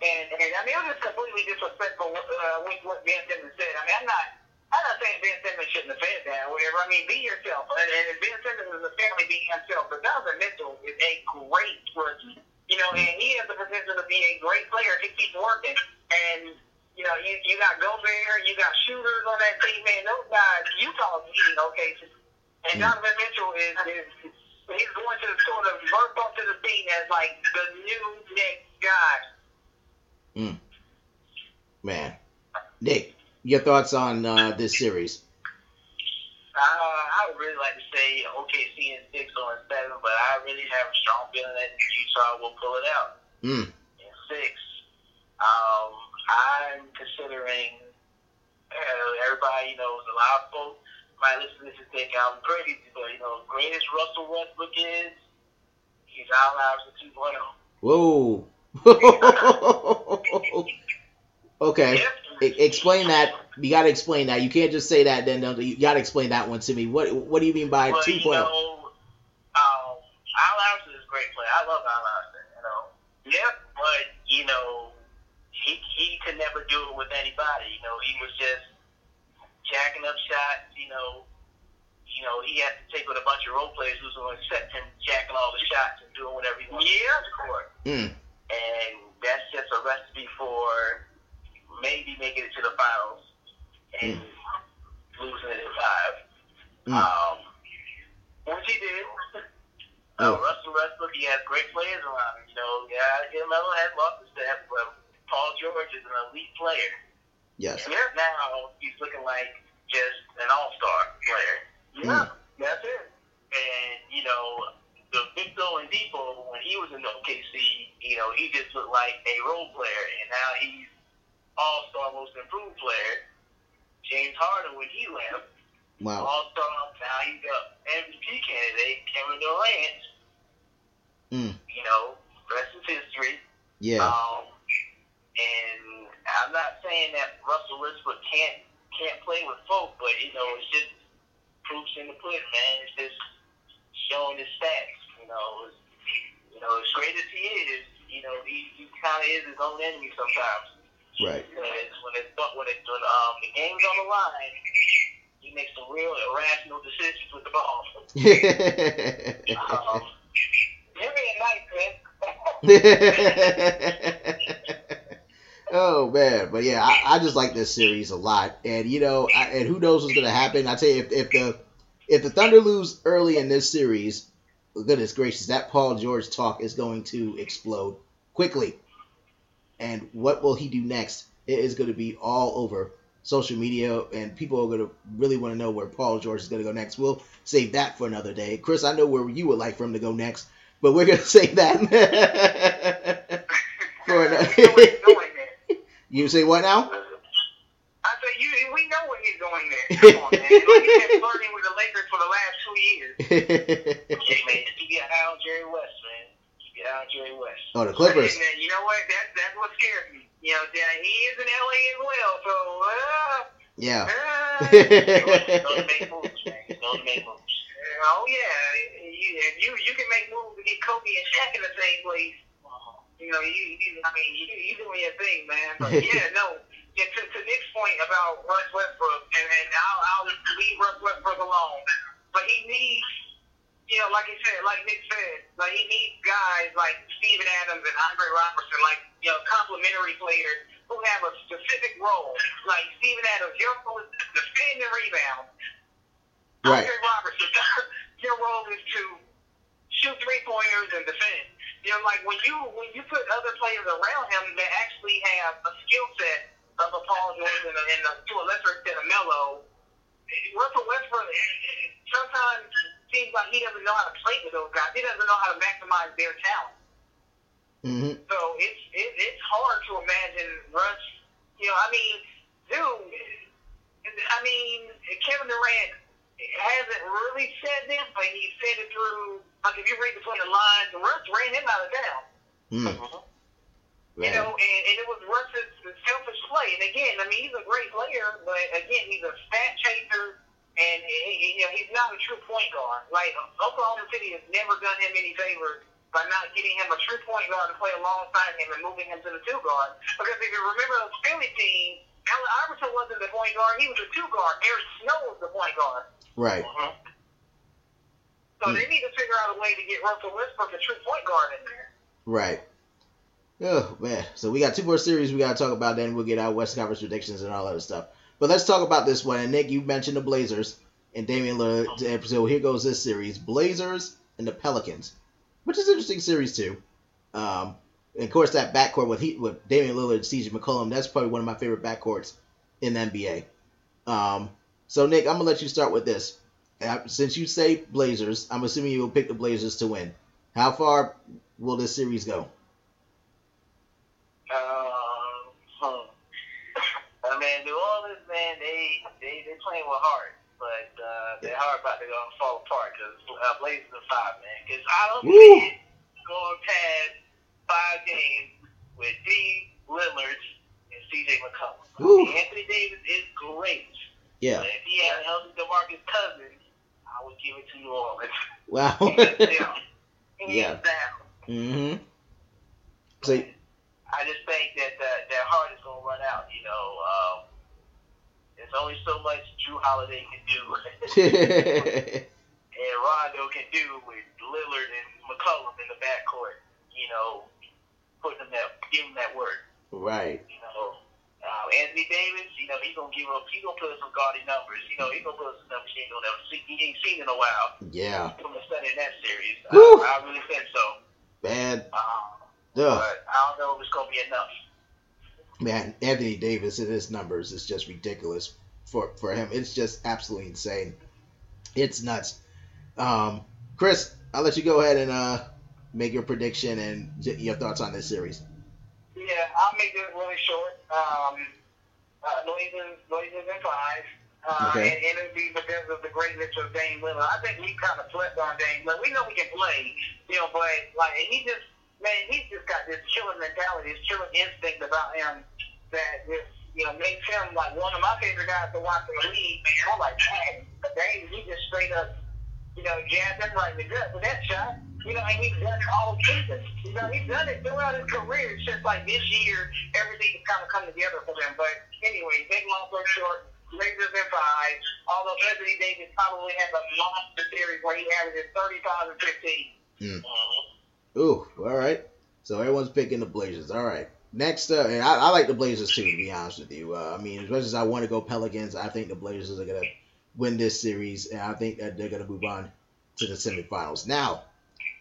And, and I mean, it was just completely disrespectful uh, with what Ben Simmons said. I mean, I'm not. I'm not saying Ben Simmons shouldn't have said that whatever. I mean, be yourself. And, and Ben Simmons is a family being himself. But Donovan Mitchell is a great rookie. You know, and he has the potential to be a great player if he keeps working. And, you know, you, you got Gobert, you got shooters on that team, man. Those guys, Utah's eating okay. And. Donovan Mitchell is, is he's going to sort of burst onto the scene as like the new next guy. Man. Nick, your thoughts on uh, this series? Uh, I would really like to say OKC in six or in seven, but I really have a strong feeling that Utah will pull it out Mm. in six. Um, I'm considering uh, everybody, you know, a lot of folks might listen to this and think I'm crazy, but you know, greatest Russell Westbrook is he's Allen Iverson 2.0. Whoa. okay. Yep. E- explain that. You gotta explain that. You can't just say that. Then you gotta explain that one to me. What What do you mean by Well, 2.0? you know, um, Iverson is a great player. I love Iverson, you know. Yep, but you know, he he could never do it with anybody. You know, he was just jacking up shots. You know, you know, he had to take with a bunch of role players who's going to accept him jacking all the shots and doing whatever he wants Yeah. on the court. Mm. And that's just a recipe for maybe making it to the finals and losing it in five. Mm. Um, which he did. Oh. Uh, Russell Westbrook, he has great players around him. You know, yeah, Jim Melo has lost his step, but Paul George is an elite player. Yes. And now he's looking like just an all-star player. Yeah, that's it. And, you know, the Victor Oladipo, when he was in OKC, you know, he just looked like a role player. And now he's all-star most improved player. James Harden, when he left, Wow. all-star, now he's a MVP candidate. Kevin Durant, Mm. you know, rest is history. Yeah. Um, and I'm not saying that Russell Westbrook can't can't play with folk, but you know, it's just proofs in the pudding, man. It's just showing his stats. You know, it's, you know, as great as he is, you know, he, he kind of is his own enemy sometimes. Right. When it's when it's when it's when um the game's on the line, he makes some real irrational decisions with the ball. Um, You're being nice, man. oh man, but yeah, I, I just like this series a lot, and you know, I, and who knows what's gonna happen? I tell you, if, if the if the Thunder lose early in this series, goodness gracious, that Paul George talk is going to explode quickly. And what will he do next? It is going to be all over social media, and people are going to really want to know where Paul George is going to go next. We'll save that for another day. Chris, I know where you would like for him to go next, but we're going to save that for another. you say what now? I said, you, we know where he's going there. Come on, man. Like he's been flirting with the Lakers for the last two years. hey man, keep your eye on Jerry West, man. Keep your eye on Jerry West. oh, the Clippers. Uh, you know what? That's that's what scares me. You know, that he is in LA as well. So, uh, Yeah. uh, Don't make moves, man. Don't make moves. oh yeah, you, you you can make moves to get Kobe and Shaq in the same place. You know, you, you I mean, you, you doing your thing, man. But yeah, no. Yeah, to, to Nick's point about Russ Westbrook, and, and I'll, I'll leave Russ Westbrook alone. But he needs, you know, like he said, like Nick said, like he needs guys like Steven Adams and Andre Robertson, like you know, complementary players who have a specific role. Like Steven Adams, your role is to defend and rebound. Right. Andre Robertson, your role is to shoot three pointers and defend. You know, like when you when you put other players around him that actually have a skill set of a Paul George and, a, and a, to a lesser extent a Melo, Russell Westbrook sometimes seems like he doesn't know how to play with those guys. He doesn't know how to maximize their talent. Mm-hmm. So it's it, it's hard to imagine Russ. You know, I mean, dude. I mean, Kevin Durant hasn't really said this, but he said it through. Like if you read between the lines, Russ ran him out of town. Mm. You know, and, and it was Russ's selfish play. And again, I mean, he's a great player, but again, he's a stat chaser, and he, you know, he's not a true point guard. Like Oklahoma City has never done him any favors by not getting him a true point guard to play alongside him and moving him to the two guard. Because if you remember those Philly team, Allen Iverson wasn't the point guard; he was a two guard. Eric Snow was the point guard. Right. So they need to figure out a way to get Russell Westbrook a true point guard in there. Right. Oh man. So we got two more series we gotta talk about, then we'll get our West Conference predictions and all that stuff. But let's talk about this one. And Nick, you mentioned the Blazers and Damian Lillard. So here goes this series: Blazers and the Pelicans, which is an interesting series too. Um, and of course, that backcourt with he, with Damian Lillard and CJ McCollum, that's probably one of my favorite backcourts in the NBA. Um, so Nick, I'm gonna let you start with this. Since you say Blazers, I'm assuming you will pick the Blazers to win. How far will this series go? Um, hmm. I mean, New Orleans, man, they they they playing with heart, but uh, their heart about to go fall apart because uh, Blazers are five, man. Because I don't Woo. see it going past five games with D. Lillard and C.J. McCollum. Woo. Anthony Davis is great, Yeah. but if he had a healthy DeMarcus Cousins, I would give it to New Orleans. Wow. Hands down. Hands Yeah. down. hmm So I just think that uh, that heart is gonna run out. You know, um, there's only so much Jrue Holiday can do, and Rondo can do with Lillard and McCollum in the backcourt. You know, putting them that, giving that work. right. You know, uh, Anthony Davis. You know, he's gonna give up. He's gonna put up some gaudy numbers. You know, he's gonna put up some numbers he ain't gonna see. He ain't seen in a while. Yeah. Gonna study in that series. Woo. I, I really think so. Man. Um, but I don't know if it's gonna be enough. Man, Anthony Davis and his numbers is just ridiculous for for him. It's just absolutely insane. It's nuts. Um, Chris, I'll let you go ahead and uh make your prediction and your thoughts on this series. Yeah, I'll make this really short. Um, uh, England, New in five. Uh, Okay. and, and be because of the greatness of Dame Lillard. I think we kind of flipped on Dame Lillard. We know he can play, you know, but like he just, man, he's just got this killer mentality, this killer instinct about him that just, you know, makes him like one of my favorite guys to watch in the league. Man, I'm like, man, Dame, he just straight up, you know, jabbed him right in the gut with that shot. You know, and he's done it all season. You know, he's done it throughout his career. It's just like this year, everything has kind of come together for them. But anyway, big long story short, Lakers in five. Although Anthony Davis probably has a monster series where he averages 35 and 15. Ooh, all right. So everyone's picking the Blazers. All right. Next, uh, and I, I like the Blazers too, to be honest with you. Uh, I mean, as much as I want to go Pelicans, I think the Blazers are gonna win this series, and I think that they're gonna move on to the semifinals. Now,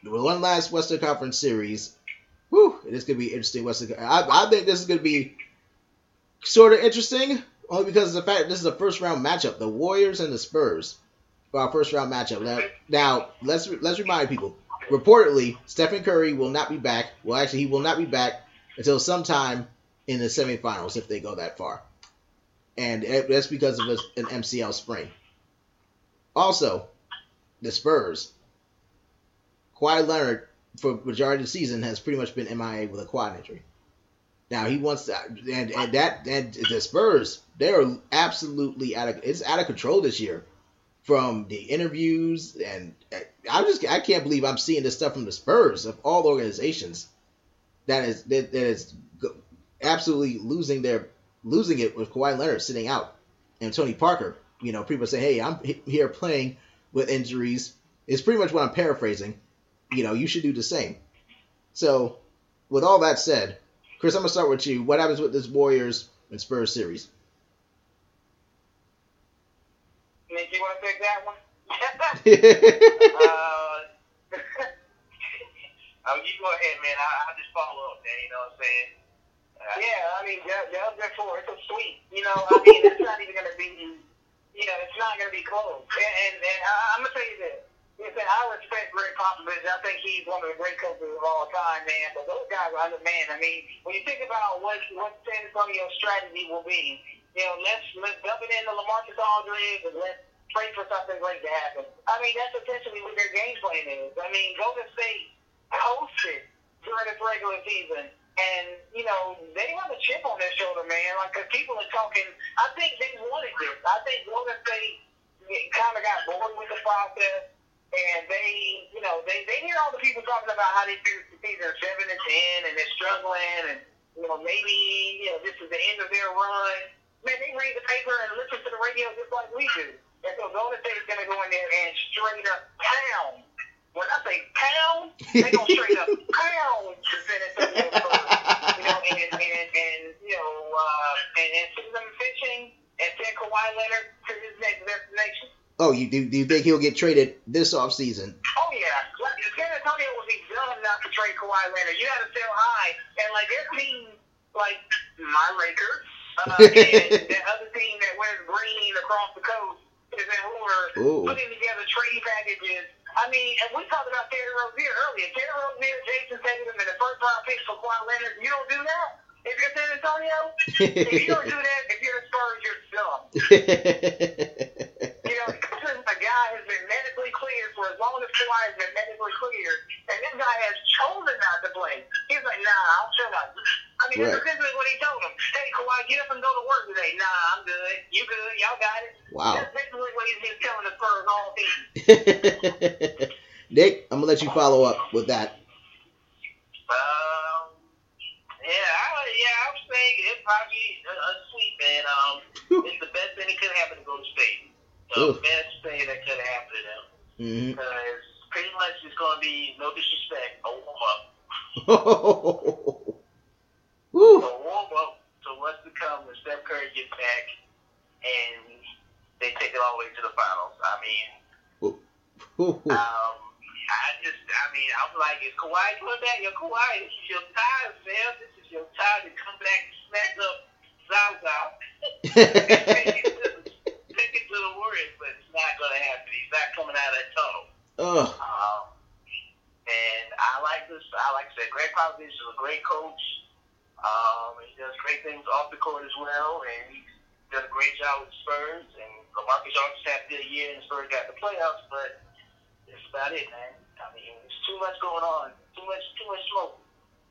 one last Western Conference series. Whew, it is gonna be interesting. Western, I, I think this is gonna be sort of interesting, only because of the fact this is a first round matchup. The Warriors and the Spurs for our first round matchup. Now, now let's let's remind people. Reportedly, Stephen Curry will not be back. Well, actually, he will not be back until sometime in the semifinals if they go that far, and that's because of an MCL sprain. Also, the Spurs. Kawhi Leonard, for majority of the season, has pretty much been MIA with a quad injury. Now he wants that, and and that and the Spurs, they're absolutely out of it's out of control this year from the interviews and uh, I'm just I can't believe I'm seeing this stuff from the Spurs of all organizations that is that, that is absolutely losing their losing it with Kawhi Leonard sitting out and Tony Parker. You know, people say, "Hey, I'm here playing with injuries." It's pretty much what I'm paraphrasing. You know, you should do the same. So, with all that said, Chris, I'm gonna start with you. What happens with this Warriors and Spurs series? Nick, you want to take that one? uh, oh, you go ahead, man. I, I'll just follow up there. You know what I'm saying? Uh, yeah, I mean, that, that was before. It's a sweet. You know, I mean, it's not even going to be, you know, it's not going to be close. And, and, and I, I'm going to tell you this. Listen, I respect Gregg Popovich. I think he's one of the great coaches of all time, man. But those guys are other man. I mean, when you think about what what San Antonio's strategy will be, you know, let's let's dump it into LaMarcus Aldridge and let's pray for something great to happen. I mean, that's essentially what their game plan is. I mean, Golden State hosted during this regular season. And, you know, they have a chip on their shoulder, man. Like, because people are talking, I think they wanted this. I think Golden State kind of got bored with the process and they, you know, they, they hear all the people talking about how they finished the season seven and ten, and they're struggling, and you know maybe you know this is the end of their run. Man, they read the paper and listen to the radio just like we do. And so Golden State is going to go in there and straight up pound. When I say pound, they go straight up pound to San Antonio You know, and and and you know, uh, and and send them fishing and send Kawhi Leonard to his next destination. Oh, you do, do you think he'll get traded this offseason? Oh yeah, like, San Antonio would be dumb not to trade Kawhi Leonard. You got to sell high, and like their team, like my Lakers, uh, and that other team that wears green across the coast is in order Ooh. putting together trade packages. I mean, and we talked about Terry Rozier earlier. Terry Rozier, Jayson Tatum, and the first round pick for Kawhi Leonard. You don't do that. If you're San Antonio, if you don't do that, if you're Spurs, you're dumb. You know, this is a guy who's been medically cleared for as long as Kawhi has been medically cleared, and this guy has chosen not to play. He's like, nah, I'll chill out. I mean, Right. that's essentially what he told him. Hey, Kawhi, get up and go to work today. Nah, I'm good. You good. Y'all got it. wow. That's basically what he's been telling the Spurs all season. Nick, I'm gonna let you follow up with that. Um, yeah, I, yeah, I was saying it's probably a, a sweet man. Um, it's the best thing that could happen to Golden State. The best thing that could happen to them. hmm Because pretty much it's going to be no disrespect, a warm up. Woo. A warm up to what's to come when Steph Curry gets back and they take it all the way to the finals. I mean, um, I just, I mean, I'm like, is Kawhi coming back? Yo, Kawhi, this is your time, man. This is your time to come back and smack up Zaza. take, it take it to the Warriors, but it's not going to happen. He's not coming out of that tunnel. Ugh. Um, and I like this. I like to say, Gregg Popovich is a great coach. Um, he does great things off the court as well, and he's done a great job with Spurs. And LaMarcus Aldridge had a good year, and Spurs got the playoffs, but that's about it, man. I mean, there's too much going on, too much, too much smoke.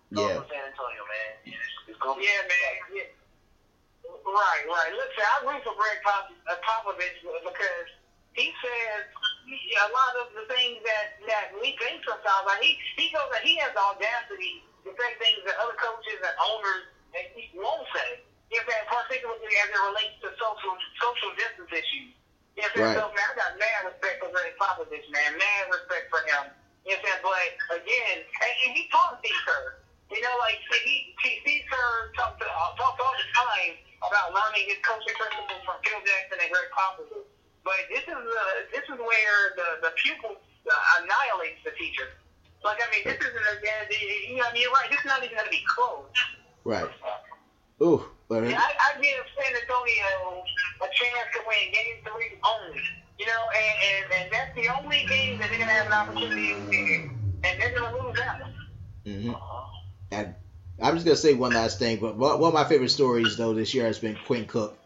Yeah. San Antonio, man. It's, it's going Yeah, man. Yeah. Right, right. Listen, I root for Gregg Pop- uh, Popovich because he says a lot of the things that that we think sometimes. Like he he goes that he has the audacity to say things that other coaches and owners and he won't say. You know, what I'm saying? particularly as it relates to social social justice issues. You know, what I'm saying? Right. so man, I got mad respect for Gregg Popovich, man. Mad respect for him. You know, what I'm saying? but again, and, and he taught Steve Kerr. You know, like he, he Steve Kerr talked uh, talked all the time about learning his coaching principles from Phil Jackson and Gregg Popovich. But this is uh, this is where the the pupil uh, annihilates the teacher. Like I mean, this isn't a you know I mean you're right. This is not even going to be close. Right. Ooh. But Yeah, I, I give San Antonio a chance to win Game Three only. You know, and, and, and that's the only game that they're going to have an opportunity to win, and they're to lose that one. hmm And I'm just gonna say one last thing, but one of my favorite stories though this year has been Quinn Cook,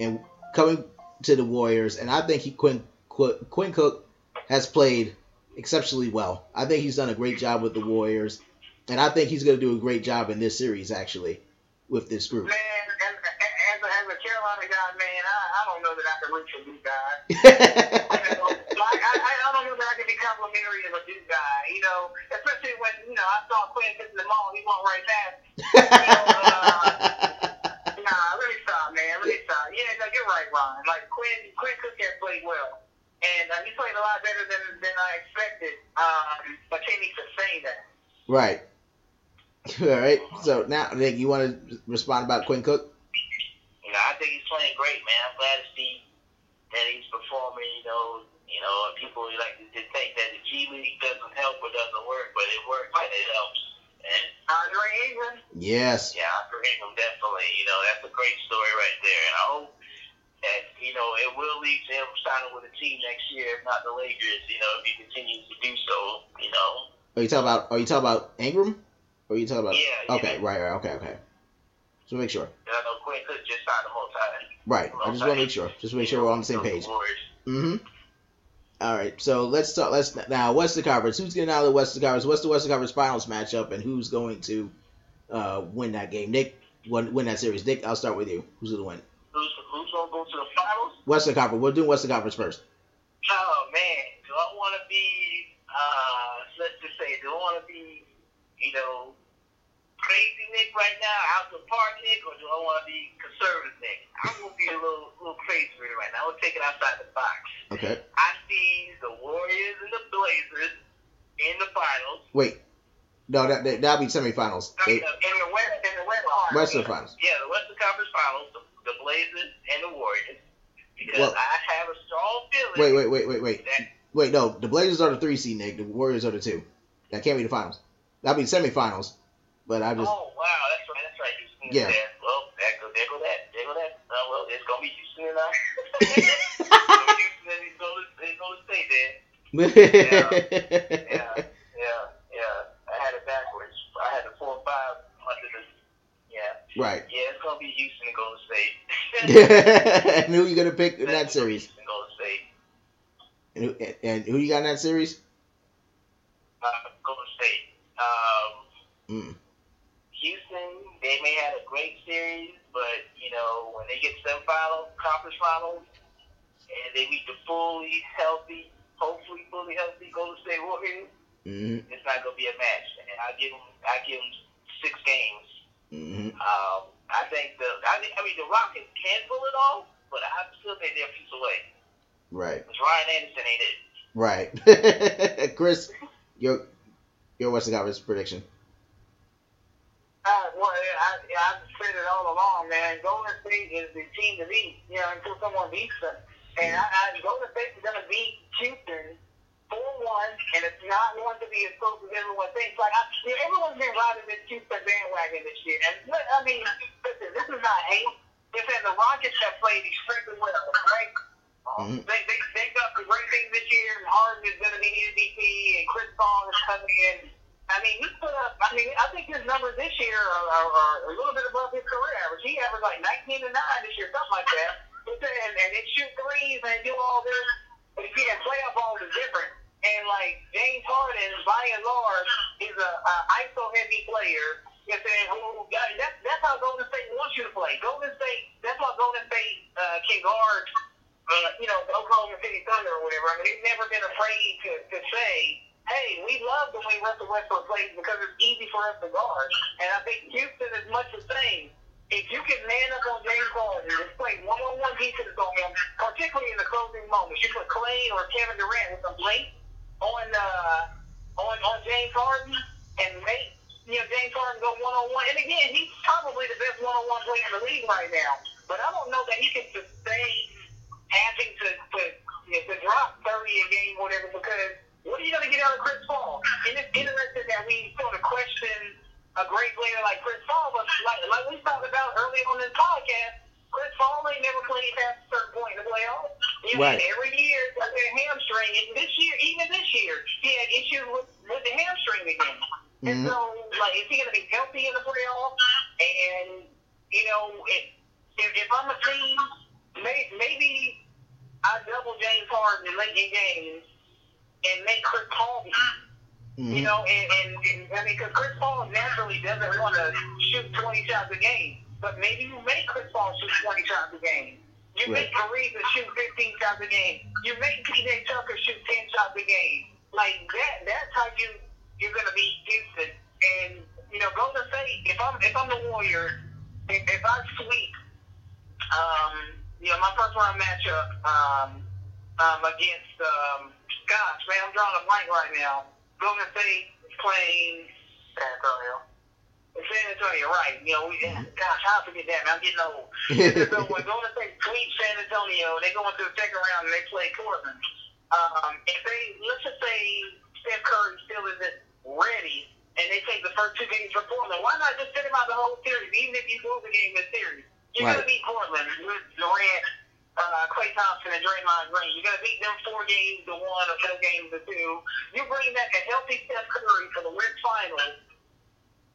and coming to the Warriors, and I think he Quinn Qu- Quinn Cook has played exceptionally well. I think he's done a great job with the Warriors, and I think he's gonna do a great job in this series actually with this group. Man, as, as, a, as a Carolina guy, man, I, I don't know that I can root for these guys. You know, like, I, I don't know that I can be complimentary of a new guy, you know, especially when, you know, I saw Quinn hit the mall, he went right past. me. You know, uh, nah, let me this side. Yeah, no, you're right, Ron. Like Quinn, Quinn Cook has played well, and uh, he played a lot better than than I expected. Um, but can he sustain that? Right. All right. So now, Nick, you want to respond about Quinn Cook? You know, I think he's playing great, man. I'm glad to see that he's performing. You know, you know, and people like to think that the G League doesn't help or doesn't work, but it works and it helps. And Andre Ingram. Yes. yeah, Andre Ingram definitely. You know, that's a great story right there, and I hope that you know it will lead to him signing with a team next year, if not the Lakers. You know, if he continues to do so. You know. Are you talking about? Are you talking about Ingram? Or are you talking about? Yeah, Okay. yeah. Right. Right. Okay. Okay. So make sure. I know Quinn Cook just signed multi. Right. I just want to make sure. Just make sure we're on the same page. Mm-hmm. All right. So let's talk. Let's now Western Conference. Who's getting out of the Western Conference? What's the Western Conference Finals matchup, and who's going to uh, win that game? Nick, win, win that series. Nick, I'll start with you. Who's going to win? Who's, who's gonna go to the finals? Western Conference. We're doing Western Conference first. Oh man, do I want to be? Uh, let's just say, do I want to be, you know, crazy Nick right now, out the park Nick, or do I want to be conservative Nick? I'm gonna be a little, little crazy right now. I'm gonna take it outside the box. Okay. I see the Warriors and the Blazers in the finals. Wait. No, that, that that'll be semifinals. I mean, In the West, in the West Conference. Western Finals. Yeah, the Western Conference Finals, the, the Blazers and the Warriors, because Well- I have a strong feeling Wait, wait, wait, wait, wait. that Wait, no. The Blazers are the three seed, Nick. The Warriors are the two. That can't be the finals. That'll be semifinals. But I just Oh wow, that's right, that's right. Houston Yeah. there. Well, there go, there go that, there go that. Uh, well, it's gonna be Houston and I. it's gonna be Houston and it's gonna, it's gonna stay there. Yeah, yeah, yeah. I had it backwards. I had the four five under the. Yeah, right. yeah. It's gonna be Houston and Golden State. and who you gonna pick in that That's gonna be series? Houston and Golden State. And who, and who you got in that series? Uh, Golden State. Um, Mm. Houston, they may have a great series, but you know when they get to the final conference finals and they meet the fully healthy, hopefully fully healthy Golden State Warriors, hmm it's not gonna be a match. And I give them, I give them six games. hmm Um, I think the, I, think- I mean the Rockets can pull it off, but I still think they're a piece away. Right. Because Ryan Anderson ain't it. Right. Chris, your your Western Conference prediction. Uh, well, I, I've said it all along, man. Golden State is the team to beat, you know, until someone beats them. And I, I, Golden State is going to beat Houston 4-1, and it's not going to be as close as everyone thinks. Like, I, you know, everyone's been riding this Houston bandwagon this year. And, I mean, listen, this is not hate. It's that the Rockets have played extremely well, right? Mhm. They, they, they've got some great things this year, and Harden is going to be MVP, and Chris Paul is coming in. I mean, he put up. I mean, I think his numbers this year are, are, are a little bit above his career average. He averaged like 19 and 9 this year, something like that. And, and they shoot threes and do all this. But again, playoff ball is different. And like James Harden, by and large, is a, a ISO heavy player. If they, who, that's, that's how Golden State wants you to play. Golden State, that's why Golden State uh, can guard, uh, you know, Oklahoma City Thunder or whatever. I mean, they've never been afraid to, to say, hey, we love the way Russell Westbrook plays because it's easy for us to guard. And I think Houston is much the same. If you can man up on James Harden and play one-on-one defense on him, particularly in the closing moments, you put Klay or Kevin Durant with some length on uh, on on James Harden and make you know James Harden go one-on-one. And again, he's probably the best one-on-one player in the league right now. But I don't know that he can sustain having to to, you know, to drop 30 a game, whatever, because what are you going to get out of Chris Paul? And it's interesting that we sort of question a great player like Chris Paul, but like, like we talked about early on the podcast, Chris Paul ain't never played past a certain point in the playoffs. You Right. every year, like a hamstring. And this year, even this year, he had issues with, with the hamstring again. Mhm. And so, like, is he going to be healthy in the playoffs? And, you know, if, if, if I'm a team, may, maybe I double James Harden in late in games and make Chris Paul beat you know, and, and, and I mean, because Chris Paul naturally doesn't want to shoot 20 shots a game, but maybe you make Chris Paul shoot 20 shots a game. You Right. make Ariza shoot 15 shots a game. You make PJ Tucker shoot 10 shots a game. Like that, that's how you you're gonna beat Houston. And you know, Golden State. If I'm if I'm the Warriors, if, if I sweep Um, you know, my first round matchup um, um, against, um, gosh, man, I'm drawing a blank right now. Golden State is playing San Antonio. San Antonio, right. You know, we, gosh, how forget that, man. I'm getting old. so when Golden State sweep San Antonio, they go into the second round and they play Portland. Um, if they, let's just say Steph Curry still isn't ready and they take the first two games for Portland, why not just sit him out the whole series, even if you lose the game in the series? You're right. going to beat Portland with Durant, uh, Klay Thompson, and Draymond Green. You're going to beat them four games to one or four games to two. You bring back a healthy Steph Curry for the West Finals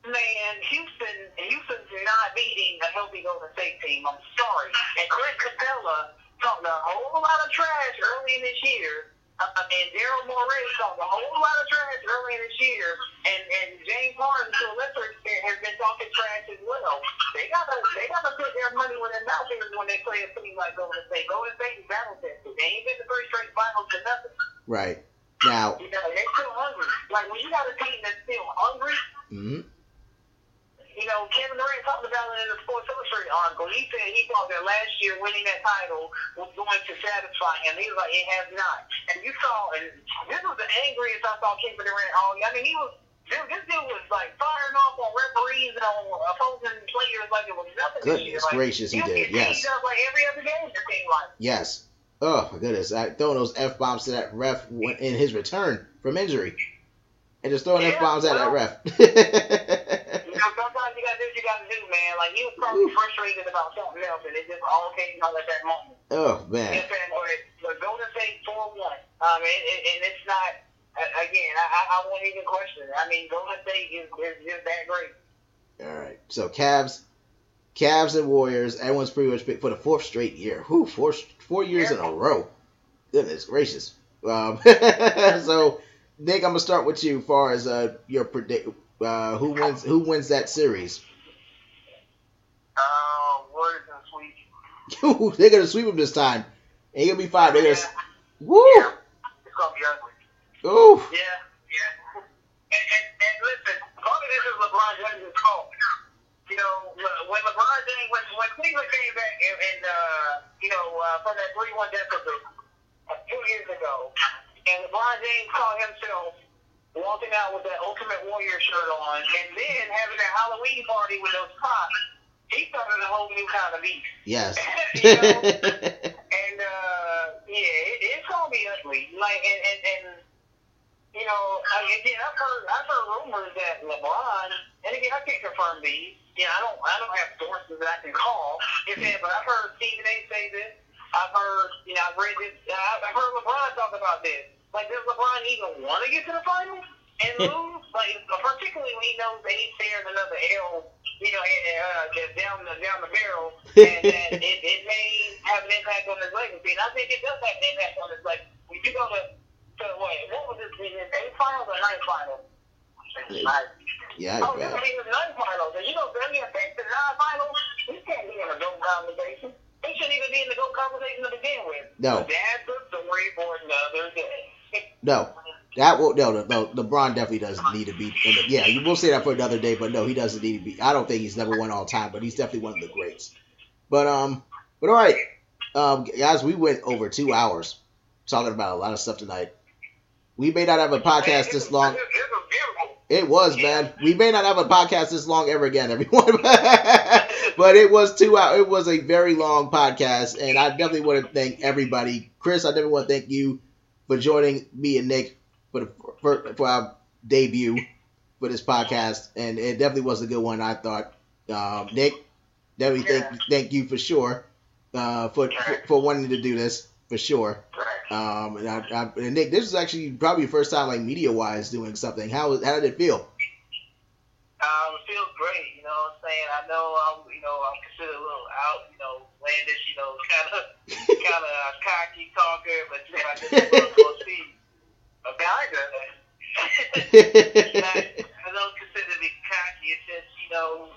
Man, Houston, Houston's not beating a healthy Golden State team. I'm sorry. And Clint Capela talked a whole lot of trash early in this year. Uh, and Daryl Morey talked a whole lot of trash early in this year. And and James Harden, to a lesser extent, has been talking trash as well. They gotta they gotta put their money where their mouth is when they play a team like Golden State. Golden State is battle tested. They ain't been to three straight finals for nothing. Right. Now. You know, they're still hungry. Like when you got a team that's still hungry. Mm-hmm you know, Kevin Durant talked about it in the Sports Illustrated article. He said he thought that last year winning that title was going to satisfy him. He was like, it has not. And you saw, and this was the angriest I saw Kevin Durant all year. I mean, he was, dude, this dude was like firing off on referees and on opposing players like it was nothing Goodness this year. Like, gracious, he did, yes. like every other game, it seemed like. Yes. Oh, my goodness. I throwing those F bombs to that ref in his return from injury. And just throwing yeah, F bombs well, at that ref. sometimes you gotta do what you gotta do, man. Like he was probably Ooh. frustrated about something else, and it just all came out at that moment. Oh man. You know but Golden State four one. Um, and, and, and it's not. Again, I, I won't even question it. I mean, Golden State is, is just that great. All right. So Cavs, Cavs and Warriors. Everyone's pretty much picked for the fourth straight year. Who four four years in a row. Goodness gracious. Um, so Nick, I'm gonna start with you. As far as uh, your predict, uh, who wins? Who wins that series? Uh, Warriors gonna sweep. They're gonna sweep them this time. Ain't gonna be five. They're gonna. Woo! Yeah. It's gonna be ugly. Oh. Yeah, yeah. And, and, and listen, part of this is LeBron James' fault. You know, when LeBron James, when when Cleveland came back and, and uh, you know, uh, from that three-one deficit uh, two years ago, and LeBron James called himself walking out with that Ultimate Warrior shirt on, and then having that Halloween party with those props, he started a whole new kind of beast. Yes. you know? and uh, yeah, it, it's gonna be ugly. Like, and and, and you know, again, I've heard I've heard rumors that LeBron, and again, I can't confirm these. You know, I don't I don't have sources that I can call. But I've heard Stephen A. say this. I've heard, you know, I've read this. I've heard LeBron talk about this. Like, does LeBron even want to get to the finals and lose? like, particularly when he knows that he fared another L, you know, uh, just down the down the barrel, and that it, it may have an impact on his legacy. And I think it does have an impact on his legacy. When you go to, to what, what was this? His eighth finals or ninth finals? Yeah, oh, this is ninth finals. And you know, Billy and Six, the nine finals, he can't be in a GOAT conversation. He shouldn't even be in the GOAT conversation to begin with. No. But that's a story for another day. No, that will no, no, no. LeBron definitely doesn't need to be. In the, yeah, you will say that for another day, but no, he doesn't need to be. I don't think he's number one all time, but he's definitely one of the greats. But um, but all right, um, guys, we went over two hours talking about a lot of stuff tonight. We may not have a podcast this long. It was, man. We may not have a podcast this long ever again, everyone. but it was two hours. It was a very long podcast, and I definitely want to thank everybody. Chris, I definitely want to thank you for joining me and Nick for the, for, for our debut for this podcast, and it definitely was a good one. I thought, um, Nick, definitely thank thank you for sure uh, for, for, for wanting to do this for sure. Um, and, I, I, and Nick, this is actually probably your first time like media wise doing something. How how did it feel? Um, it feels great. You know what I'm saying? I know I'm, you know, I'm considered a little out, you know, outlandish, you know, kind of, kind of a cocky talker, but you know, I just want to see a guy. I don't consider be cocky. It's just, you know,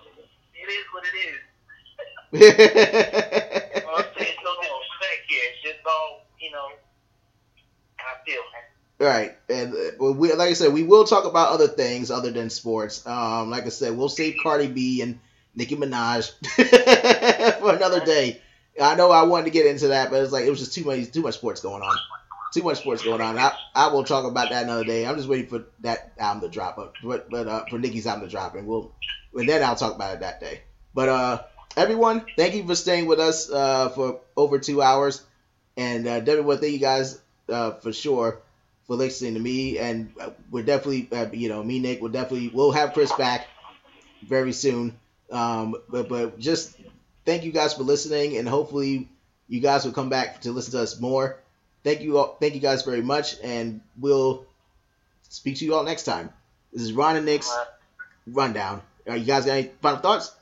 it is what it is. know I'm saying? no disrespect here. It's just all, you know, I feel, man. Right, and uh, we, like I said, we will talk about other things other than sports. Um, like I said, we'll save Cardi B and Nicki Minaj for another day. I know I wanted to get into that, but it's like it was just too many, too much sports going on. Too much sports going on. I, I will talk about that another day. I'm just waiting for that album to drop, but but, but uh, for Nicki's album to drop, and we'll and then I'll talk about it that day. But uh, everyone, thank you for staying with us uh, for over two hours, and uh, definitely want to thank you guys uh, for sure for listening to me, and uh, we're definitely uh, you know me Nick we'll definitely we'll have Chris back very soon. Um, but but just thank you guys for listening, and hopefully you guys will come back to listen to us more. Thank you all, thank you guys very much, and we'll speak to you all next time. This is Ron and Nick's rundown. Are you guys got any final thoughts?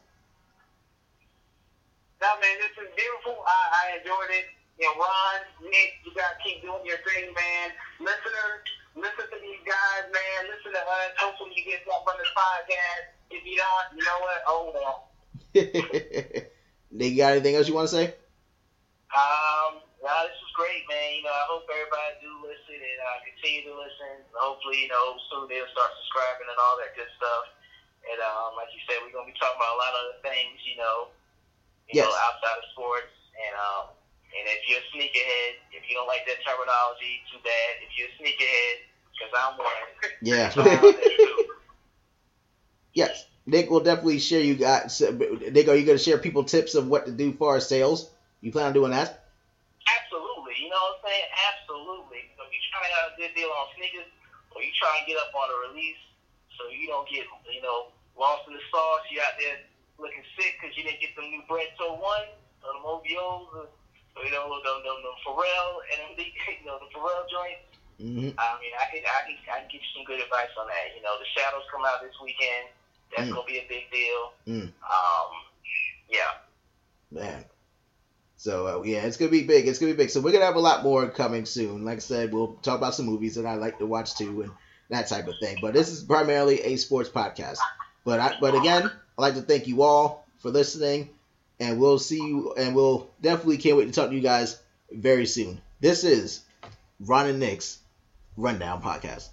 No, man, this is beautiful. I, I enjoyed it. You know, Ron, Nick, you gotta keep doing your thing, man. Listeners, listen to these guys, man. Listen to us. Hopefully, you get something from this podcast. If you don't, you know what? Oh well. Nick, you got anything else you want to say? Um, no, this was great, man. You know, I hope everybody do listen and uh, continue to listen. Hopefully, you know, soon they'll start subscribing and all that good stuff. And um, like you said, we're gonna be talking about a lot of other things, you know, you Yes. know, outside of sports. And um, and if you're a sneakerhead, if you don't like that terminology, too bad. If you're a sneakerhead, because I'm one. Yeah. try out that too. Yes. Nick will definitely share you guys. Nick, are you going to share people tips of what to do for our sales? You plan on doing that? Absolutely. You know what I'm saying? Absolutely. So if you trying to have a good deal on sneakers, or you trying to get up on a release, so you don't get, you know, lost in the sauce. You out there looking sick because you didn't get the new Bred Toe one, or the Mobios, or, or you know, the, the, the Pharrell and the, you know, the Pharrell joints. Mm-hmm. I mean, I can, I can, I can give you some good advice on that. You know, the Shadows come out this weekend. That's Mm. gonna be a big deal. Mm. Um, yeah. Man. So uh, yeah, it's gonna be big. It's gonna be big. So we're gonna have a lot more coming soon. Like I said, we'll talk about some movies that I like to watch too, and that type of thing. But this is primarily a sports podcast. But I, but again, I'd like to thank you all for listening, and we'll see you. And we'll definitely can't wait to talk to you guys very soon. This is Ron and Nick's Rundown Podcast.